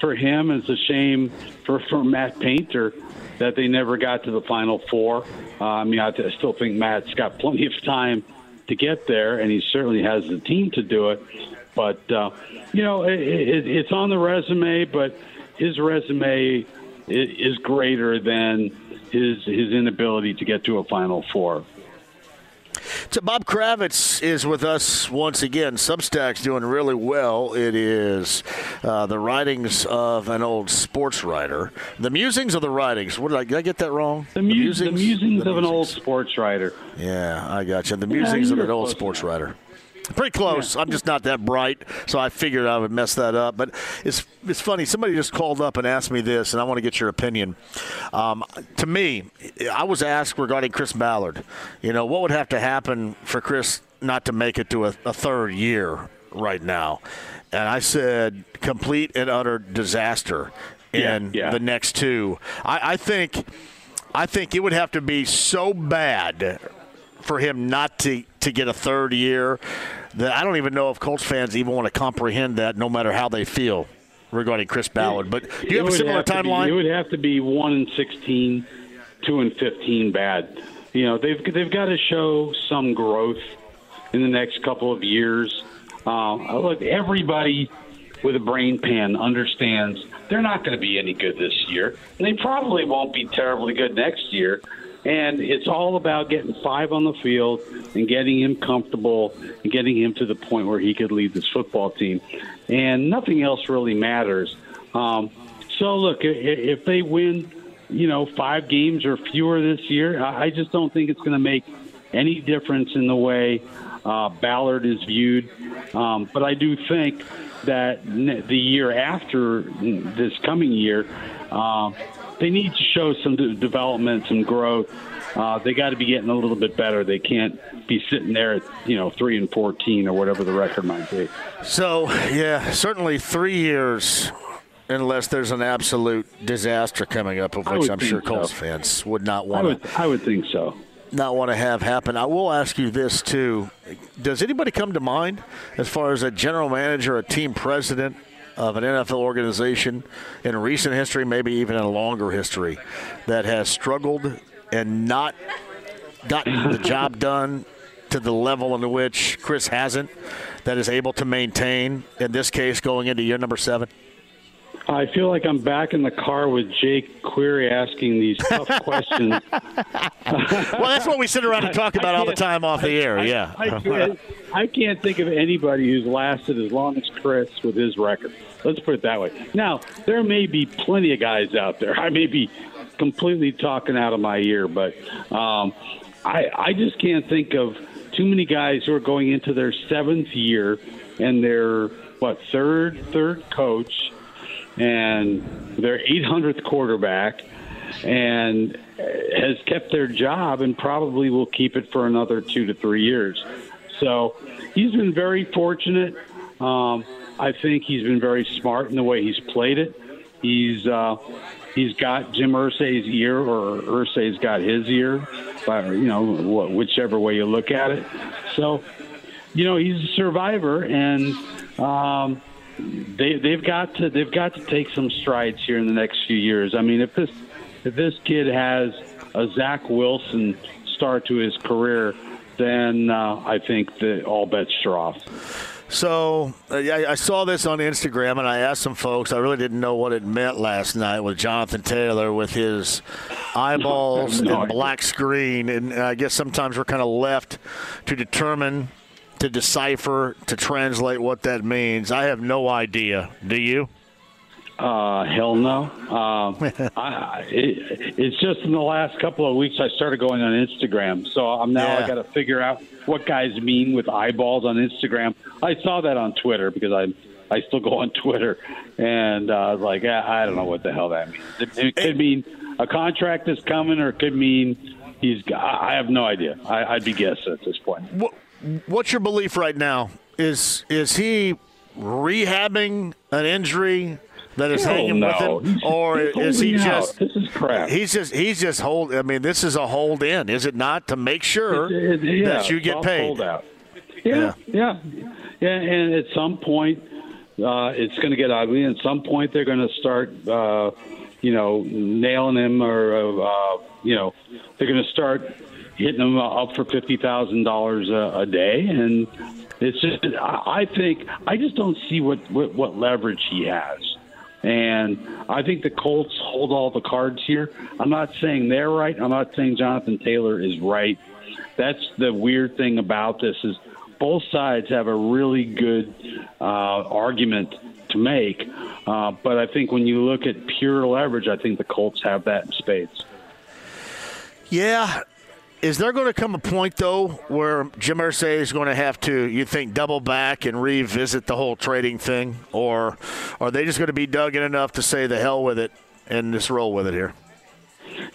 for him. It's a shame for for Matt Painter that they never got to the Final Four. Uh, I mean, I, I still think Matt's got plenty of time to get there, and he certainly has the team to do it. But uh, you know, it, it, it's on the resume, but his resume is greater than his his inability to get to a Final Four.
So Bob Kravitz is with us once again. Substack's doing really well. It is uh, the writings of an old sports writer. The musings of the writings. What did I, did I get that wrong?
The, mu- the musings of an old sports writer.
Yeah, I got you. The
Yeah,
musings of an old sports writer. Pretty close. I'm just not that bright, so I figured I would mess that up. But it's it's funny. Somebody just called up and asked me this, and I want to get your opinion. Um, to me, I was asked regarding Chris Ballard. You know, what would have to happen for Chris not to make it to a, a third year right now? And I said complete and utter disaster
Yeah,
in
yeah.
the next two. I, I think. I think it would have to be so bad for him not to, to get a third year that I don't even know if Colts fans even want to comprehend that, no matter how they feel regarding Chris Ballard. But do you have a similar
have to be-
timeline?
it would have to be one and 16, two and 15 bad. You know, they've they've got to show some growth in the next couple of years. Um, look, everybody with a brain pan understands they're not going to be any good this year, and they probably won't be terribly good next year. And it's all about getting five on the field and getting him comfortable and getting him to the point where he could lead this football team. And nothing else really matters. Um, so, look, if they win, you know, five games or fewer this year, I just don't think it's going to make any difference in the way uh, Ballard is viewed. Um, but I do think that the year after this coming year, um, they need to show some de- development, some growth. Uh, they got to be getting a little bit better. They can't be sitting there at you know three and fourteen or whatever the record might be.
So, yeah, certainly three years, unless there's an absolute disaster coming up, of which I'm sure
think so.
Colts fans would not
I
want
would,
to.
I would think so.
Not want to have happen. I will ask you this too: Does anybody come to mind as far as a general manager, a team president of an NFL organization in recent history, maybe even in a longer history, that has struggled and not gotten the job done to the level in which Chris hasn't, that is able to maintain, in this case, going into year number seven?
I feel like I'm back in the car with Jake Query asking these tough questions.
well, that's what we sit around and talk about all the time off the air. Yeah.
I can't, I can't think of anybody who's lasted as long as Chris with his record. Let's put it that way. Now, there may be plenty of guys out there. I may be completely talking out of my ear, but um, I, I just can't think of too many guys who are going into their seventh year and their what third third coach and their 800th quarterback and has kept their job and probably will keep it for another two to three years. So he's been very fortunate. Um, I think he's been very smart in the way he's played it. He's uh, he's got Jim Irsay's ear, or Irsay's got his ear, by, you know, wh- whichever way you look at it. So, you know, he's a survivor, and um, they they've got to they've got to take some strides here in the next few years. I mean, if this if this kid has a Zach Wilson start to his career, then uh, I think that all bets are off.
So uh, I, I saw this on Instagram, and I asked some folks. I really didn't know what it meant last night with Jonathan Taylor with his eyeballs
No
and black screen, and I guess sometimes we're kind of left to determine, to decipher, to translate what that means. I have no idea. Do you?
Uh, hell no. Um, I, it, it's just in the last couple of weeks I started going on Instagram, so I'm now
Yeah.
I got to figure out what guys mean with eyeballs on Instagram. I saw that on Twitter because I I still go on Twitter, and uh, I was like, I, I don't know what the hell that means. It, it could mean a contract is coming, or it could mean he's. I I have no idea. I, I'd be guessing at this point.
What, what's your belief right now? Is is he rehabbing an injury that is
Hell
hanging
no.
with him,
He's-
or
he's
is he
out.
just?
This is crap.
He's just he's just hold. I mean, this is a hold in, is it not? To make sure
It- it- yeah,
that you get paid.
holdout. Yeah, yeah, yeah. And at some point, uh, it's going to get ugly. At some point, they're going to start, uh, you know, nailing him, or uh, you know, they're going to start hitting them up for fifty thousand dollars a day, and it's just. I think I just don't see what what, what leverage he has. And I think the Colts hold all the cards here. I'm not saying they're right. I'm not saying Jonathan Taylor is right. That's the weird thing about this is both sides have a really good uh, argument to make. Uh, but I think when you look at pure leverage, I think the Colts have that in spades.
Yeah. Is there going to come a point though where Jim Irsay is going to have to, you think, double back and revisit the whole trading thing, or are they just going to be dug in enough to say the hell with it and just roll with it here?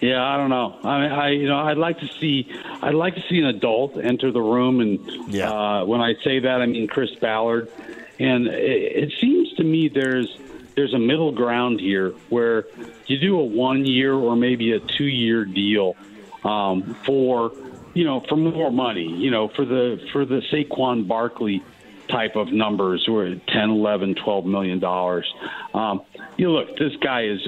Yeah, I don't know. I mean, I you know, I'd like to see, I'd like to see an adult enter the room, and uh, when I say that, I mean Chris Ballard. And it, it seems to me there's there's a middle ground here where you do a one year or maybe a two year deal um, for you know, for more money, you know, for the for the Saquon Barkley type of numbers were 10 11 12 million dollars um, you look this guy is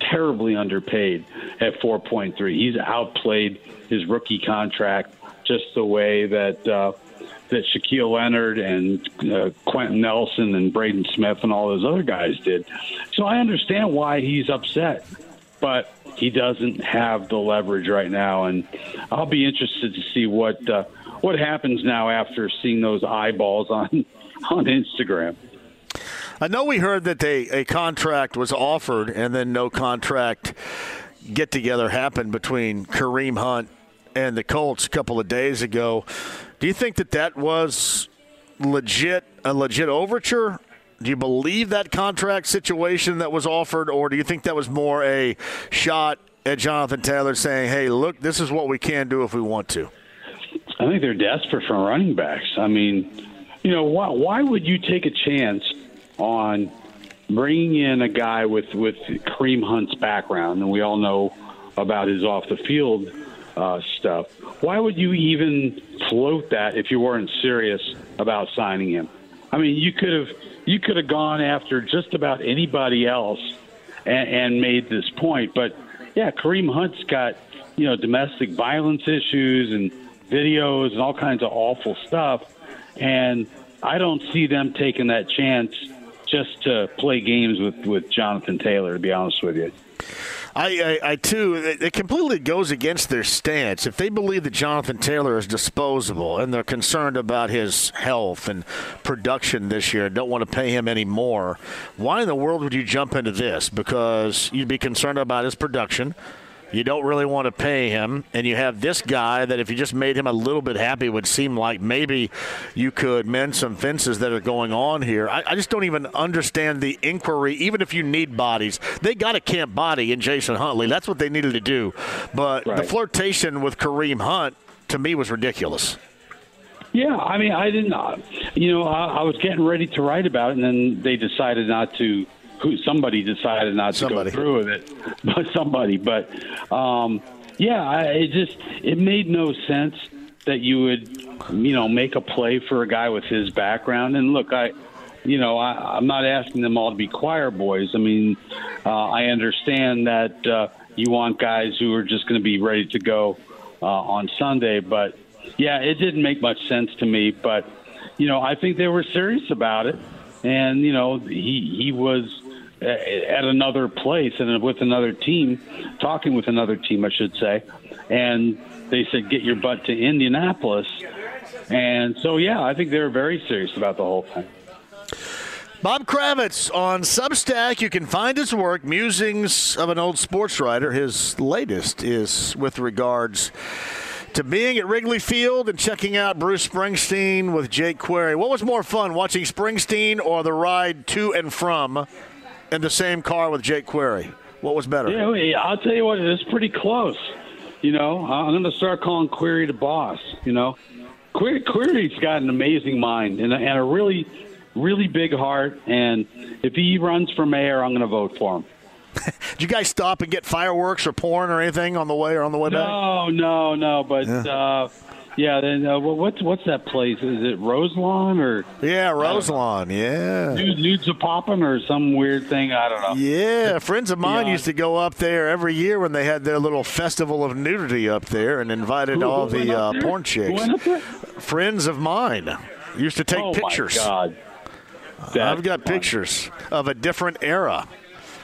terribly underpaid at 4.3 he's outplayed his rookie contract just the way that uh, that Shaquille Leonard and uh, Quenton Nelson and Braden Smith and all those other guys did. So I understand why he's upset, but he doesn't have the leverage right now, and I'll be interested to see what uh, what happens now after seeing those eyeballs on on Instagram.
I know we heard that they, a contract was offered and then no contract get together happened between Kareem Hunt and the Colts a couple of days ago. Do you think that that was legit a legit overture? Do you believe that contract situation that was offered, or do you think that was more a shot at Jonathan Taylor saying, "Hey, look, this is what we can do if we want to"?
I think they're desperate for running backs. I mean, you know, why, why would you take a chance on bringing in a guy with with Kareem Hunt's background, and we all know about his off the field uh, stuff. Why would you even float that if you weren't serious about signing him? I mean, you could have you could have gone after just about anybody else and, and made this point. But yeah, Kareem Hunt's got you know domestic violence issues and videos and all kinds of awful stuff, and I don't see them taking that chance just to play games with with Jonathan Taylor. To be honest with you.
I, I, I too, it completely goes against their stance. If they believe that Jonathan Taylor is disposable and they're concerned about his health and production this year, and don't want to pay him any more, why in the world would you jump into this? Because you'd be concerned about his production you don't really want to pay him, and you have this guy that if you just made him a little bit happy, would seem like maybe you could mend some fences that are going on here. I, I just don't even understand the inquiry. Even if you need bodies, they got a camp body in Jason Huntley. That's what they needed to do. But right. the flirtation with Kareem Hunt to me was ridiculous.
Yeah, I mean, I didn't. Uh, you know, I, I was getting ready to write about it, and then they decided not to who somebody decided not somebody. to go through with it, but somebody. But um, yeah, I, it just it made no sense that you would you know make a play for a guy with his background. And look, I you know I, I'm not asking them all to be choir boys. I mean, uh, I understand that uh, you want guys who are just going to be ready to go uh, on Sunday, but yeah, it didn't make much sense to me. But you know, I think they were serious about it, and you know, he he was Uh, at another place and with another team, talking with another team, I should say, and they said, "Get your butt to Indianapolis." And so, yeah, I think they were very serious about the whole thing.
Bob Kravitz on Substack. You can find his work, Musings of an Old Sports Writer. His latest is with regards to being at Wrigley Field and checking out Bruce Springsteen with Jake Query. What was more fun, watching Springsteen or the ride to and from in the same car with Jake Query? What was better?
Yeah, I'll tell you what, it's pretty close. You know, I'm going to start calling Query the boss. You know, Query, Query's got an amazing mind and a, and a really, really big heart. And if he runs for mayor, I'm going to vote for him.
Did you guys stop and get fireworks or porn or anything on the way or on the way back?
No, no, no. But yeah. uh, yeah, then uh, what's what's that place? Is it Roselawn or?
Yeah, Roselawn. Yeah.
Nudes are popping or some weird thing. I don't know.
Yeah, friends of mine yeah. used to go up there every year when they had their little festival of nudity up there and invited who, all who the uh, porn chicks. Friends of mine used to take
oh
pictures.
My God.
I've got pictures of a different era.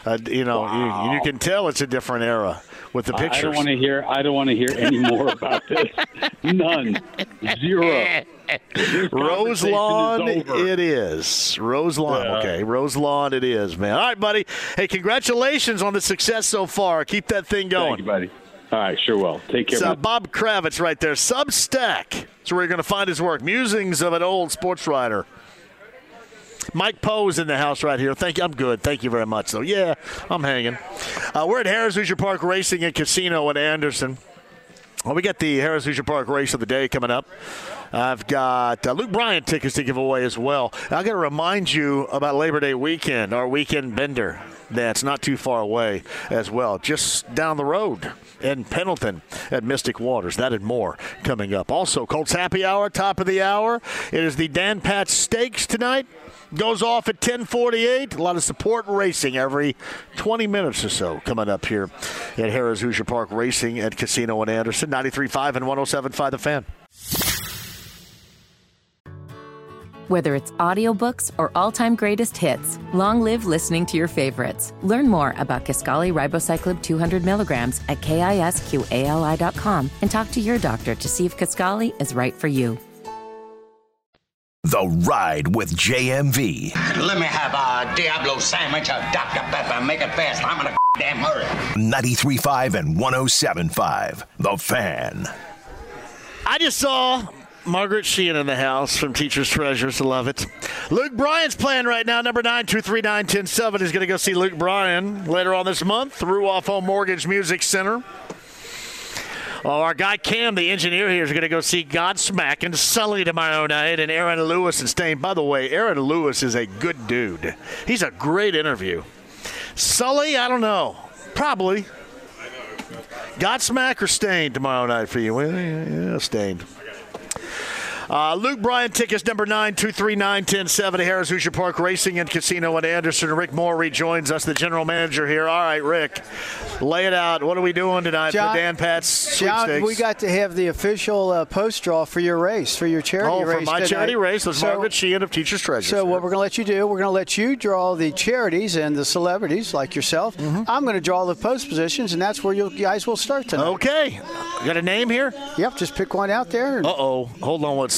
Uh, you know, wow. you, you can tell it's a different era with the pictures. I
don't want to hear. I don't want to hear any more about this. None. Zero.
Roselawn,
is
it is. Roselawn, yeah. okay. Roselawn, it is, man. All right, buddy. Hey, congratulations on the success so far. Keep that thing going.
Thank you, buddy. All right, sure will. Take care.
So, Bob Kravitz right there. Substack. That's where you're going to find his work. Musings of an old sports writer. Mike Poe's in the house right here. Thank you. I'm good. Thank you very much. So yeah, I'm hanging. Uh, we're at Harrah's Hoosier Park Racing and Casino in Anderson. Well, we got the Harrah's Hoosier Park race of the day coming up. I've got uh, Luke Bryan tickets to give away as well. I got to remind you about Labor Day weekend, our weekend bender. That's not too far away as well, just down the road in Pendleton at Mystic Waters. That and more coming up. Also, Colts Happy Hour, top of the hour. It is the Dan Patch Stakes tonight. Goes off at 1048. A lot of support racing every 20 minutes or so coming up here at Harrah's Hoosier Park Racing at Casino and Anderson. 93.5 and 107.5 The Fan.
Whether it's audiobooks or all-time greatest hits, long live listening to your favorites. Learn more about Kisqali Ribociclib 200 milligrams at kisqali.com and talk to your doctor to see if Kisqali is right for you.
The Ride with JMV.
Let me have a Diablo sandwich, a Dr. Pepper, and make it fast. I'm in a damn hurry.
93.5 and 107.5. The Fan.
I just saw Margaret Sheehan in the house from Teacher's Treasures. I Love it. Luke Bryan's playing right now. Number 9239 107 is going to go see Luke Bryan later on this month. Ruoff Home Mortgage Music Center. Oh, our guy Cam, the engineer here, is going to go see Godsmack and Sully tomorrow night, and Aaron Lewis and Staind. By the way, Aaron Lewis is a good dude. He's a great interview. Sully, I don't know. Probably. Godsmack or Staind tomorrow night for you? Well, yeah, Staind. Uh, Luke Bryan tickets number 9239107 1070 Harrah's Hoosier Park Racing and Casino in Anderson. Rick Moore rejoins us, the general manager here. All right, Rick, lay it out. What are we doing tonight
John,
for Dan Pat's
John, we got to have the official uh, post draw for your race, for your charity
oh,
race.
for my
tonight.
charity race with
So-
Margaret Sheehan of Teacher's Treasures.
So what we're going to let you do, we're going to let you draw the charities and the celebrities like yourself.
Mm-hmm.
I'm going to draw the post positions, and that's where you guys will start tonight.
Okay. You got a name here?
Yep, just pick one out there.
Uh oh. Hold on one second.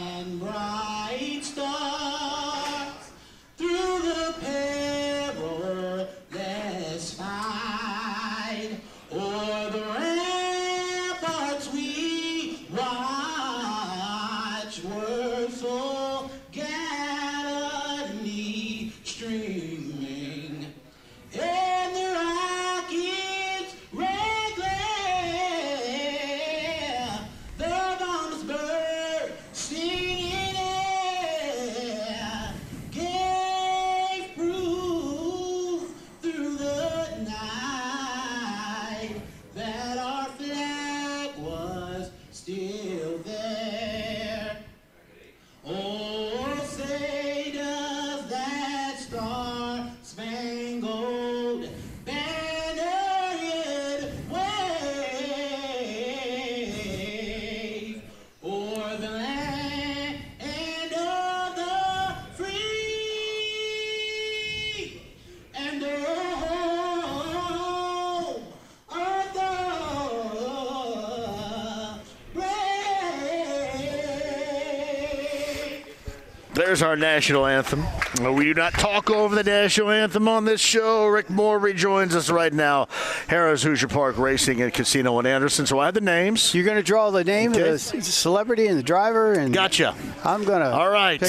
There's our national anthem. Uh, We do not talk over the national anthem on this show. Rick Moore rejoins us right now. Harrah's Hoosier Park Racing and Casino in Anderson. So I have the names.
You're going to draw the name
Okay.
of the celebrity and the driver, and
Gotcha.
I'm going to.
All right.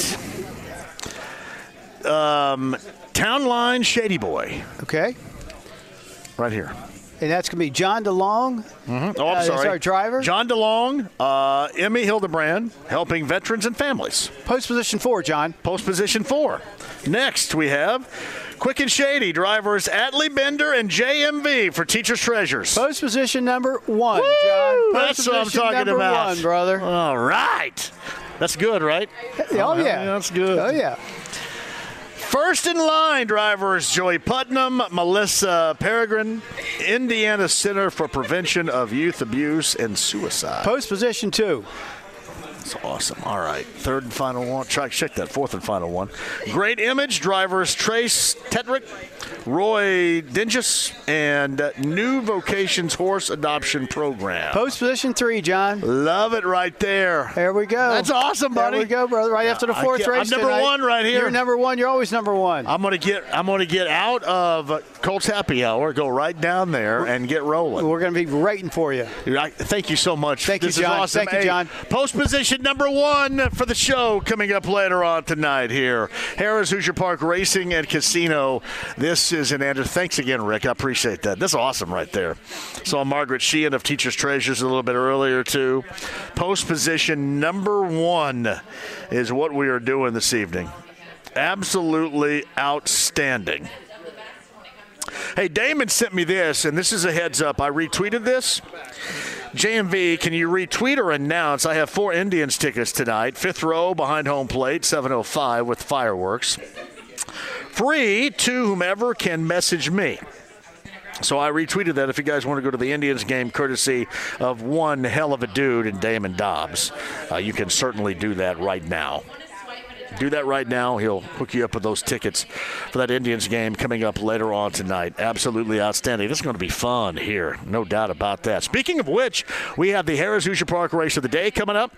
Um, Town Line Shady Boy.
Okay.
Right here.
And that's going to be John DeLong.
Mhm. Oh, I'm
uh,
sorry.
our driver.
John DeLong, uh, Emmy Hildebrand, helping veterans and families.
Post position four, John.
Post position four. Next, we have Quick and Shady drivers Atlee Bender and JMV for Teacher's Treasures.
Post position number one, John. Post
That's what I'm talking about.
one, brother.
All right. That's good, right?
Oh, yeah.
That's good.
Oh, yeah.
First in line drivers Joey Putnam, Melissa Peregrine, Indiana Center for Prevention of Youth Abuse and Suicide.
Post position two.
That's awesome. All right. Third and final one. Try check that. Fourth and final one. Great image. Drivers Trace Tetrick, Roy Dingus, and uh, New Vocations Horse Adoption Program.
Post position three, John.
Love it right there.
There we go.
That's awesome, buddy.
There we go, brother. Right after the fourth
can't- I'm number
tonight.
one right here.
You're number one. You're always number one.
I'm gonna get. I'm gonna get out of Colts Happy Hour. Go right down there and get rolling.
We're going to be waiting for you.
I- Thank you so much.
Thank you,
this is
John.
awesome.
Thank you,
Hey,
John.
Post position Station number one for the show coming up later on tonight here. Harrah's Hoosier Park Racing and Casino. This is an Andrew. Thanks again, Rick. I appreciate that. That's awesome right there. Saw Margaret Sheehan of Teachers Treasures a little bit earlier, too. Post position number one is what we are doing this evening. Absolutely outstanding. Hey, Damon sent me this, and this is a heads up. I retweeted this. JMV, can you retweet or announce? I have four Indians tickets tonight. Fifth row behind home plate, 705 with fireworks. Free to whomever can message me. So I retweeted that if you guys want to go to the Indians game, courtesy of one hell of a dude in Damon Dobbs, uh, you can certainly do that right now. Do that right now. He'll hook you up with those tickets for that Indians game coming up later on tonight. Absolutely outstanding. This is going to be fun here, no doubt about that. Speaking of which, we have the Harrah's Hoosier Park race of the day coming up.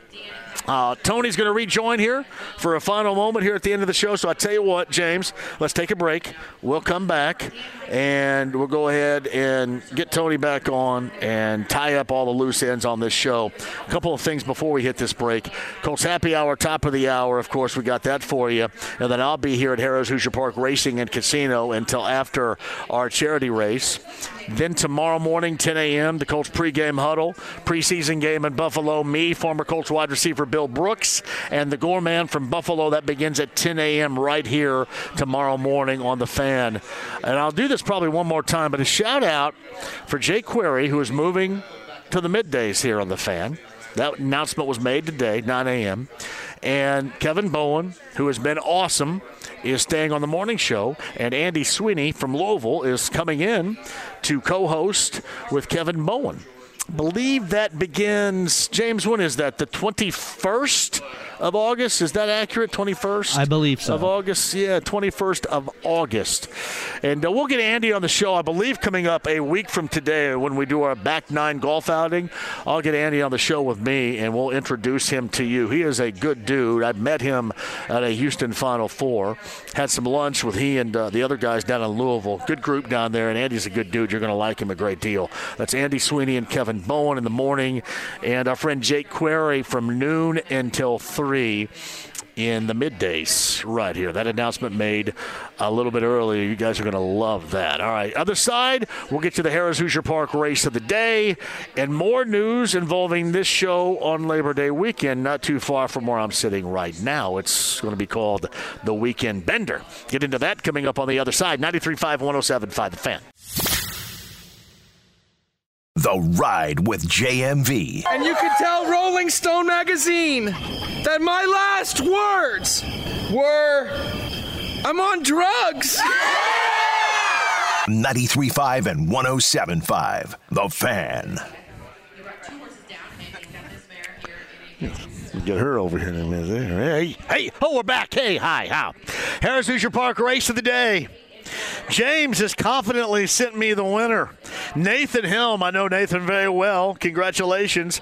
Uh, Tony's going to rejoin here for a final moment here at the end of the show. So I tell you what, James, let's take a break. We'll come back and we'll go ahead and get Tony back on and tie up all the loose ends on this show. A couple of things before we hit this break. Colts Happy Hour, top of the hour. Of course, we got that for you. And then I'll be here at Harrah's Hoosier Park Racing and Casino until after our charity race. Then tomorrow morning, 10 a.m., the Colts pregame huddle, preseason game in Buffalo. Me, former Colts wide receiver Bill Brooks, and the Gorman from Buffalo. That begins at 10 a.m. right here tomorrow morning on the fan. And I'll do this probably one more time, but a shout out for Jake Query, who is moving to the middays here on the fan. That announcement was made today, 9 a.m. And Kevin Bowen, who has been awesome, is staying on the morning show. And Andy Sweeney from Louisville is coming in to co host with Kevin Bowen. Believe that begins, James, when is that? The 21st of August? Is that accurate? 21st?
I believe so.
Of August? Yeah, 21st of August. And uh, we'll get Andy on the show, I believe, coming up a week from today when we do our back nine golf outing. I'll get Andy on the show with me and we'll introduce him to you. He is a good dude. I met him at a Houston Final Four. Had some lunch with he and uh, the other guys down in Louisville. Good group down there, and Andy's a good dude. You're going to like him a great deal. That's Andy Sweeney and Kevin Bowen in the morning, and our friend Jake Query from noon until 3 in the middays right here. That announcement made a little bit earlier. You guys are going to love that. All right, other side, we'll get to the Harrah's Hoosier Park race of the day and more news involving this show on Labor Day weekend, not too far from where I'm sitting right now. It's going to be called the Weekend Bender. Get into that coming up on the other side. 93.5, 107.5, The Fan.
The Ride with JMV.
And you could tell Rolling Stone magazine that my last words were I'm on drugs.
93.5 and 107.5. The Fan.
Get her over here in a minute. Hey, hey, oh, we're back. Hey, hi, how? Harrah's Hoosier Park race of the day. James has confidently sent me the winner. Nathan Helm. I know Nathan very well. Congratulations.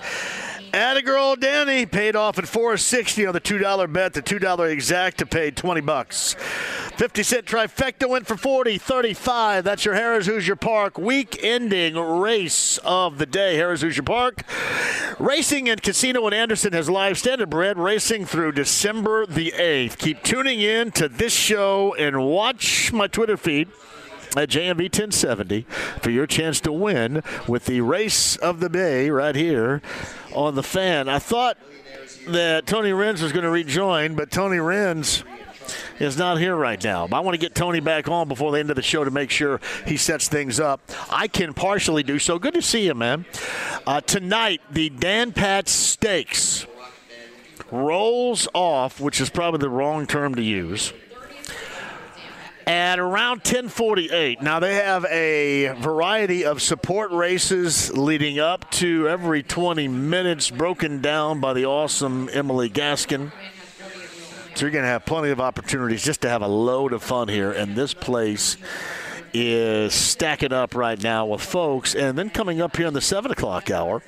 Attagirl Danny paid off at 460 on the $2 bet. The $2 exact to pay 20 bucks. 50 cent trifecta went for 40, 35. That's your Harrah's Hoosier Park week ending race of the day. Harrah's Hoosier Park Racing and Casino in Anderson has live standardbred racing through December the 8th. Keep tuning in to this show and watch my Twitter feed at JMV 1070 for your chance to win with the race of the day right here on the fan. I thought that Tony Renz was going to rejoin, but Tony Renz is not here right now. But I want to get Tony back on before the end of the show to make sure he sets things up. I can partially do so. Good to see you, man. Uh, tonight, the Dan Patch Stakes rolls off, which is probably the wrong term to use at around 1048. Now they have a variety of support races leading up to every 20 minutes broken down by the awesome Emily Gaskin. So you're going to have plenty of opportunities just to have a load of fun here and this place is stacking up right now with folks and then coming up here in the 7 o'clock hour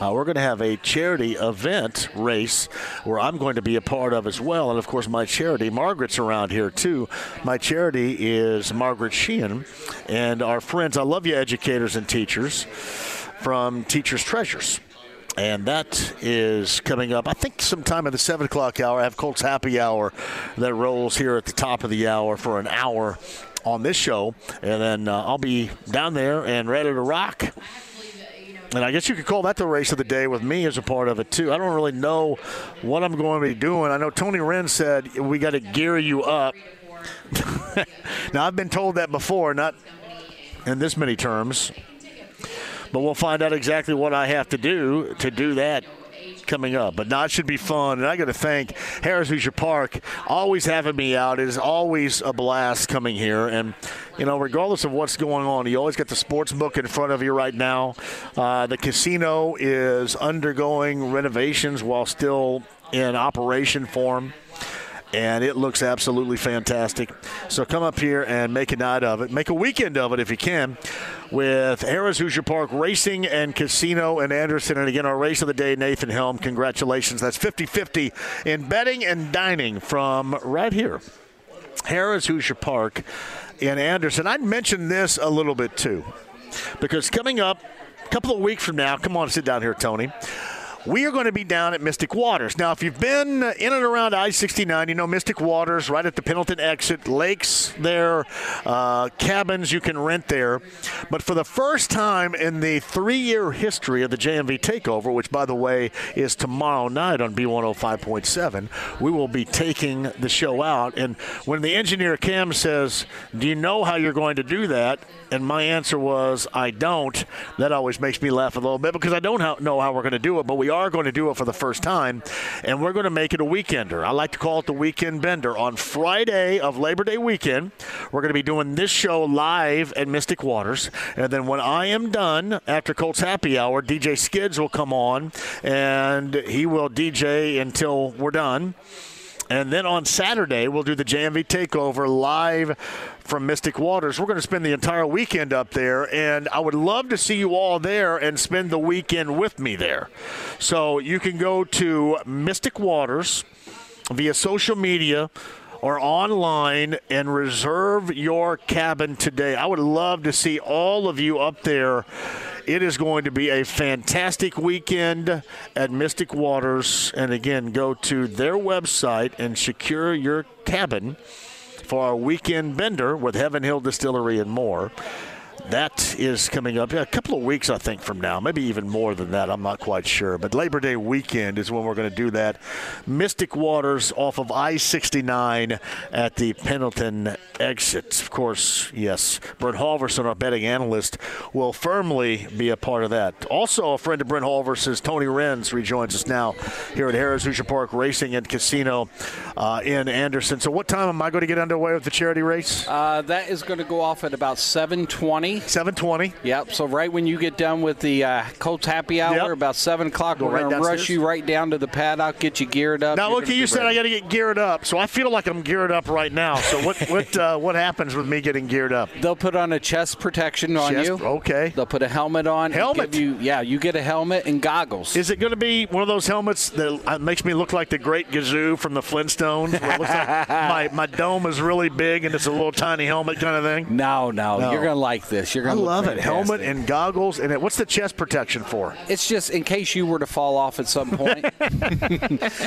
uh, we're going to have a charity event race where I'm going to be a part of as well. And of course, my charity, Margaret's around here too. My charity is Margaret Sheehan and our friends. I love you, educators and teachers from Teachers Treasures. And that is coming up, I think, sometime in the 7 o'clock hour. I have Colts Happy Hour that rolls here at the top of the hour for an hour on this show. And then uh, I'll be down there and ready to rock. And I guess you could call that the race of the day with me as a part of it, too. I don't really know what I'm going to be doing. I know Tony Wren said we got to gear you up. now, I've been told that before, not in this many terms. But we'll find out exactly what I have to do to do that coming up. But not should be fun. And I got to thank Harrah's Hoosier Park always having me out. It is always a blast coming here. And, you know, regardless of what's going on, you always got the sports book in front of you right now. Uh, the casino is undergoing renovations while still in operation form and it looks absolutely fantastic. So come up here and make a night of it. Make a weekend of it if you can with Harrah's Hoosier Park Racing and Casino and Anderson. And again, our race of the day, Nathan Helm. Congratulations. That's 50 50 in betting and dining from right here. Harrah's Hoosier Park in Anderson. I'd mention this a little bit too, because coming up a couple of weeks from now, come on, sit down here, Tony we are going to be down at Mystic Waters. Now, if you've been in and around I 69, you know Mystic Waters right at the Pendleton exit, lakes there, uh, cabins you can rent there. But for the first time in the three year history of the JMV Takeover, which, by the way, is tomorrow night on B105.7, we will be taking the show out. And when the engineer Cam says, Do you know how you're going to do that? And my answer was, I don't. That always makes me laugh a little bit because I don't know how we're going to do it, but we are going to do it for the first time, and we're going to make it a weekender. I like to call it the weekend bender. On Friday of Labor Day weekend, we're going to be doing this show live at Mystic Waters, and then when I am done after Colts Happy Hour, DJ Skids will come on, and he will DJ until we're done. And then on Saturday, we'll do the JMV Takeover live from Mystic Waters. We're going to spend the entire weekend up there, and I would love to see you all there and spend the weekend with me there. So you can go to Mystic Waters via social media or online and reserve your cabin today. I would love to see all of you up there. It is going to be a fantastic weekend at Mystic Waters. And again, go to their website and secure your cabin for our weekend bender with Heaven Hill Distillery and more. That is coming up a couple of weeks, I think, from now. Maybe even more than that. I'm not quite sure. But Labor Day weekend is when we're going to do that. Mystic Waters off of I 69 at the Pendleton exit. Of course, yes, Brent Halverson, our betting analyst, will firmly be a part of that. Also, a friend of Brent Halverson's, Tony Renz, rejoins us now here at Harrah's Hoosier Park Racing and Casino uh, in Anderson. So, what time am I going to get underway with the charity race?
Uh, that is going to go off at about 720.
720.
Yep. So right when you get done with the uh, Colts Happy Hour,
Yep.
about seven o'clock,
Go
we're
right
going to rush you right down to the paddock, get you geared up.
Now,
You're
look, you said I got to get geared up, so I feel like I'm geared up right now. So what what uh, what happens with me getting geared up?
They'll put on a chest protection on
Chest-
you.
Okay.
They'll put a helmet on.
Helmet?
give You, yeah, you get a helmet and goggles.
Is it going to be one of those helmets that uh, makes me look like the Great Gazoo from the Flintstones? It looks like my my dome is really big and it's a little tiny helmet kind of thing.
No, no,
No.
you're going to like this. You're
I
going to
love it. Helmet and goggles, and it, what's the chest protection for?
It's just in case you were to fall off at some point.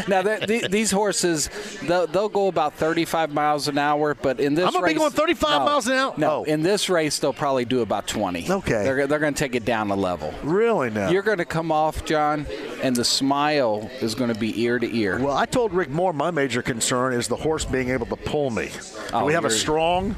now, th- th- these horses, they'll, they'll go about 35 miles an hour, but in this
I'm gonna be
race,
going 35
no,
miles an hour?
No,
Oh.
in this race, they'll probably do about 20.
Okay.
they're, they're going to take it down a level.
Really now?
You're going to come off, John, and the smile is going to be ear to ear.
Well, I told Rick Moore my major concern is the horse being able to pull me.
Oh,
we have a strong?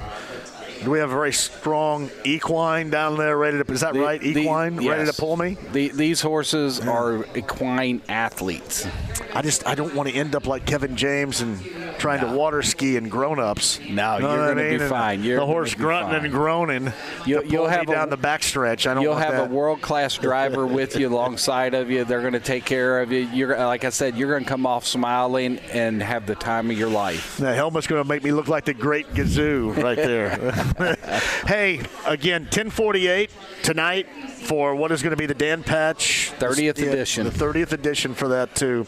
Do we have a very strong equine down there ready to? Is that
The-
right?
the-
Equine ready to pull me?
The, these horses are equine athletes.
I just I don't want to end up like Kevin James and trying to water ski and grown ups.
No,
Know
you're gonna be?
And
fine. You're
the horse grunting
fine.
and groaning.
You'll- you'll have a-
the backstretch. I don't
You'll have
that.
a world class driver with you alongside of you. They're going to take care of you. You're like I said, you're going to come off smiling and have the time of your life.
The helmet's going to make me look like the great Gazoo right there. hey, again, 1048 tonight for what is going to be the Dan Patch
30th
Yeah,
edition.
The 30th edition for that, too.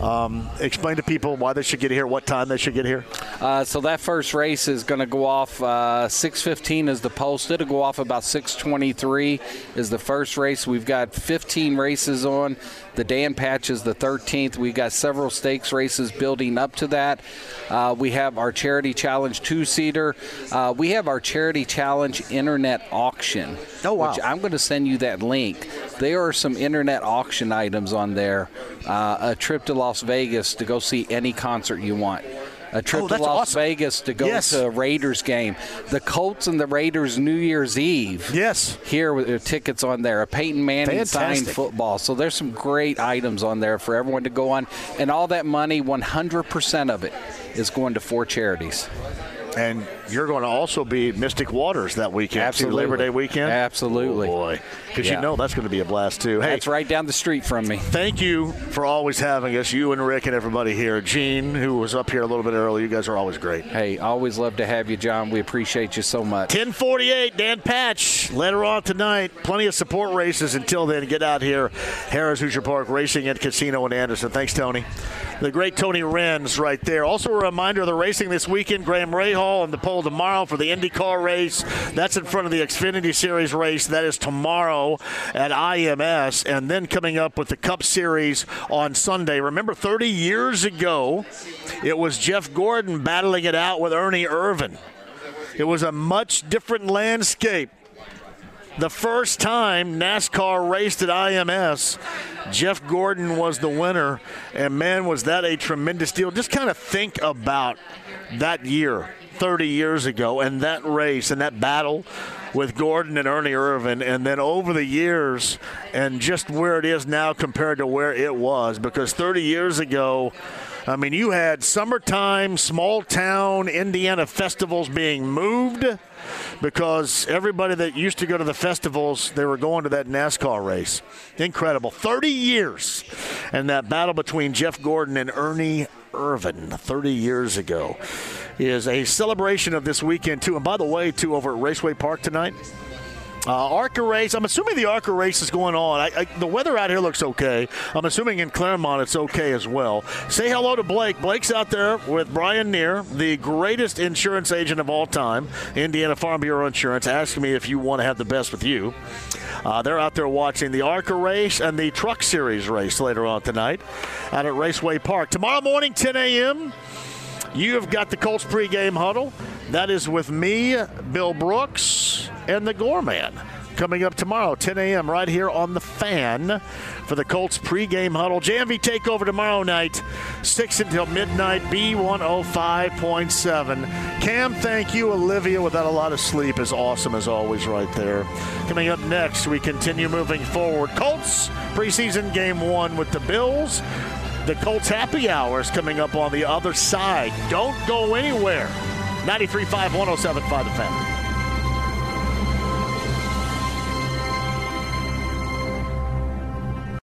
Um, explain to people why they should get here, what time they should get here?
Uh, so that first race is going to go off uh, 6:15 is the post. It'll go off about 6:23 is the first race. We've got 15 races on. The Dan Patch is the 13th. We've got several stakes races building up to that. Uh, we have our Charity Challenge two-seater. Uh, we have our Charity Challenge internet auction.
Oh wow!
Which I'm going to send you that link. There are some internet auction items on there. Uh, a trip to Las Vegas to go see any concert you want. A trip
Oh,
to Las
awesome.
Vegas to go
Yes.
to a Raiders game. The Colts and the Raiders New Year's Eve.
Yes.
Here with their tickets on there. A Peyton Manning signed
Fantastic.
football. So there's some great items on there for everyone to go on. And all that money, 100% of it, is going to four charities.
And you're going to also be Mystic Waters that weekend,
Absolutely.
Labor Day weekend.
Absolutely.
Oh boy, because
Yeah.
you know that's going to be a blast too. Hey,
That's right down the street from me.
Thank you for always having us, you and Rick and everybody here. Gene, who was up here a little bit early, you guys are always great.
Hey, always love to have you, John. We appreciate you so much.
1048, Dan Patch. Later on tonight, plenty of support races. Until then, get out here. Harrah's Hoosier Park Racing and Casino in Anderson. Thanks, Tony. The great Tony Renz right there. Also, a reminder of the racing this weekend. Graham Rahal on the pole tomorrow for the IndyCar race. That's in front of the Xfinity Series race. That is tomorrow at IMS. And then coming up with the Cup Series on Sunday. Remember, 30 years ago, it was Jeff Gordon battling it out with Ernie Irvan. It was a much different landscape. The first time NASCAR raced at IMS, Jeff Gordon was the winner, and man, was that a tremendous deal. Just kind of think about that year, 30 years ago, and that race and that battle with Gordon and Ernie Irvan, and then over the years, and just where it is now compared to where it was. Because 30 years ago, I mean, you had summertime, small town Indiana festivals being moved because everybody that used to go to the festivals, they were going to that NASCAR race. Incredible. 30 years. And that battle between Jeff Gordon and Ernie Irvan 30 years ago is a celebration of this weekend, too. And by the way, too, over at Raceway Park tonight, uh, ARCA race. I'm assuming the ARCA race is going on. I, I, the weather out here looks okay. I'm assuming in Clermont it's okay as well. Say hello to Blake. Blake's out there with Brian Neer, the greatest insurance agent of all time, Indiana Farm Bureau Insurance. Ask me if you want to have the best with you. Uh, they're out there watching the ARCA race and the Truck Series race later on tonight out at Raceway Park. Tomorrow morning, 10 a.m. You have got the Colts pregame huddle. That is with me, Bill Brooks, and the Gorman. Coming up tomorrow, 10 a.m., right here on the fan for the Colts pregame huddle. JMV takeover tomorrow night, 6 until midnight, B105.7. Cam, thank you. Olivia, without a lot of sleep, is awesome as always, right there. Coming up next, we continue moving forward. Colts preseason game one with the Bills. The Colts happy hour is coming up on the other side. Don't go anywhere. 93.5, 107.5 The Fan.